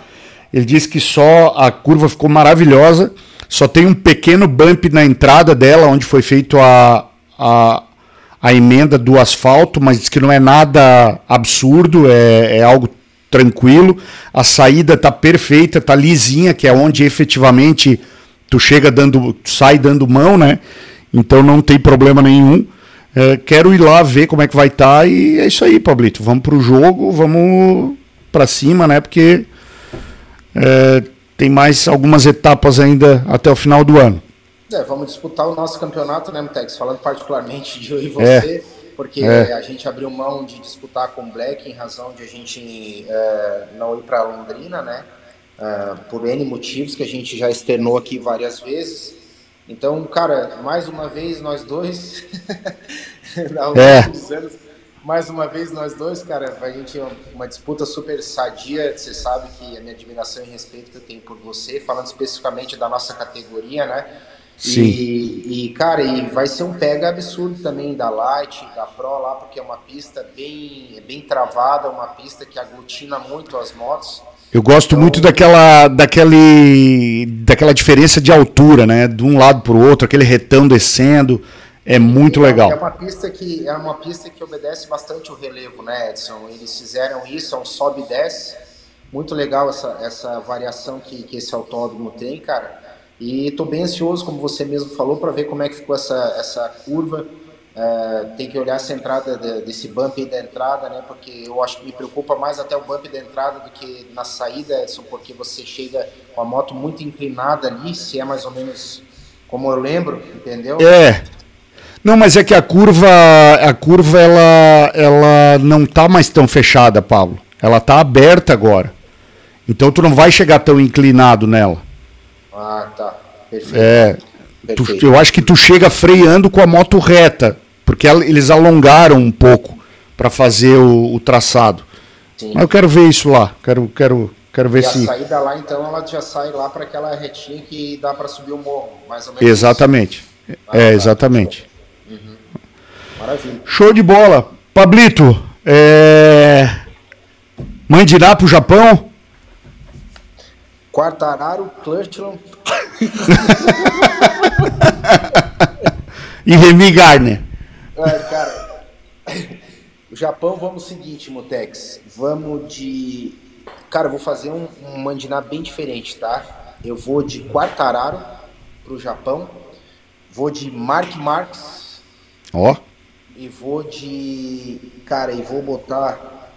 Ele disse que só a curva ficou maravilhosa. Só tem um pequeno bump na entrada dela, onde foi feito a, a, a emenda do asfalto, mas diz que não é nada absurdo, é, é algo tranquilo. A saída tá perfeita, tá lisinha, que é onde efetivamente tu chega dando, sai dando mão, né? Então não tem problema nenhum. É, quero ir lá ver como é que vai estar tá, e é isso aí, Pablito. Vamos pro jogo, vamos para cima, né? Porque é, tem mais algumas etapas ainda até o final do ano. É, vamos disputar o nosso campeonato, né, Mutex? Falando particularmente de eu e você, é, porque é. a gente abriu mão de disputar com o Black em razão de a gente é, não ir para Londrina, né? É, por N motivos que a gente já externou aqui várias vezes. Então, cara, mais uma vez nós dois, é. anos, mais uma vez nós dois, cara, a gente uma disputa super sadia, você sabe que a minha admiração e respeito que eu tenho por você, falando especificamente da nossa categoria, né? Sim. E, e, cara, e vai ser um pega absurdo também da Light, da Pro lá, porque é uma pista bem, bem travada, uma pista que aglutina muito as motos. Eu gosto então, muito daquela, daquele, daquela diferença de altura, né? De um lado para o outro, aquele retão descendo. É muito é, legal. É uma pista que é uma pista que obedece bastante o relevo, né, Edson? Eles fizeram isso, é um sobe e desce. Muito legal essa, essa variação que, que esse autódromo tem, cara. E estou bem ansioso, como você mesmo falou, para ver como é que ficou essa, essa curva. É, tem que olhar essa entrada de, desse bump aí da entrada, né? Porque eu acho que me preocupa mais até o bump da entrada do que na saída, Edson, porque você chega com a moto muito inclinada ali, se é mais ou menos como eu lembro, entendeu? É. Não, mas é que a curva, a curva ela, ela não tá mais tão fechada, Paulo. Ela tá aberta agora. Então tu não vai chegar tão inclinado nela. Ah, tá. Perfeito. É. Tu, eu acho que tu chega freando com a moto reta porque eles alongaram um pouco para fazer o, o traçado. Sim. Mas eu quero ver isso lá, quero, quero, quero ver e se. A saída lá, então, ela já sai lá para aquela retinha que dá para subir o morro, mais ou menos. Exatamente. Ah, é, tá. exatamente. Uhum. Maravilha. Show de bola. Pablito, é... mãe de Ná pro Japão? Quartararo, Clutchland. e Remy Garner. É, cara, o Japão, vamos o seguinte, Motex. Vamos de. Cara, eu vou fazer um, um mandiná bem diferente, tá? Eu vou de Quartararo pro Japão. Vou de Mark Marx. Ó. Oh. E vou de. Cara, e vou botar.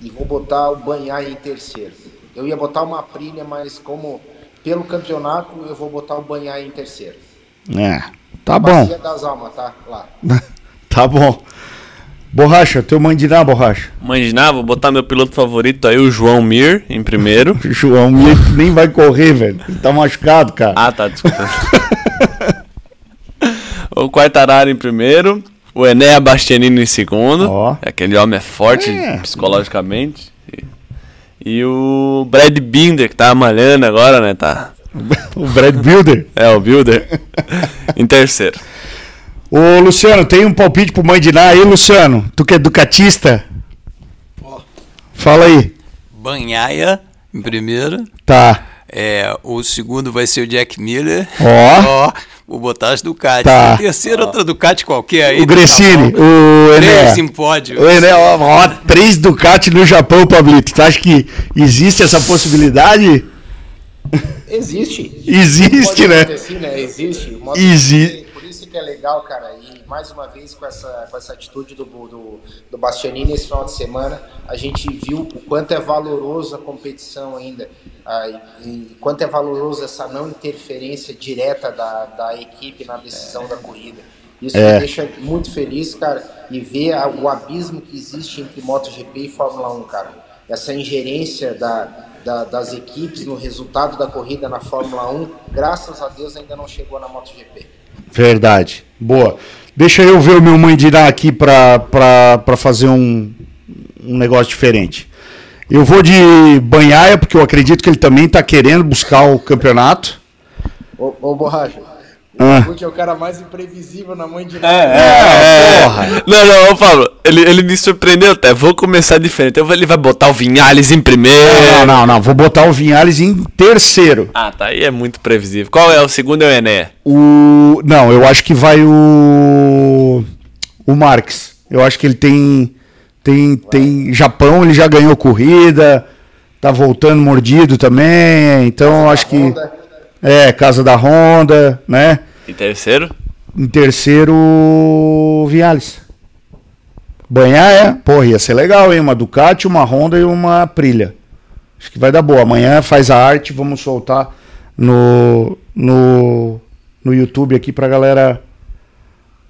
E vou botar o Banhai em terceiro. Eu ia botar uma Aprilia, mas como pelo campeonato, eu vou botar o Banhai em terceiro. É. Tá bom. das almas, tá? Lá. tá bom. Borracha, teu mandiná, borracha. Mandiná, vou botar meu piloto favorito aí, o João Mir, em primeiro. João Mir nem vai correr, velho. Ele tá machucado, cara. Ah, tá, desculpa. o Quartararo em primeiro. O Enéa Bastianini em segundo. Ó. Aquele homem é forte É. psicologicamente. E, e o Brad Binder, que tá malhando agora, né? Tá. O Brad Builder. É, o Builder. em terceiro. Ô, Luciano, tem um palpite pro mandiná aí, Luciano? Tu que é ducatista? Fala aí. Banhaia em primeiro. Tá. É, o segundo vai ser o Jack Miller. Ó. Ó, vou botar as Ducati. Tá. O terceiro, outra Ducati qualquer aí. O Gressini, tá bom. o Ené. Três em pódio. O Ené, ó, ó, três Ducati no Japão, Pablito. Tu acha que existe essa possibilidade? Existe. Existe, né? né? Existe. O modo Exi- que- Por isso que é legal, cara. E mais uma vez com essa, com essa atitude do, do, do Bastianini esse final de semana, a gente viu o quanto é valoroso a competição ainda. Ah, e, e quanto é valoroso essa não interferência direta da, da equipe na decisão da corrida. Isso É. me deixa muito feliz, cara, e ver o abismo que existe entre MotoGP e Fórmula 1, cara. Essa ingerência da, da- das equipes no resultado da corrida na Fórmula 1, graças a Deus ainda não chegou na MotoGP. Verdade. Boa. Deixa eu ver o meu mandiná aqui pra, pra, pra fazer um, um negócio diferente. Eu vou de Banhaia, porque eu acredito que ele também tá querendo buscar o campeonato. Ô, ô Borracha, Ah. o Gucci é o cara mais imprevisível na mãe de É, porra. Não, não, ô Pablo, ele, ele me surpreendeu até. Vou começar diferente. Eu vou- Ele vai botar o Vinhales em primeiro. Não, não, não. Vou botar o Vinhales em terceiro. Ah, tá aí é muito previsível. Qual é o segundo? É o Ené. O. Não, eu acho que vai o. O Marques. Eu acho que ele tem. Tem. Tem. Japão, ele já ganhou corrida. Tá voltando mordido também. Então eu acho que. Honda. É, casa da Honda, né? Em terceiro? Em terceiro, Viales. Banhar é, porra, ia ser legal, hein? Uma Ducati, uma Honda e uma Aprilia. Acho que vai dar boa. Amanhã faz a arte, vamos soltar no, no, no YouTube aqui pra galera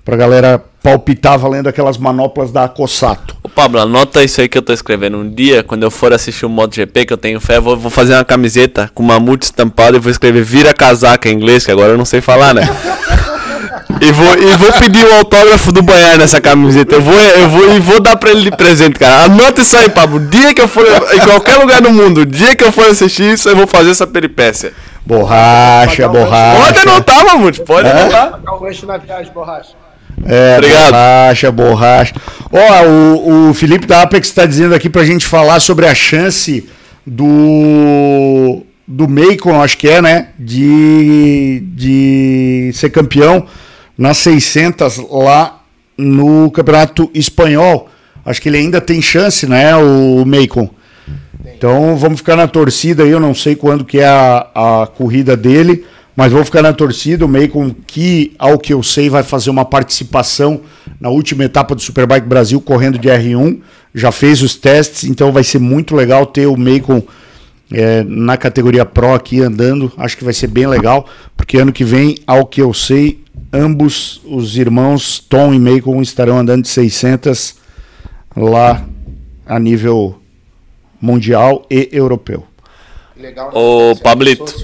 pra galera palpitar valendo aquelas manoplas da Cossato. Ô Pablo, anota isso aí que eu tô escrevendo. Um dia, quando eu for assistir o MotoGP, que eu tenho fé, eu vou, vou fazer uma camiseta com uma multa estampada e vou escrever vira casaca em inglês, que agora eu não sei falar, né? E vou, e vou pedir o autógrafo do Banhar nessa camiseta. Eu vou, eu vou e vou dar pra ele de presente, cara. Anota isso aí, Pablo. O dia que eu for em qualquer lugar do mundo, o dia que eu for assistir isso, eu vou fazer essa peripécia. Borracha, borracha. Pode anotar, Mamute, pode É? anotar. Pagar o na viagem, Borracha. É, Obrigado. borracha, borracha. Ó, o, o Felipe da Apex está dizendo aqui pra gente falar sobre a chance do do Macon, acho que é, né, de, de ser campeão nas 600 lá no Campeonato Espanhol. Acho que ele ainda tem chance, né, o Macon. Então vamos ficar na torcida aí, eu não sei quando que é a, a corrida dele, mas vou ficar na torcida. O Macon, que ao que eu sei, vai fazer uma participação na última etapa do Superbike Brasil correndo de R1. Já fez os testes, então vai ser muito legal ter o Macon é, na categoria Pro aqui andando. Acho que vai ser bem legal, porque ano que vem, ao que eu sei, ambos os irmãos Tom e Macon estarão andando de 600 lá a nível mundial e europeu. Legal. né? Ô, Pablito.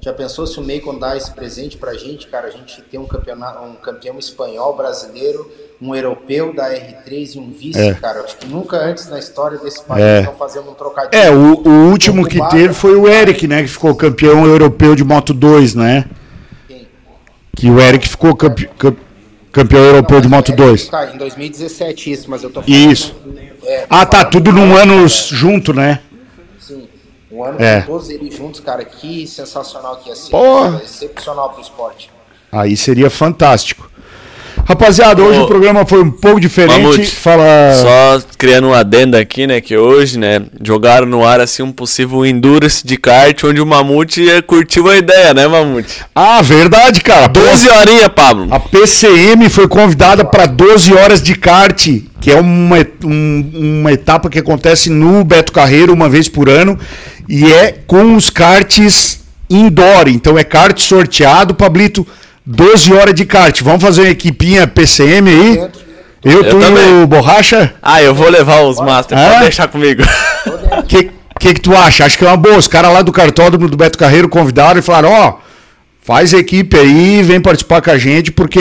Já pensou se o Macon dá esse presente pra gente, cara? A gente tem um, campeonato, um campeão espanhol brasileiro, um europeu da R3 e um vice, É. cara. Acho que nunca antes na história desse país É. estão fazendo um trocadilho. É, o, o último que teve foi o Eric, né? Que ficou campeão europeu de Moto 2, né? Quem? Que o Eric ficou campe- cam- campeão europeu de Não, Moto é, 2. Tá, em 2017 isso, mas eu tô falando... Isso. É, Ah, tá, tudo num ano junto, né? Um ano É. com todos eles juntos, cara. Que sensacional que ia ser. Porra. Excepcional pro esporte. Aí seria fantástico. Rapaziada, hoje Ô, o programa foi um pouco diferente. Mamute, Fala. Só criando um adendo aqui, né? Que hoje, né, jogaram no ar assim um possível Endurance de kart, onde o Mamute curtiu a ideia, né, Mamute? Ah, verdade, cara. 12 horinhas, Pablo. A PCM foi convidada para 12 horas de kart, que é uma, um- uma etapa que acontece no Beto Carreiro uma vez por ano, e é com os karts indoor. Então é kart sorteado, Pablito, 12 horas de kart. Vamos fazer uma equipinha PCM aí? Eu, Eu tu também. e o Borracha? Ah, eu vou levar os Master, Ah? pode deixar comigo. O que, que que tu acha? Acho que é uma boa. Os caras lá do cartódromo do Beto Carreiro convidaram e falaram, ó, faz a equipe aí, vem participar com a gente, porque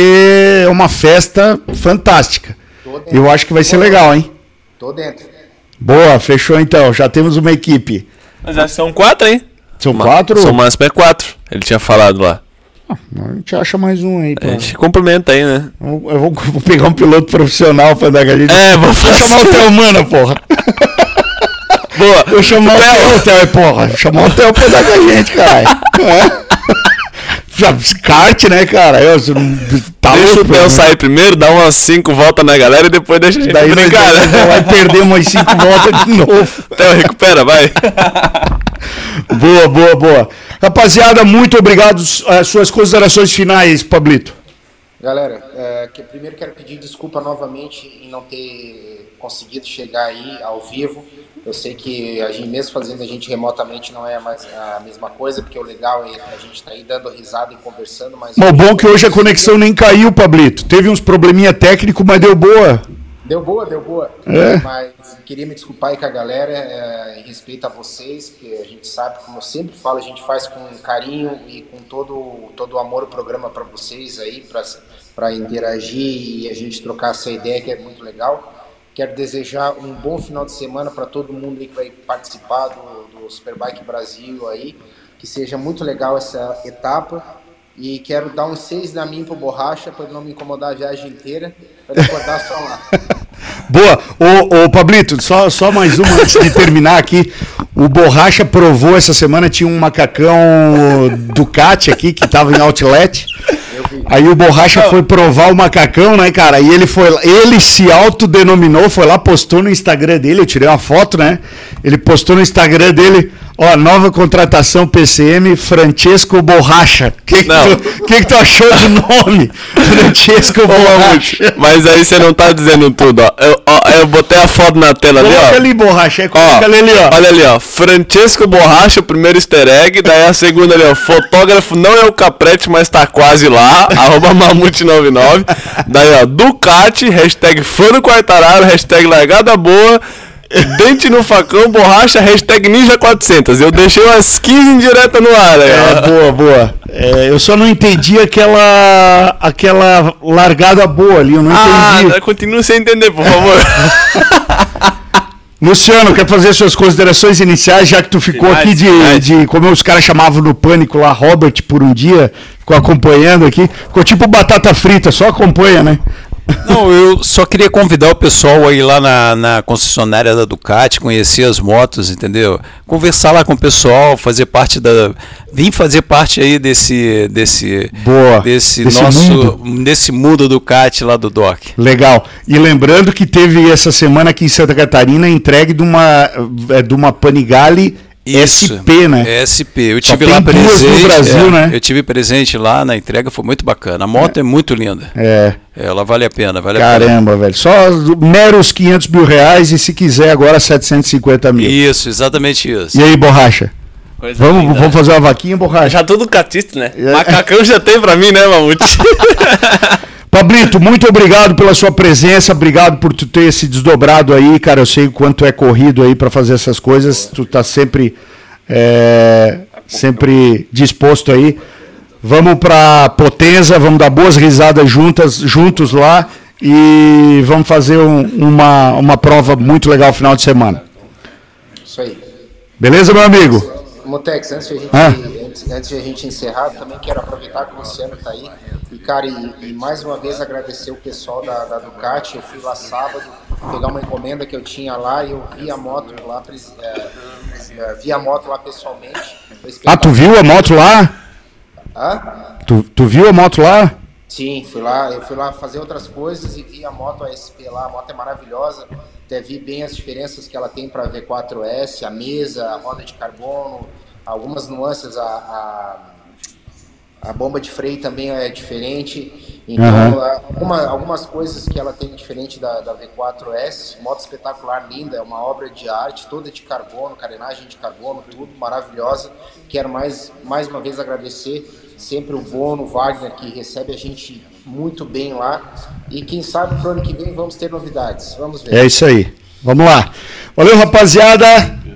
é uma festa fantástica. Eu acho que vai ser legal, hein? Tô dentro. Boa, fechou então. Já temos uma equipe. Mas já são quatro, hein? São quatro? São Master é quatro. Ele tinha falado lá. A gente acha mais um aí, A pô. gente cumprimenta aí, né? Eu vou, vou pegar um piloto profissional pra andar com a gente. É, vou fazer. chamar o Theo Mana, porra. Boa. Vou chamar o Theo, Theo, porra. Chamar o Theo pra andar com a gente, caralho. É. Já, Kart, né, cara? Eu, não- tá Deixa o louco, Theo né? sair primeiro, dá umas cinco voltas na galera e depois deixa a gente Daí nós brincar, vamos né? vai perder umas cinco voltas de novo. Theo, recupera, vai. Boa, boa, boa. Rapaziada, muito obrigado. As suas considerações finais, Pablito. Galera, é, que primeiro quero pedir desculpa novamente em não ter conseguido chegar aí ao vivo. Eu sei que a gente, mesmo fazendo a gente remotamente, não é mais a mesma coisa, porque o legal é a gente estar aí dando risada e conversando, mas. O bom que hoje a conexão nem caiu, Pablito. Teve uns probleminha técnico, mas deu boa. Deu boa, deu boa. É. Mas queria me desculpar aí com a galera, é, em respeito a vocês, que a gente sabe, como eu sempre falo, a gente faz com carinho e com todo, todo o amor o programa para vocês aí, para interagir e a gente trocar essa ideia que é muito legal. Quero desejar um bom final de semana para todo mundo que vai participar do, do Superbike Brasil aí, que seja muito legal essa etapa. E quero dar um 6 na mim pro borracha, para não me incomodar a viagem inteira, para acordar só lá. Boa. Ô, ô Pablito, só, só mais uma antes de terminar aqui. O Borracha provou essa semana, tinha um macacão Ducati aqui que tava em outlet. Aí o Borracha foi provar o macacão, né, cara? E ele foi ele se autodenominou, foi lá, postou no Instagram dele, eu tirei uma foto, né? Ele postou no Instagram dele, ó, nova contratação PCM, Francesco Borracha. O que, que, tu, que que tu achou do nome? Francesco Borracha. Mas aí você não tá dizendo tudo, ó. Eu, ó, eu botei a foto na tela ali, Coloca ó. ali, Borracha, Ó, coloca ali, ali, ó. Olha ali, ó. Francesco Borracha, o primeiro easter egg. Daí a segunda ali, ó. Fotógrafo não é o Caprete, mas tá quase lá. arroba Mamute99. Daí, ó. Ducati, hashtag fã do Quartararo, hashtag largada boa. Dente no facão, borracha, hashtag Ninja400. Eu deixei umas 15 indiretas no ar aí, É, boa, boa. É, eu só não entendi aquela aquela largada boa ali, eu não Ah, entendi. continua sem entender, por favor. Luciano, quer fazer suas considerações iniciais, já que tu ficou Finais, aqui de, de, como os caras chamavam no pânico lá, Robert, por um dia, ficou acompanhando aqui. Ficou tipo batata frita, só acompanha, né? Não, eu só queria convidar o pessoal a ir lá na, na concessionária da Ducati, conhecer as motos, entendeu? Conversar lá com o pessoal, fazer parte da. Vim fazer parte aí desse. desse Boa. Desse, Desse nosso. mundo. Desse mundo Ducati lá do Doc. Legal. E lembrando que teve essa semana aqui em Santa Catarina entregue de uma, é, de uma Panigale SP, né? SP. Eu Só tive lá presente. Brasil, é, né? Eu tive presente lá na entrega, foi muito bacana. A moto é, muito linda. É. Ela vale a pena, vale a pena. Caramba, velho. Só meros 500 mil reais e se quiser agora 750 mil. Isso, exatamente isso. E aí, borracha? Coisa Vamos, linda. vamos fazer uma vaquinha, borracha? Já tudo catista, né? É. Macacão já tem pra mim, né, Mamute? Pablito, muito obrigado pela sua presença, obrigado por tu ter se desdobrado aí, cara. Eu sei o quanto é corrido aí pra fazer essas coisas. Tu tá sempre, é, sempre disposto aí. Vamos pra Potenza, vamos dar boas risadas juntas, juntos lá e vamos fazer um- uma, uma prova muito legal final de semana. Isso aí. Beleza, meu amigo? Motex, antes de, a gente, Ah. antes, antes de a gente encerrar, também quero aproveitar que o Luciano está aí. E, cara, e, e mais uma vez agradecer o pessoal da, da Ducati. Eu fui lá sábado pegar uma encomenda que eu tinha lá e eu vi a moto lá, é, é, vi a moto lá pessoalmente. Ah, tu viu a moto lá? Hã? Tu, tu viu a moto lá? Sim, fui lá, eu fui lá fazer outras coisas e vi a moto ASP lá, a moto é maravilhosa. Até vi bem as diferenças que ela tem para a V4S, a mesa, a roda de carbono, algumas nuances, a, a, a bomba de freio também é diferente. Então, a- alguma- algumas coisas que ela tem diferente da, da V4S, moto espetacular, linda, é uma obra de arte, toda de carbono, carenagem de carbono, tudo maravilhosa. Quero mais, mais uma vez agradecer Sempre o Bono, o Wagner, que recebe a gente muito bem lá. E quem sabe pro ano que vem vamos ter novidades. Vamos ver. É isso aí. Vamos lá. Valeu, rapaziada.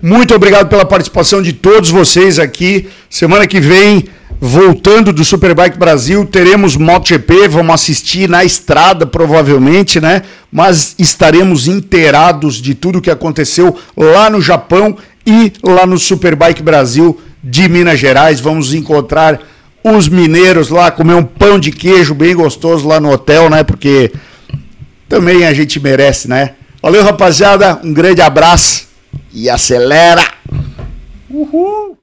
Muito obrigado pela participação de todos vocês aqui. Semana que vem, voltando do Superbike Brasil, teremos MotoGP. Vamos assistir na estrada, provavelmente, né? Mas estaremos inteirados de tudo que aconteceu lá no Japão e lá no Superbike Brasil de Minas Gerais. Vamos encontrar os mineiros lá, comer um pão de queijo bem gostoso lá no hotel, né? Porque também a gente merece, né? Valeu, rapaziada. Um grande abraço e acelera! Uhul!